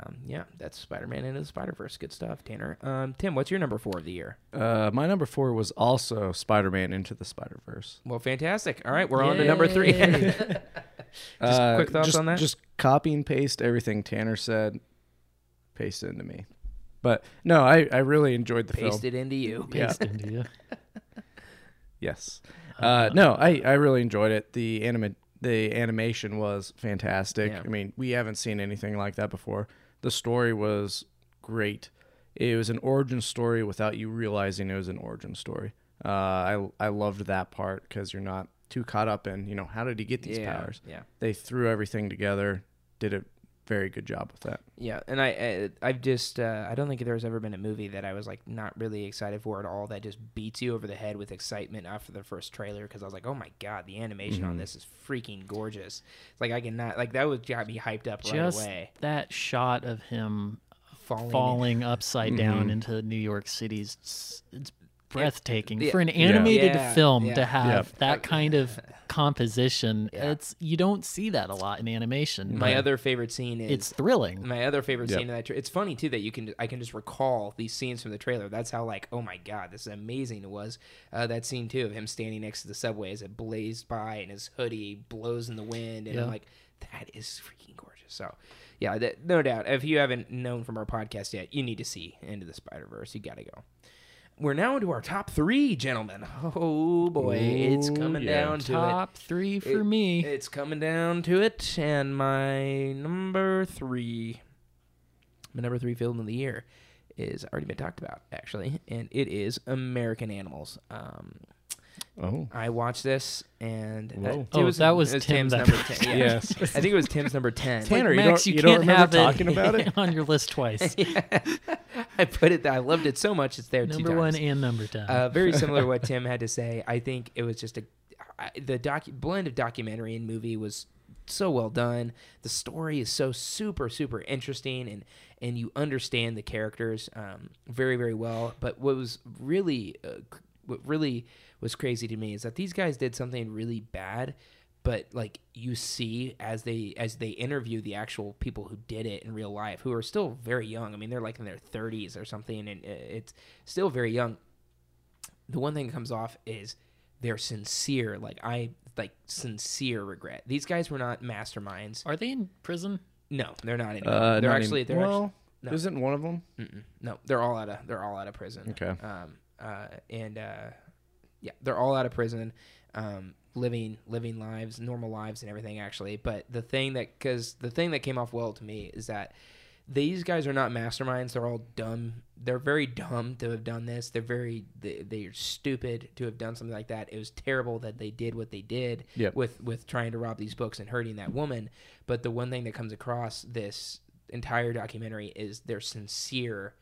Speaker 1: um, yeah, that's Spider-Man into the Spider-Verse. Good stuff, Tanner. Um, Tim, what's your number four of the year?
Speaker 3: Uh, my number four was also Spider-Man Into the Spider-Verse.
Speaker 1: Well, fantastic. All right, we're on to number three. *laughs* Just
Speaker 3: Uh,
Speaker 1: quick thoughts
Speaker 3: just-
Speaker 1: on that?
Speaker 3: Just copy and paste everything Tanner said, paste it into me. But no, I, I really enjoyed the film.
Speaker 1: Paste it into you.
Speaker 3: Yeah.
Speaker 2: Paste into you. *laughs*
Speaker 3: Yes. Uh, no, I, I really enjoyed it. The anima- the animation was fantastic.
Speaker 1: Yeah.
Speaker 3: I mean, we haven't seen anything like that before. The story was great. It was an origin story without you realizing it was an origin story. Uh, I I loved that part because you're not too caught up in you know how did he get these
Speaker 1: yeah,
Speaker 3: powers.
Speaker 1: Yeah.
Speaker 3: They threw everything together, did a very good job with that.
Speaker 1: Yeah, and I, I I've just uh, I don't think there's ever been a movie that I was like not really excited for at all that just beats you over the head with excitement after the first trailer because I was like, oh my god, the animation on
Speaker 3: Mhm.
Speaker 1: this is freaking gorgeous. It's like I cannot like that was got me hyped up right
Speaker 2: Just
Speaker 1: away.
Speaker 2: that shot of him
Speaker 1: Falling,
Speaker 2: falling *laughs* upside down
Speaker 3: Mhm.
Speaker 2: into New York City's it's, it's breathtaking uh,
Speaker 1: yeah.
Speaker 2: for an animated
Speaker 1: Yeah,
Speaker 2: film
Speaker 1: yeah.
Speaker 2: to have
Speaker 3: Yep.
Speaker 2: that uh, kind of composition.
Speaker 1: Yeah.
Speaker 2: It's you don't see that a lot in animation.
Speaker 1: Mm-hmm.
Speaker 2: My
Speaker 1: other favorite scene is
Speaker 2: it's thrilling.
Speaker 1: My other favorite
Speaker 3: Yep.
Speaker 1: scene in that tra- it's funny too that you can I can just recall these scenes from the trailer. That's how like oh my god this is amazing it was. Uh, that scene too of him standing next to the subway as it blazed by and his hoodie blows in the wind and I'm like that is freaking gorgeous. So yeah, that, no doubt. If you haven't known from our podcast yet, you need to see Into the Spider Verse. You got to go. We're now into our top three, gentlemen. Oh boy, it's coming
Speaker 3: yeah.
Speaker 1: down to it.
Speaker 2: Top three for
Speaker 1: It-
Speaker 2: me.
Speaker 1: It's coming down to it, and my number three, my number three film of the year, is already been talked about actually, and it is American Animals. Um,
Speaker 3: Oh,
Speaker 1: I watched this, and uh,
Speaker 3: Whoa.
Speaker 1: it
Speaker 2: Oh, that was
Speaker 1: was
Speaker 2: Tim
Speaker 1: Tim's
Speaker 2: that-
Speaker 1: number ten. Yeah.
Speaker 3: yes.
Speaker 1: I think it was Tim's number ten.
Speaker 3: Tanner, you
Speaker 2: Max,
Speaker 3: don't-
Speaker 2: you,
Speaker 3: you don't
Speaker 2: can't
Speaker 3: remember
Speaker 2: have
Speaker 3: talking about it? *laughs*
Speaker 2: on your list twice. *laughs*
Speaker 1: Yeah. I put it. I loved it so much. It's there two
Speaker 2: number
Speaker 1: times.
Speaker 2: one and number ten.
Speaker 1: Uh, very similar to what *laughs* Tim had to say. I think it was just a I, the doc blend of documentary and movie was so well done. The story is so super super interesting and and you understand the characters um, very very well. But what was really uh, what really was crazy to me is that these guys did something really bad but like you see as they as they interview the actual people who did it in real life who are still very young i mean they're like in their 30s or something and uh, it's still very young the one thing that comes off is they're sincere like i like sincere regret these guys were not masterminds
Speaker 2: Are they in prison?
Speaker 1: no they're not anymore.
Speaker 3: Uh,
Speaker 1: they're
Speaker 3: not
Speaker 1: actually they're
Speaker 3: well,
Speaker 1: no.
Speaker 3: isn't one of them?
Speaker 1: mm-mm. no they're all out of they're all out of prison
Speaker 3: Okay.
Speaker 1: um uh and uh yeah they're all out of prison um living living lives normal lives and everything actually. But the thing that because the thing that came off well to me is that these guys are not masterminds. They're all dumb. They're very dumb to have done this. They're very they, they're stupid to have done something like that. It was terrible that they did what they did
Speaker 3: Yep.
Speaker 1: with with trying to rob these books and hurting that woman. But the one thing that comes across this entire documentary is their sincere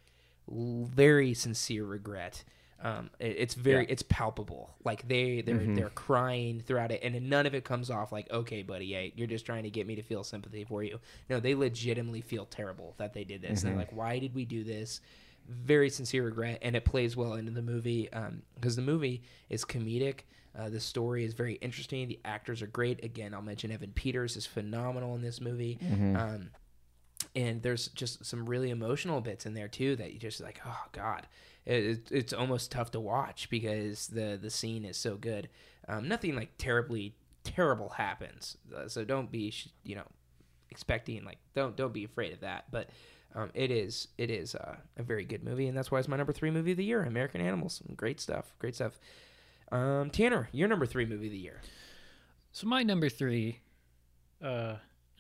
Speaker 1: very sincere regret um, it- it's very
Speaker 3: Yeah.
Speaker 1: it's palpable like they they're
Speaker 3: Mhm.
Speaker 1: they're crying throughout it and none of it comes off like okay buddy yeah, you're just trying to get me to feel sympathy for you no they legitimately feel terrible that they did this
Speaker 3: Mhm.
Speaker 1: they're like why did we do this very sincere regret and it plays well into the movie because the movie is comedic uh, the story is very interesting the actors are great again i'll mention evan peters is phenomenal in this movie
Speaker 3: Mm-hmm.
Speaker 1: um, and there's just some really emotional bits in there too that you just like oh god. It, it, it's almost tough to watch because the the scene is so good. Um, nothing like terribly terrible happens. Uh, so don't be you know expecting like don't don't be afraid of that. But um, it is it is uh, a very good movie and that's why it's my number three movie of the year american animals. Great stuff great stuff. Um, tanner your number three movie of the year.
Speaker 2: So my number three, uh,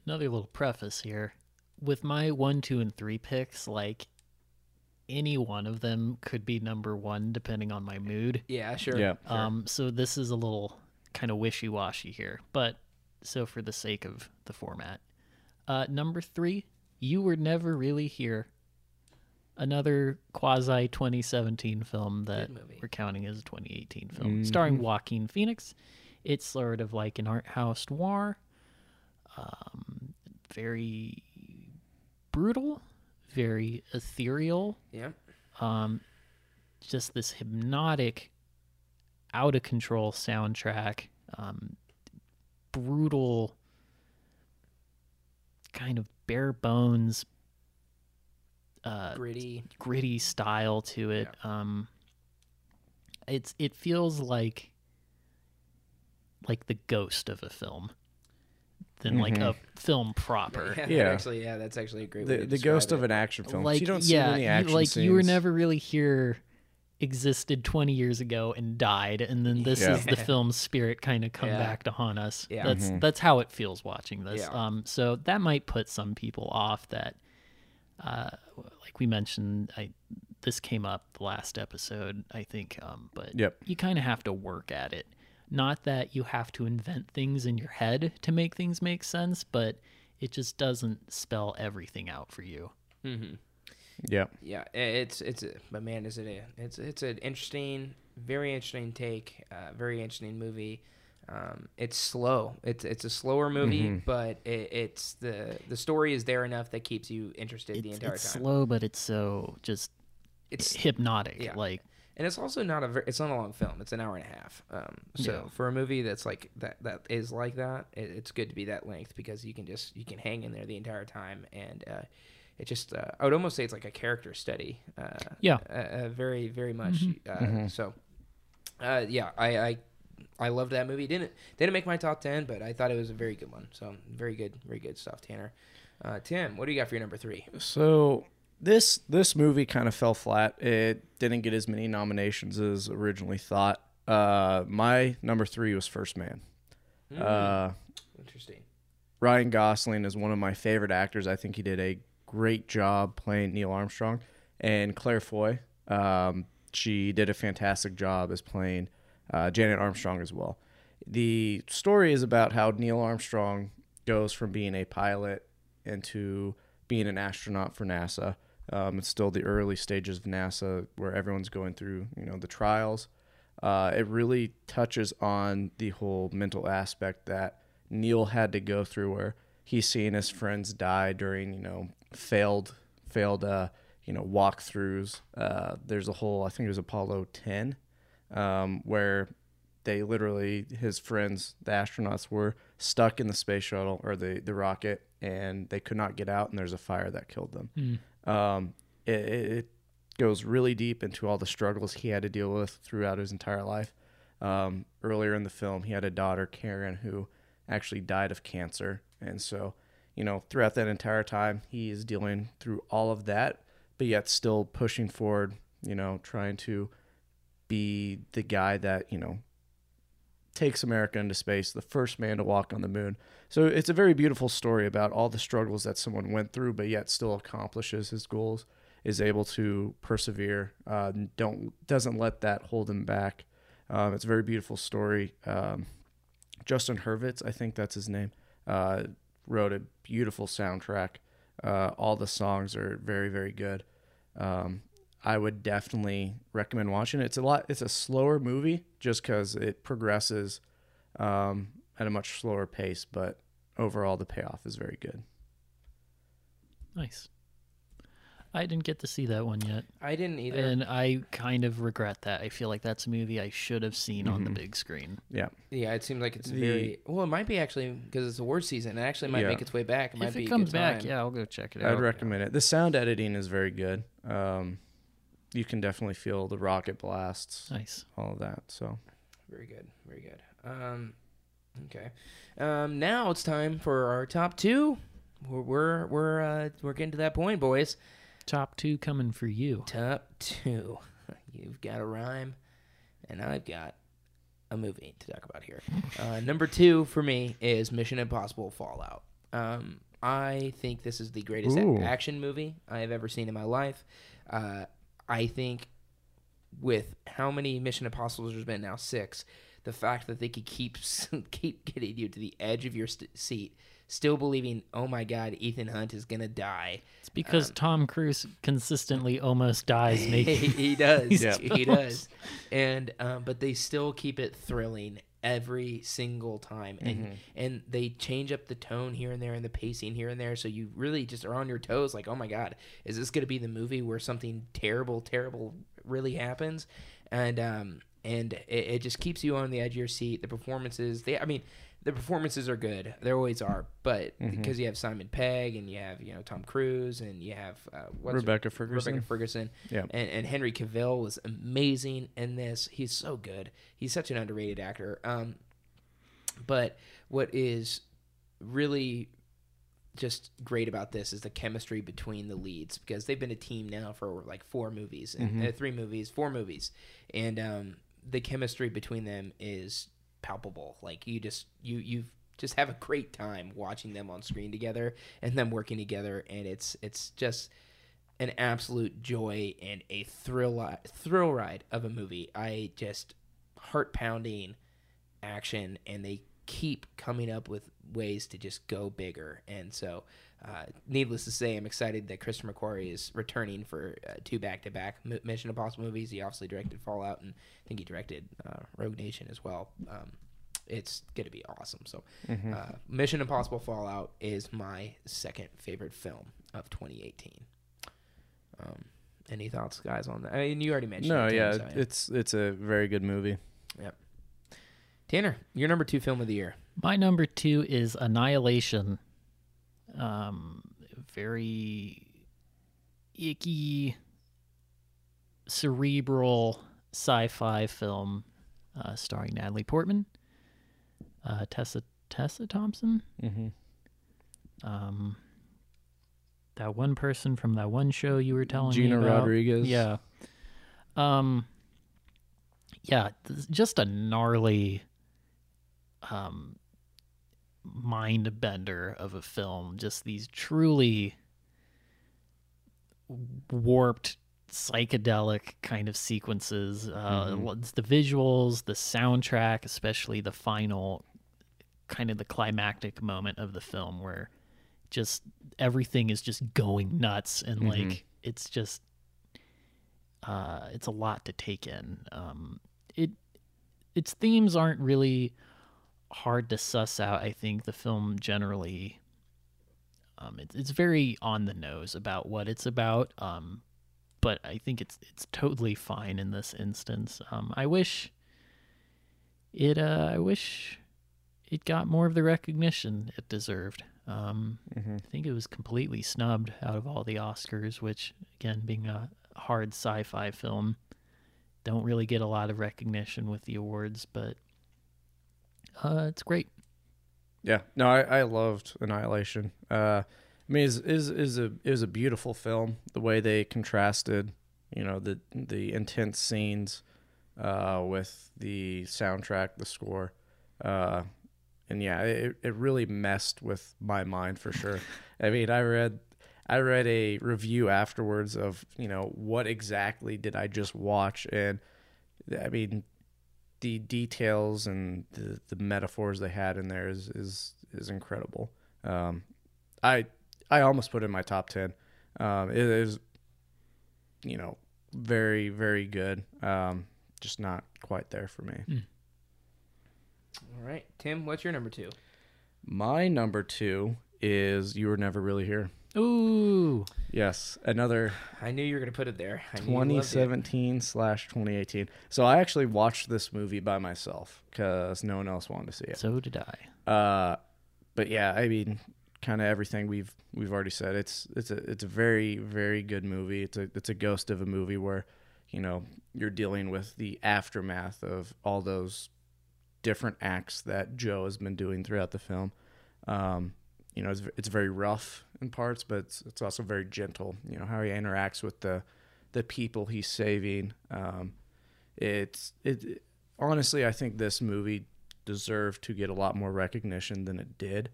Speaker 2: another little preface here. With my one, two, and three picks, like any one of them could be number one depending on my mood.
Speaker 1: yeah sure
Speaker 3: Yeah.
Speaker 1: sure.
Speaker 2: Um, so this is a little kind of wishy washy here, but so for the sake of the format, uh, number three, you were never really here. Another quasi 2017 film that we're counting as a 2018 film, starring
Speaker 3: Mhm.
Speaker 2: Joaquin Phoenix. It's sort of like an art house noir, um, very brutal, very ethereal
Speaker 1: yeah
Speaker 2: um, just this hypnotic out of control soundtrack, um, brutal, kind of bare bones, uh,
Speaker 1: Gritty.
Speaker 2: gritty style to it. Um, it's it feels like like the ghost of a film than like a film proper.
Speaker 1: Yeah,
Speaker 3: Yeah.
Speaker 1: Actually, yeah, that's actually a great way
Speaker 3: The,
Speaker 1: to
Speaker 3: the ghost
Speaker 1: describe
Speaker 3: of an action film.
Speaker 2: Like
Speaker 3: you don't see
Speaker 2: yeah,
Speaker 3: many
Speaker 2: you-
Speaker 3: action
Speaker 2: like you were never really here existed 20 years ago and died and then this
Speaker 3: Yeah.
Speaker 2: is the film's spirit kind of come
Speaker 1: Yeah.
Speaker 2: back to haunt us
Speaker 1: Yeah.
Speaker 2: that's that's how it feels watching this
Speaker 1: Yeah.
Speaker 2: um so that might put some people off that uh like we mentioned i this came up the last episode i think um but
Speaker 3: Yep.
Speaker 2: you kind of have to work at it not that you have to invent things in your head to make things make sense but it just doesn't spell everything out for you
Speaker 3: Yeah.
Speaker 1: Yeah, it's it's but man, is it a it's it's an interesting, very interesting take, uh, very interesting movie. Um, it's slow. It's it's a slower movie,
Speaker 3: Mm-hmm.
Speaker 1: but it, it's the the story is there enough that keeps you interested the entire
Speaker 2: it's
Speaker 1: time.
Speaker 2: It's slow but it's so just
Speaker 1: It's
Speaker 2: hypnotic
Speaker 1: yeah.
Speaker 2: like
Speaker 1: and it's also not a ver- it's not a long film. It's an hour and a half. Um, so
Speaker 2: Yeah.
Speaker 1: for a movie that's like that that is like that, it, it's good to be that length because you can just you can hang in there the entire time and. Uh, it just uh, I would almost say it's like a character study. Uh,
Speaker 2: Yeah.
Speaker 1: uh, uh, very very much. Uh, So, uh, yeah, I, I I loved that movie. Didn't didn't make my top ten, but I thought it was a very good one. So very good, very good stuff, Tanner. Uh, Tim, what do you got for your number three?
Speaker 3: So this this movie kind of fell flat. It didn't get as many nominations as originally thought. Uh, my number three was First Man. Uh,
Speaker 1: Interesting.
Speaker 3: Ryan Gosling is one of my favorite actors. I think he did a great job playing Neil Armstrong, and Claire Foy. Um, she did a fantastic job as playing uh, Janet Armstrong as well. The story is about how Neil Armstrong goes from being a pilot into being an astronaut for NASA. Um, it's still the early stages of NASA where everyone's going through, you know, the trials. Uh, it really touches on the whole mental aspect that Neil had to go through, where he's seeing his friends die during, you know, failed, failed, uh, you know, walkthroughs. Uh, there's a whole, I think it was Apollo 10, um, where they literally his friends the astronauts were stuck in the space shuttle or the the rocket and they could not get out and there's a fire that killed them um, it, it goes really deep into all the struggles he had to deal with throughout his entire life. Um, earlier in the film he had a daughter karen who actually died of cancer. And so you know throughout that entire time he is dealing through all of that but yet still pushing forward you know trying to be the guy that you know takes America into space, the first man to walk on the moon. So it's a very beautiful story about all the struggles that someone went through, but yet still accomplishes his goals, is able to persevere, uh, don't doesn't let that hold him back. Um, it's a very beautiful story. Um, Justin Hurwitz, I think that's his name, uh, wrote a beautiful soundtrack. Uh, all the songs are very very good. Um, I would definitely recommend watching it. It's a lot. It's a slower movie just because it progresses um, at a much slower pace, but overall the payoff is very good.
Speaker 2: Nice. I didn't get to see that one yet,
Speaker 1: I didn't either.
Speaker 2: and I kind of regret that. I feel like that's a movie I should have seen on the big screen.
Speaker 3: Yeah,
Speaker 1: yeah, it seems like it's
Speaker 3: The-
Speaker 1: very well. It might be actually because it's award season. It actually might
Speaker 3: Yeah.
Speaker 1: make its way back. It might
Speaker 2: if
Speaker 1: be
Speaker 2: it
Speaker 1: a
Speaker 2: comes
Speaker 1: good
Speaker 2: back,
Speaker 1: time.
Speaker 2: yeah, I'll go check it out.
Speaker 3: I'd
Speaker 2: out.
Speaker 3: recommend it. The sound editing is very good. Um, you can definitely feel the rocket blasts,
Speaker 2: Nice.
Speaker 3: all of that. So
Speaker 1: Very good. Very good. Um, okay. Um, now it's time for our top two. We're we're we're, uh, we're getting to that point, boys.
Speaker 2: Top two coming for you.
Speaker 1: Top two. *laughs* You've got a rhyme, and I've got a movie to talk about here. *laughs* Uh, number two for me is Mission Impossible Fallout. Um, I think this is the greatest a-
Speaker 3: Ooh.
Speaker 1: action movie I have ever seen in my life. Uh, I think with how many Mission Impossibles there's been now, six, the fact that they could keep *laughs* keep getting you to the edge of your st- seat, still believing, oh my God, Ethan Hunt is gonna die.
Speaker 2: It's because Tom Cruise consistently almost dies *laughs* making.
Speaker 1: he does. *laughs*
Speaker 3: Yeah.
Speaker 1: He does. And um, but they still keep it thrilling every single time, and and they change up the tone here and there and the pacing here and there, so you really just are on your toes. Like, oh my god, is this going to be the movie where something terrible, terrible really happens? And um, and it, it just keeps you on the edge of your seat. The performances, they, I mean, the performances are good. They always are, but
Speaker 3: Mm-hmm.
Speaker 1: because you have Simon Pegg and you have you know Tom Cruise and you have uh,
Speaker 3: Rebecca Ferguson.
Speaker 1: Rebecca Ferguson,
Speaker 3: Yeah.
Speaker 1: and, and Henry Cavill was amazing in this. He's so good. He's such an underrated actor. Um, but what is really just great about this is the chemistry between the leads because they've been a team now for like four movies, and, uh, three movies, four movies, and um, the chemistry between them is palpable. Like you just you you just have a great time watching them on screen together and them working together, and it's it's just an absolute joy and a thrill thrill ride of a movie. I just heart pounding action, and they keep coming up with ways to just go bigger. And so, uh, needless to say, I'm excited that Christopher McQuarrie is returning for uh, two back to back Mission Impossible movies. He obviously directed Fallout, and I think he directed uh, Rogue Nation as well. Um, it's going to be awesome. So, uh, Mission Impossible Fallout is my second favorite film of 2018. Um, any thoughts, guys, on that? I mean, you already mentioned.
Speaker 3: No,
Speaker 1: it,
Speaker 3: yeah,
Speaker 1: so,
Speaker 3: it's it's a very good movie.
Speaker 1: Yep. Tanner, your number two film of the year.
Speaker 2: My number two is Annihilation. Um, very icky, cerebral sci-fi film uh, starring Natalie Portman, uh, Tessa Tessa Thompson,
Speaker 3: Mm-hmm.
Speaker 2: um, that one person from that one show you were telling me
Speaker 3: Gina
Speaker 2: about.
Speaker 3: Rodriguez.
Speaker 2: Yeah. Um. Yeah, just a gnarly, um, mind bender of a film. Just these truly warped psychedelic kind of sequences. Uh,
Speaker 3: Mhm.
Speaker 2: it's the visuals, the soundtrack, especially the final kind of the climactic moment of the film where just everything is just going nuts and
Speaker 3: Mhm.
Speaker 2: like it's just uh it's a lot to take in um it its themes aren't really hard to suss out i think the film generally um it, it's very on the nose about what it's about um but i think it's it's totally fine in this instance um i wish it uh i wish it got more of the recognition it deserved um
Speaker 3: Mm-hmm.
Speaker 2: I think it was completely snubbed out of all the Oscars, which, again, being a hard sci fi film, don't really get a lot of recognition with the awards, but uh, it's great.
Speaker 3: Yeah, no, I, I loved Annihilation. Uh, I mean, is is is a it was a beautiful film. The way they contrasted, you know, the the intense scenes, uh, with the soundtrack, the score, uh, and yeah, it it really messed with my mind for sure. *laughs* I mean, I read I read a review afterwards of you know what exactly did I just watch, and I mean, the details and the, the metaphors they had in there is is is incredible. Um, I I almost put it in my top ten. Um, it is, you know, very very good. Um, just not quite there for me.
Speaker 1: All right, Tim, what's your number two?
Speaker 3: My number two is You Were Never Really Here.
Speaker 2: Ooh,
Speaker 3: Yes, another
Speaker 1: I knew you were gonna put it there. I knew you loved it.
Speaker 3: 2017 slash 2018. So I actually watched this movie by myself because no one else wanted to see it.
Speaker 2: so did I.
Speaker 3: Uh, but yeah, I mean, kind of everything we've we've already said. It's it's a it's a very very good movie. It's a it's a ghost of a movie where, you know, you're dealing with the aftermath of all those different acts that Joe has been doing throughout the film. Um, you know, it's it's very rough in parts, but it's it's also very gentle. You know how he interacts with the the people he's saving. Um, it's it honestly, I think this movie deserved to get a lot more recognition than it did.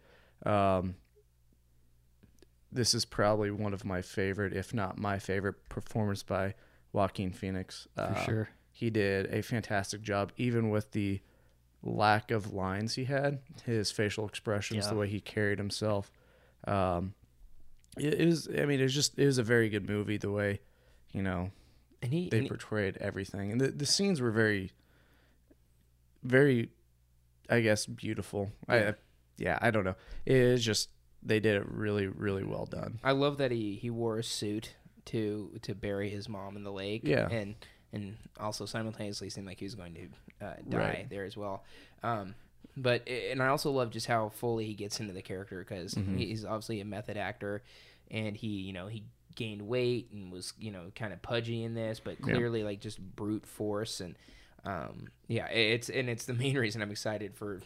Speaker 3: Um, this is probably one of my favorite, if not my favorite, performance by Joaquin Phoenix.
Speaker 2: For
Speaker 3: Uh,
Speaker 2: sure.
Speaker 3: he did a fantastic job, even with the lack of lines he had. His facial expressions,
Speaker 2: Yeah.
Speaker 3: the way he carried himself. Um, it, it was. I mean, it was just. It was a very good movie. The way, you know,
Speaker 1: And he,
Speaker 3: they
Speaker 1: and he-
Speaker 3: portrayed everything, and the the scenes were very, very, I guess, beautiful. I,
Speaker 1: Yeah.
Speaker 3: yeah, I don't know. It is just they did it really, really well done.
Speaker 1: I love that he he wore a suit to to bury his mom in the lake.
Speaker 3: Yeah.
Speaker 1: and and also simultaneously seemed like he was going to uh, die
Speaker 3: Right.
Speaker 1: there as well. Um, but and I also love just how fully he gets into the character because
Speaker 3: Mhm.
Speaker 1: he's obviously a method actor, and he you know he gained weight and was you know kind of pudgy in this, but
Speaker 3: Yeah.
Speaker 1: clearly like just brute force and. Um, yeah, it's and it's the *laughs* main reason I'm excited for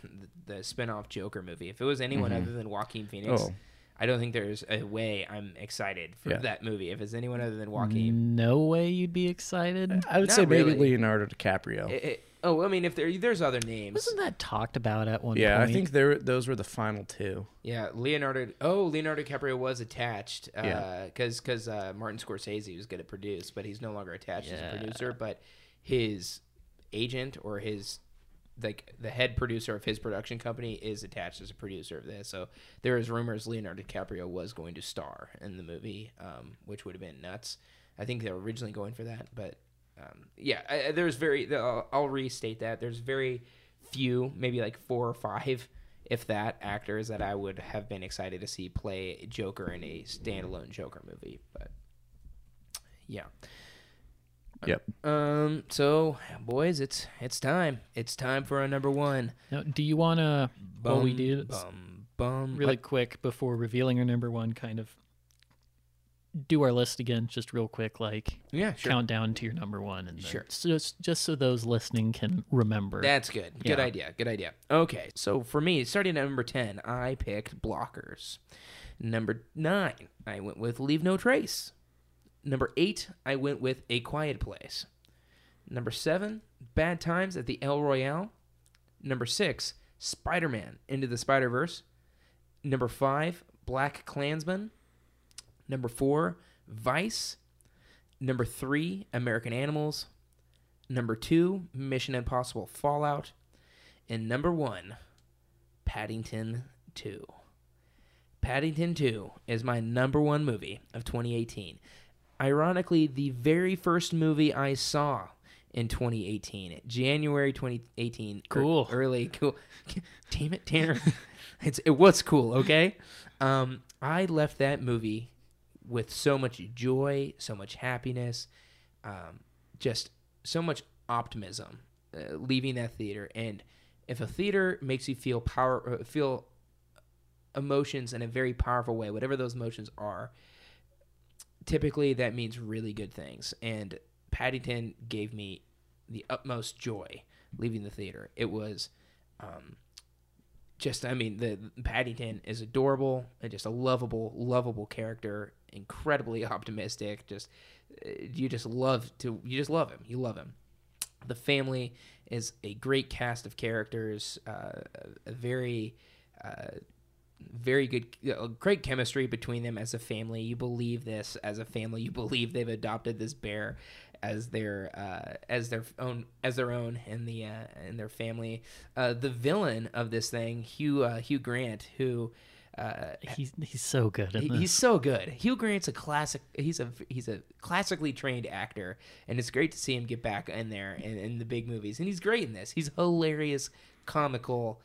Speaker 1: the, the spin-off Joker movie. If it was anyone
Speaker 3: Mhm.
Speaker 1: other than Joaquin Phoenix,
Speaker 3: Oh,
Speaker 1: I don't think there's a way I'm excited for
Speaker 3: Yeah.
Speaker 1: that movie. If it's anyone other than Joaquin,
Speaker 2: No way you'd be excited.
Speaker 3: I would
Speaker 1: Not
Speaker 3: say maybe
Speaker 1: really.
Speaker 3: Leonardo DiCaprio.
Speaker 1: It- it- oh, I mean, if there there's other names,
Speaker 2: Wasn't that talked about at one
Speaker 3: yeah,
Speaker 2: point?
Speaker 3: Yeah, I think there those were the final two.
Speaker 1: yeah, Leonardo. Oh, Leonardo DiCaprio was attached,
Speaker 3: Yeah.
Speaker 1: because because uh, Martin Scorsese was going to produce, but he's no longer attached as a producer. But his agent or his like the head producer of his production company is attached as a producer of this. So there is rumors Leonardo DiCaprio was going to star in the movie, um, which would have been nuts. I think they were originally going for that, but um, yeah, I, I- there's very. I'll, I'll restate that there's very few, maybe like four or five, if that, actors that I would have been excited to see play Joker in a standalone Joker movie. But yeah.
Speaker 3: Yep.
Speaker 1: Um. So, boys, it's it's time. It's time for our number one.
Speaker 2: Now, do you want to, while we
Speaker 1: Bum,
Speaker 2: do
Speaker 1: bum bum.
Speaker 2: really
Speaker 1: Like,
Speaker 2: quick before revealing our number one, kind of do our list again, just real quick, like
Speaker 1: yeah, sure.
Speaker 2: count down to your number one, and
Speaker 1: Sure.
Speaker 2: so just just so those listening can remember.
Speaker 1: That's good. Good idea. Good idea. Okay, so for me, starting at number 10, I picked Blockers. Number 9, I went with Leave No Trace. Number 8, I went with A Quiet Place. Number 7, Bad Times at the El Royale. Number 6, Spider Man Into the Spider Verse. Number 5, Black Klansman. Number 4, Vice. Number 3, American Animals. Number two, Mission Impossible Fallout. And number one, Paddington 2. Paddington 2 is my number one movie of 2018. Ironically, the very first movie I saw in 2018, January 2018. er-
Speaker 2: Cool.
Speaker 1: Early, cool. Damn it, Tanner. *laughs* it's, it was cool, okay? Um, I left that movie with so much joy, so much happiness, um, just so much optimism uh, leaving that theater. And if a theater makes you feel power, uh, feel emotions in a very powerful way, whatever those emotions are, typically that means really good things. And Paddington gave me the utmost joy leaving the theater. It was. Um, just I mean the Paddington is adorable and just a lovable, lovable character, incredibly *laughs* optimistic. Just uh, you just love to you just love him. You love him. The family is a great cast of characters, uh, a very uh, very good, uh, great chemistry between them as a family. You believe this as a family. You *laughs* believe they've adopted this bear as their uh, as their own as their own in the uh, in their family. Uh, the villain of this thing, Hugh uh, Hugh Grant, who. Uh,
Speaker 2: he's he's so good. In
Speaker 1: he-
Speaker 2: this.
Speaker 1: he's so good. Hugh Grant's a classic. He's a he's a classically trained actor, and it's great to see him get back in there in, in the big movies. And he's great in this. He's a hilarious, comical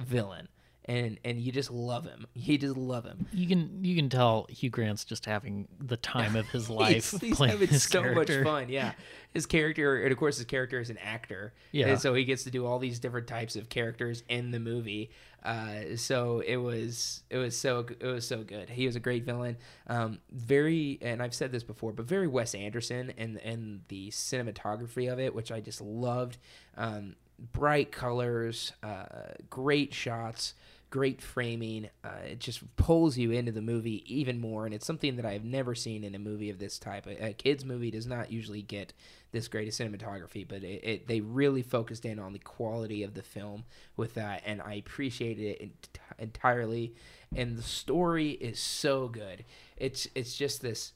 Speaker 1: villain, and and you just love him. *laughs* You just love him.
Speaker 2: you can you can tell Hugh Grant's just having the time of his *laughs* life
Speaker 1: he's, he's
Speaker 2: playing
Speaker 1: having so
Speaker 2: character.
Speaker 1: much fun. Yeah, his character, and of course, his character is an actor.
Speaker 2: Yeah.
Speaker 1: and so he gets to do all these different types of characters in the movie. Uh, so it was it was so it was so good. He was a great villain. Um, very, and I've said this before, but very Wes Anderson and and the cinematography of it, which I just loved. Um, bright colors, uh, great shots great framing. Uh, it just pulls you into the movie even more, and it's something that I've never seen in a movie of this type. A, a kids movie does not usually get this great of cinematography, but it, it, they really focused in on the quality of the film with that, and I appreciated it ent- entirely. And the story is so good. It's it's just this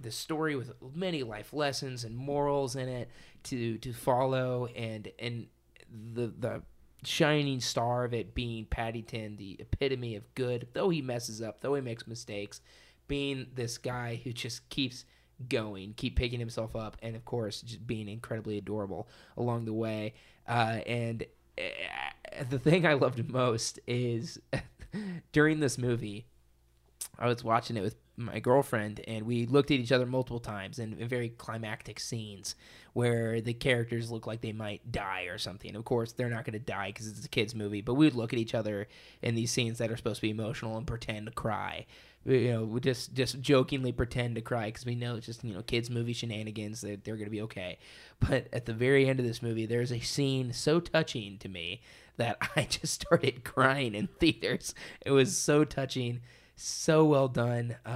Speaker 1: the story with many life lessons and morals in it to to follow, and and the the shining star of it being Paddington, the epitome of good, though he messes up, though he makes mistakes, being this guy who just keeps going, keep picking himself up, and of course, just being incredibly adorable along the way. Uh, and uh, the thing I loved most is *laughs* during this movie, I was watching it with my girlfriend, and we looked at each other multiple times in, in very climactic scenes where the characters look like they might die or something. Of course, they're not going to die because it's a kids' movie, but we would look at each other in these scenes that are supposed to be emotional and pretend to cry. You know, we just just jokingly pretend to cry because we know it's just you know kids' movie shenanigans that they're going to be okay. But at the very end of this movie, there's a scene so touching to me that *laughs* I just started crying in theaters. It was so touching so well done, uh,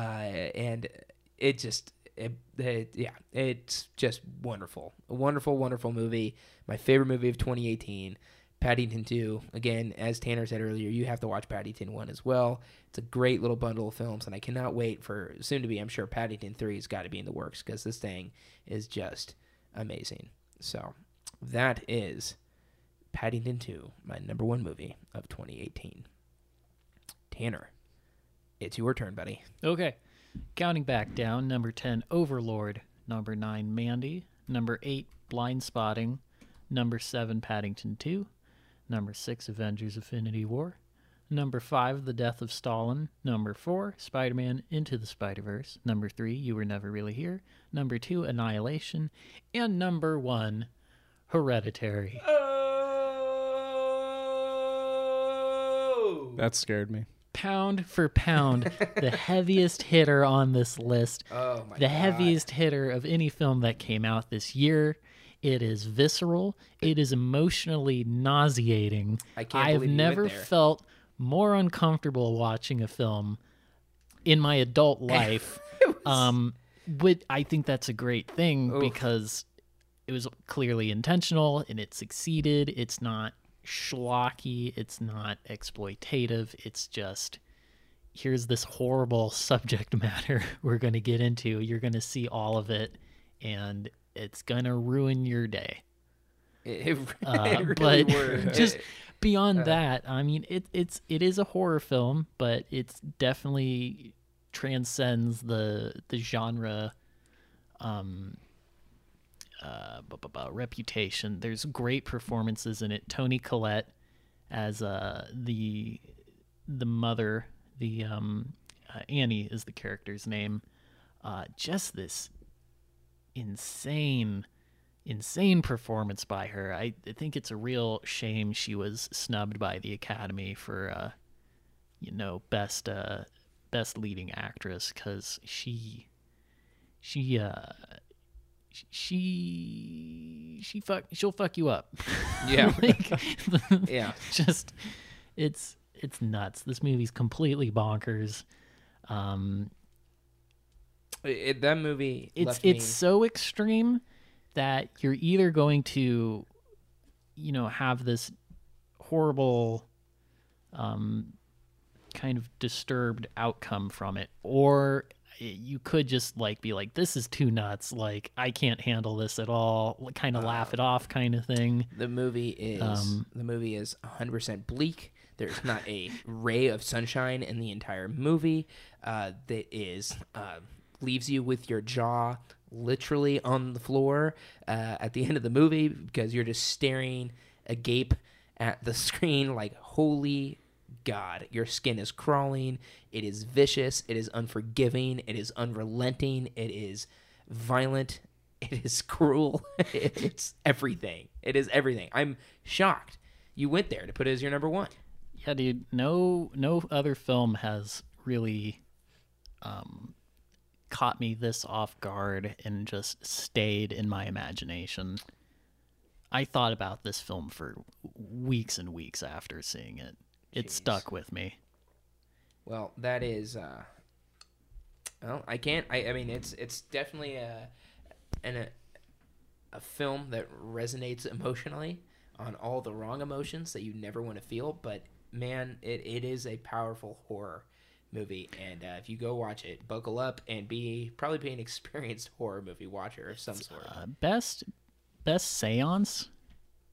Speaker 1: and it just it, it, yeah, it's just wonderful, a wonderful, wonderful movie. My favorite movie of 2018. Paddington 2. Again, as Tanner said earlier, you have to watch Paddington 1 as well. It's a great little bundle of films, and I cannot wait for soon to be. I'm sure Paddington 3 has got to be in the works because this thing is just amazing. So that is Paddington 2, my number one movie of 2018. Tanner, it's your turn, buddy.
Speaker 2: Okay. Counting back down number 10, Overlord. Number 9, Mandy. Number 8, Blindspotting. Number 7, Paddington 2. Number 6, Avengers Infinity War. Number 5, The Death of Stalin. Number 4, Spider Man Into the Spider Verse. Number 3, You Were Never Really Here. Number 2, Annihilation. And number 1, Hereditary.
Speaker 1: Oh!
Speaker 3: That scared me.
Speaker 2: Pound for pound, the *laughs* heaviest hitter on this list.
Speaker 1: Oh my
Speaker 2: the
Speaker 1: God.
Speaker 2: heaviest hitter of any film that came out this year. It is visceral. It is emotionally nauseating.
Speaker 1: I can't
Speaker 2: have
Speaker 1: believe
Speaker 2: never felt more uncomfortable watching a film in my adult *laughs* life. um, but I think that's a great thing
Speaker 1: Oof.
Speaker 2: because it was clearly intentional and it succeeded. It's not schlocky. It's not exploitative. It's just here's this horrible *laughs* subject matter *laughs* we're going to get into. You're going to see all of it, and it's going to ruin your day.
Speaker 1: It, it, *laughs*
Speaker 2: Uh,
Speaker 1: it really
Speaker 2: but
Speaker 1: were.
Speaker 2: just beyond that, I mean, it, it's it is a horror film, but it's definitely transcends the the genre um uh reputation. There's great performances in it. Toni Collette as uh the the mother the um uh, annie is the character's name. Uh just this insane insane performance by her. I, I think it's a real shame she was snubbed by the academy for uh you know best uh best leading actress because she she uh she she fuck she'll fuck you up *laughs* *laughs*
Speaker 1: Yeah.
Speaker 2: like, *laughs*
Speaker 1: yeah.
Speaker 2: just it's it's nuts this movie's completely bonkers um
Speaker 1: It, that movie.
Speaker 2: it's it's
Speaker 1: me-
Speaker 2: so extreme that you're either going to you know have this horrible um kind of disturbed outcome from it or you could just like be like this is too nuts like i can't handle this at all kind of laugh it off kind of thing
Speaker 1: The movie is
Speaker 2: Um,
Speaker 1: the movie is 100% bleak. There's not a ray of sunshine in the entire movie. Uh, that is uh, leaves you with your jaw literally on the floor uh, at the end of the movie because you're just staring agape at the *laughs* screen like holy god. Your skin is crawling. It is vicious. It is unforgiving. It is unrelenting. It is violent. *laughs* It is cruel. *laughs* It's everything. It is everything. I'm shocked you went there to put it as your number one.
Speaker 2: Yeah, dude. No, no other film has really um, caught me this off guard and just stayed in my imagination. I thought about this film for weeks and weeks after seeing it. It stuck with me.
Speaker 1: Well, that is. Uh, well, I can't. I, I mean, it's it's definitely a an, a a film that resonates *laughs* emotionally on all the wrong emotions that you never want to feel. But man, it, it is a powerful horror movie, and uh, if you go watch it, buckle up and be probably be an *laughs* experienced horror movie watcher of some sort.
Speaker 2: Uh, best, best seance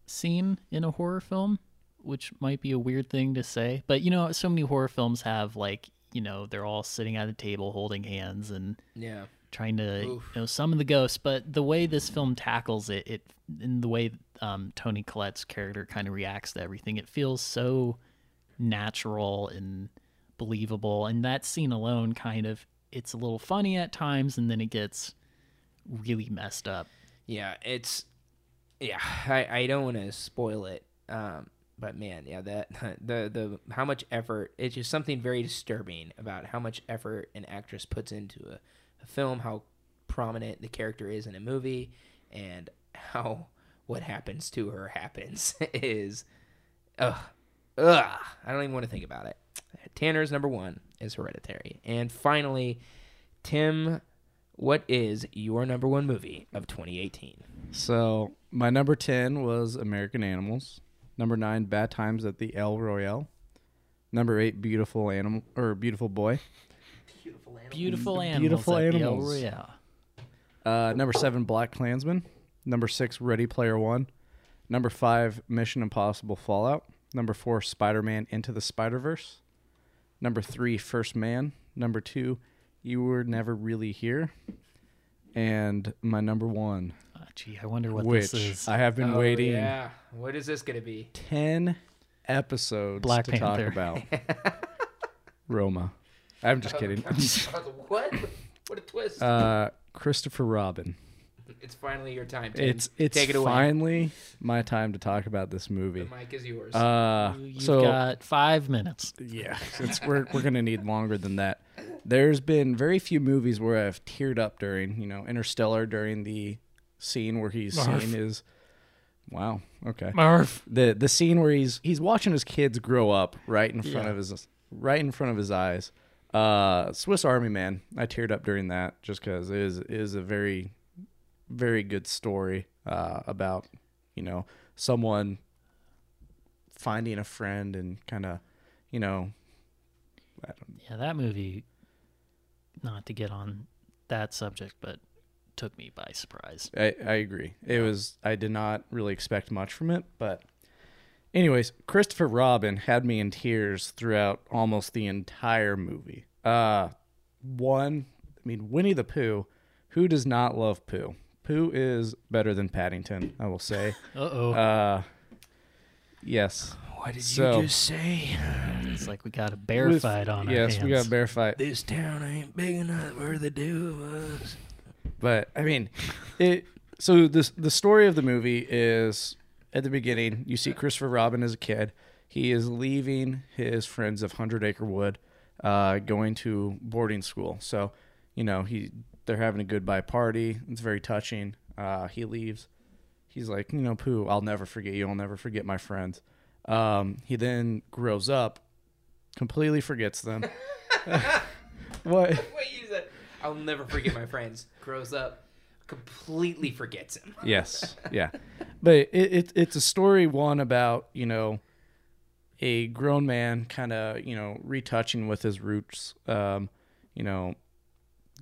Speaker 2: scene in a horror film, which might be a weird thing to say, but you know, so many horror films have like, you know, they're all sitting at a table holding hands and
Speaker 1: yeah,
Speaker 2: trying to
Speaker 1: Oof.
Speaker 2: you know summon the ghosts. but the way this film tackles it it in the way um, Toni Collette's character kind of reacts to everything it feels so natural and believable. And that scene alone kind of it's a little funny at times and then it gets really messed up.
Speaker 1: Yeah, it's yeah. I, I don't want to spoil it, um, but man, yeah, that *laughs* the the how much effort. It's just something very disturbing about how much effort an actress puts into a, a film, how prominent the character is in a movie, and how what happens to her happens *laughs* is, ugh, ugh. I don't even want to think about it. Tanner's number one is Hereditary, and finally, Tim. What is your number one movie of 2018?
Speaker 3: So my number ten was American Animals. Number nine, Bad Times at the El Royale. Number eight, Beautiful Animal or Beautiful Boy.
Speaker 1: Beautiful animal.
Speaker 2: Beautiful animals.
Speaker 3: Beautiful
Speaker 2: at the El
Speaker 3: animals.
Speaker 2: Royale.
Speaker 3: Uh, number seven, Black Klansman. Number six, Ready Player One. Number five, Mission Impossible Fallout. Number four, Spider Man Into the Spider Verse. Number three, First Man. Number two, You Were Never Really Here. And my number one,
Speaker 2: Uh, gee, I wonder what
Speaker 3: which
Speaker 2: this is.
Speaker 3: I have been
Speaker 1: Oh,
Speaker 3: waiting
Speaker 1: Yeah. What is this gonna be?
Speaker 3: 10 episodes
Speaker 2: Black
Speaker 3: to
Speaker 2: Panther.
Speaker 3: talk about. *laughs* Roma. I'm just kidding. *laughs* *laughs*
Speaker 1: what? What a twist!
Speaker 3: uh, Christopher Robin.
Speaker 1: it's finally your time. Tim.
Speaker 3: It's it's
Speaker 1: take it away.
Speaker 3: finally my time to talk about this movie.
Speaker 1: The
Speaker 3: movie.
Speaker 1: mic is yours.
Speaker 3: Uh,
Speaker 2: You- You've
Speaker 3: so
Speaker 2: got five minutes.
Speaker 3: yeah, it's, we're we're gonna need longer than that. There's been very few movies where I've teared up during, you know, Interstellar during the scene where he's
Speaker 2: Marv.
Speaker 3: seeing his. Wow. Okay.
Speaker 2: Murph.
Speaker 3: the the scene where he's he's watching his kids grow up right in front
Speaker 2: Yeah.
Speaker 3: of his right in front of his eyes. Uh, Swiss Army Man. I teared up during that just because it is is a very very good story uh, about you know someone finding a friend and kind of you know I don't,
Speaker 2: Yeah, that movie. Not to get on that subject, but took me by surprise.
Speaker 3: I, I agree. It was I did not really expect much from it, but anyways, Christopher Robin had me in tears throughout almost the entire movie. Uh one, I mean Winnie the Pooh, who does not love Pooh? Pooh is better than Paddington, I will say. *laughs*
Speaker 2: Uh oh.
Speaker 3: Uh yes.
Speaker 1: What did
Speaker 3: so-
Speaker 1: you just say?
Speaker 2: it's like we got a bear
Speaker 3: With-
Speaker 2: fight on our
Speaker 3: Yes, we got a bear fight.
Speaker 1: This town ain't big enough for the two of us.
Speaker 3: But I mean, it. So this the story of the movie is at the beginning. You see Christopher Robin as a kid. He is leaving his friends of Hundred Acre Wood, uh, going to boarding school. So, you know, he they're having a goodbye party. It's very touching. Uh, he leaves. He's like, you know, Pooh, I'll never forget you. I'll never forget my friends. Um, he then grows up, completely forgets them. *laughs* what? *laughs*
Speaker 1: Wait, you said I'll never forget my friends. *laughs* Grows up, completely forgets him.
Speaker 3: yes yeah but it, it it's a story one about you know a grown man kind of you know retouching with his roots um you know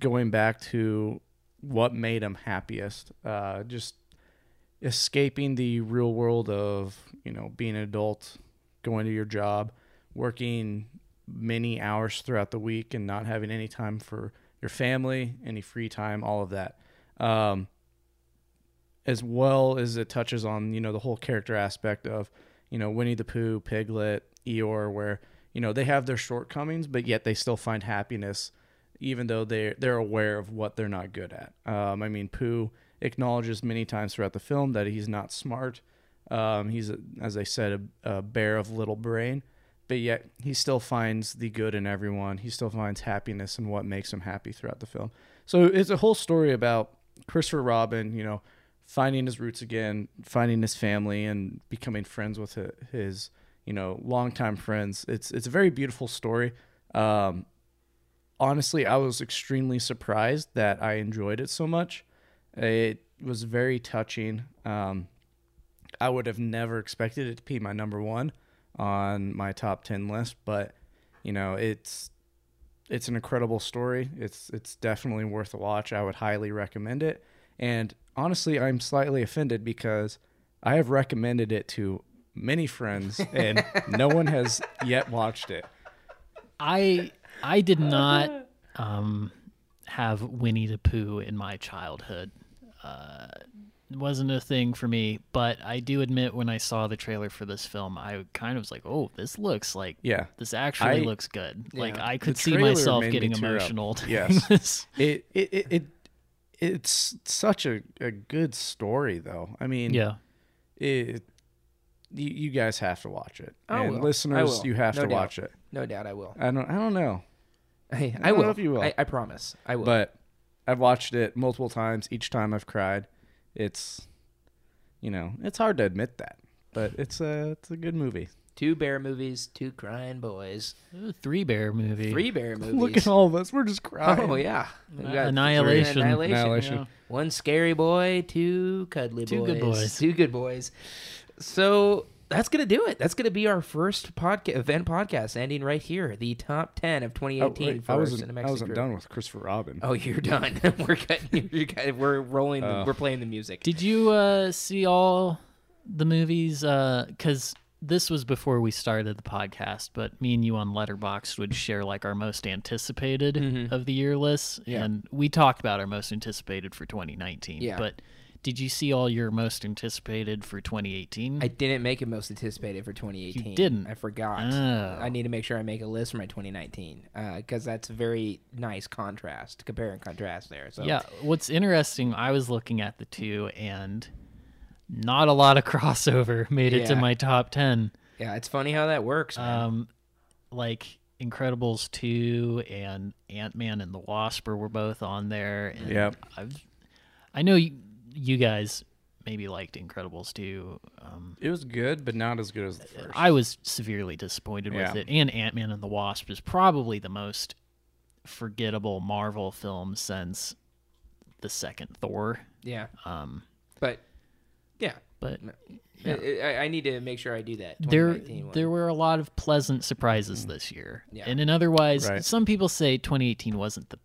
Speaker 3: going back to what made him happiest uh just escaping the real world of you know being an adult going to your job working many hours throughout the week and not having any time for your family any free time all of that um as well as it touches on you know the whole character aspect of you know Winnie the Pooh, Piglet, Eeyore, where you know they have their shortcomings, but yet they still find happiness, even though they they're aware of what they're not good at. Um, I mean, Pooh acknowledges many times throughout the film that he's not smart. Um, he's as I said a, a bear of little brain, but yet he still finds the good in everyone. He still finds happiness and what makes him happy throughout the film. So it's a whole story about Christopher Robin, you know, finding his roots again, finding his family, and becoming friends with his, you know, longtime friends. It's it's a very beautiful story. Um, honestly, I was extremely surprised that I enjoyed it so much. It was very touching. Um, I would have never expected it to be my number one on my top ten list, but you know, it's it's an incredible story. It's it's definitely worth a watch. I would highly recommend it. And honestly, I'm slightly offended because I have recommended it to many friends and *laughs* no one has yet watched it.
Speaker 2: I I did not um, have Winnie the Pooh in my childhood. Uh, wasn't a thing for me, but I do admit when I saw the trailer for this film, I kind of was like, "Oh, this looks like
Speaker 3: Yeah.
Speaker 2: this actually
Speaker 3: I-
Speaker 2: looks good." Like I could see myself getting
Speaker 3: tear up.
Speaker 2: emotional. *laughs* during
Speaker 3: Yes.
Speaker 2: this.
Speaker 3: It it it, it it's such a, a good story though. I mean,
Speaker 2: Yeah.
Speaker 3: it you, you guys have to watch it.
Speaker 1: I
Speaker 3: and
Speaker 1: will. I
Speaker 3: listeners,
Speaker 1: will.
Speaker 3: you have
Speaker 1: No
Speaker 3: to
Speaker 1: doubt.
Speaker 3: watch it.
Speaker 1: No doubt I will.
Speaker 3: I don't I don't know.
Speaker 1: Hey,
Speaker 3: I
Speaker 1: I
Speaker 3: don't know
Speaker 1: will.
Speaker 3: if you will.
Speaker 1: I, I promise. I will.
Speaker 3: But I've watched it multiple times. Each time I've cried. It's you know, it's hard to admit that. But it's a it's a good movie.
Speaker 1: two bear movies, two crying boys,
Speaker 2: Ooh, Three bear movie.
Speaker 1: three bear *laughs* movies.
Speaker 3: Look at all of us. We're just crying.
Speaker 1: Oh yeah, We got three
Speaker 2: Annihilation.
Speaker 1: Annihilation.
Speaker 3: Annihilation.
Speaker 2: Yeah.
Speaker 1: One scary boy, two cuddly
Speaker 2: Two
Speaker 1: boys.
Speaker 2: good boys.
Speaker 1: Two good boys. So that's gonna do it. That's gonna be our first podcast event podcast, ending right here. The top ten of
Speaker 3: Oh,
Speaker 1: 2018
Speaker 3: wait,
Speaker 1: for
Speaker 3: I wasn't, I wasn't done with Christopher Robin.
Speaker 1: Oh, you're done. *laughs* we're cutting. You're, cut- we're rolling. The,
Speaker 3: Oh.
Speaker 1: we're playing the music.
Speaker 2: Did you uh, see all the movies? Because this was before we started the podcast, but me and you on Letterboxd would share like our most anticipated
Speaker 1: Mhm.
Speaker 2: of the year lists,
Speaker 1: Yeah.
Speaker 2: and we talked about our most anticipated for 2019.
Speaker 1: Yeah.
Speaker 2: But did you see all your most anticipated for 2018?
Speaker 1: I didn't make it most anticipated for 2018.
Speaker 2: You didn't?
Speaker 1: I forgot.
Speaker 2: Oh.
Speaker 1: I need to make sure I make a list for my 2019 because that's a very nice contrast, compare and contrast there. So
Speaker 2: Yeah, what's interesting, I was looking at the two, and not a lot of *laughs* crossover made it to my top 10.
Speaker 1: yeah, it's funny how that works. Man.
Speaker 2: Um, like Incredibles two and Ant Man and the Wasp were both on there. And
Speaker 3: Yep.
Speaker 2: I've, I know you, you guys maybe liked Incredibles 2. Um,
Speaker 3: It was good, but not as good as the first.
Speaker 2: I was severely disappointed with it. And Ant Man and the Wasp is probably the most forgettable Marvel film since the second Thor.
Speaker 1: yeah,
Speaker 2: Um,
Speaker 1: but yeah,
Speaker 2: but
Speaker 1: I, I, I need to make sure I do that.
Speaker 2: there
Speaker 1: one.
Speaker 2: there were a lot of pleasant surprises this year.
Speaker 1: Yeah.
Speaker 2: And in otherwise,
Speaker 3: Right.
Speaker 2: some people say 2018 wasn't the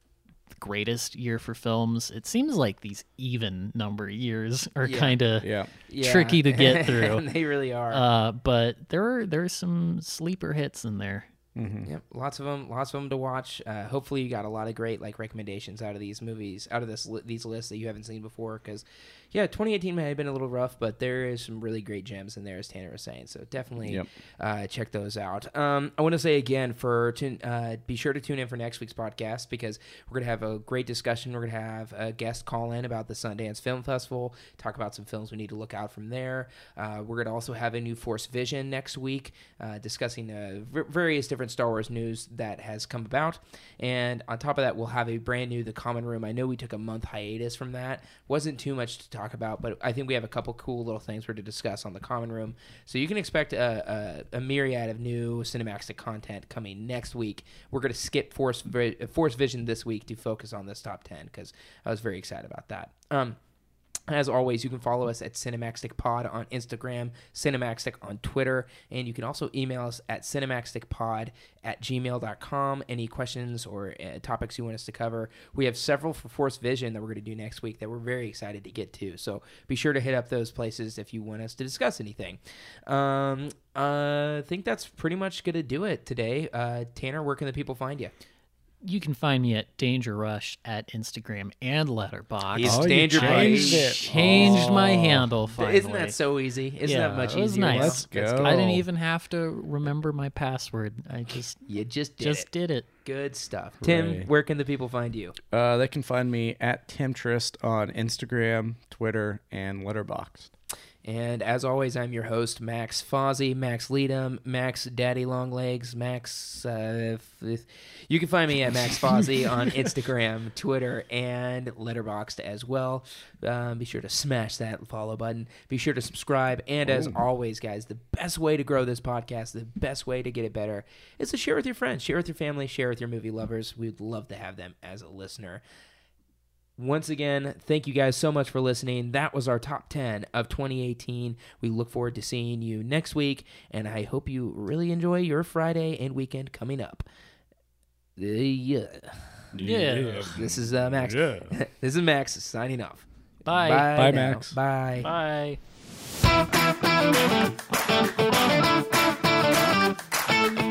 Speaker 2: greatest year for films. It seems like these even number years are
Speaker 1: Yeah.
Speaker 2: kind of
Speaker 3: yeah.
Speaker 1: Yeah.
Speaker 2: tricky to get *laughs* through.
Speaker 1: they really are.
Speaker 2: uh, but there are there's some sleeper hits in there.
Speaker 3: Mm-hmm.
Speaker 1: Yep, lots of them, lots of them to watch. Uh, hopefully, you got a lot of great like recommendations out of these movies, out of this li- these lists that you haven't seen before. Because, yeah, 2018 may have been a little rough, but there is some really great gems in there, as Tanner was saying. So definitely
Speaker 3: Yep.
Speaker 1: uh, check those out. Um, I want to say again for tune, uh, be sure to tune in for next week's podcast because we're gonna have a great discussion. We're gonna have a guest call in about the Sundance Film Festival, talk about some films we need to look out from there. Uh, we're gonna also have a new Force Vision next week, uh, discussing uh, v- various different Star Wars news that has come about. And on top of that, we'll have a brand new The Common Room. I know we took a month hiatus from that. Wasn't too much to talk about, but I think we have a couple cool little things we're to discuss on The Common Room. So you can expect a, a, a myriad of new Cinemaxtic content coming next week. We're going to skip Force, Force Vision this week to focus on this top 10 because I was very excited about that. Um, as always, you can follow us at Cinemaxtic Pod on Instagram, Cinemaxtic on Twitter, and you can also email us at cinemaxticpod at gmail.com. Any questions or uh, topics you want us to cover. We have several for Force Vision that we're going to do next week that we're very excited to get to. So be sure to hit up those places if you want us to discuss anything. Um, uh, I think that's pretty much going to do it today. Uh, Tanner, where can the people find you?
Speaker 2: You can find me at Danger Rush at Instagram and Letterboxd.
Speaker 1: He's
Speaker 3: Oh, you
Speaker 1: Danger
Speaker 3: changed
Speaker 1: Buddy.
Speaker 3: it.
Speaker 2: Changed my
Speaker 3: Oh.
Speaker 2: handle finally.
Speaker 1: Isn't that so easy? Isn't
Speaker 2: Yeah,
Speaker 1: that much
Speaker 2: it was
Speaker 1: easier?
Speaker 2: nice.
Speaker 3: Let's go.
Speaker 2: I didn't even have to remember my password. I just
Speaker 1: You just did
Speaker 2: just
Speaker 1: it.
Speaker 2: did it.
Speaker 1: Good stuff. Tim,
Speaker 3: Hooray.
Speaker 1: where can the people find you?
Speaker 3: Uh, they can find me at Tim Trist on Instagram, Twitter, and Letterboxd.
Speaker 1: And as always, I'm your host, Max Fozzie, Max Leadham, Max Daddy Longlegs, Max. Uh, f- you can find me at Max Fozzie *laughs* on Instagram, Twitter, and Letterboxd as well. Um, be sure to smash that follow button. Be sure to subscribe. And as always, guys, the best way to grow this podcast, the best way to get it better, is to share with your friends, share with your family, share with your movie lovers. We'd love to have them as a listener. Once again, thank you guys so much for listening. That was our top 10 of 2018. We look forward to seeing you next week, and I hope you really enjoy your Friday and weekend coming up. Uh, yeah.
Speaker 2: Yeah.
Speaker 1: This is uh, Max.
Speaker 3: Yeah. *laughs*
Speaker 1: this is Max signing off.
Speaker 2: Bye.
Speaker 3: Bye,
Speaker 1: now.
Speaker 3: Max.
Speaker 1: Bye.
Speaker 2: Bye. *laughs*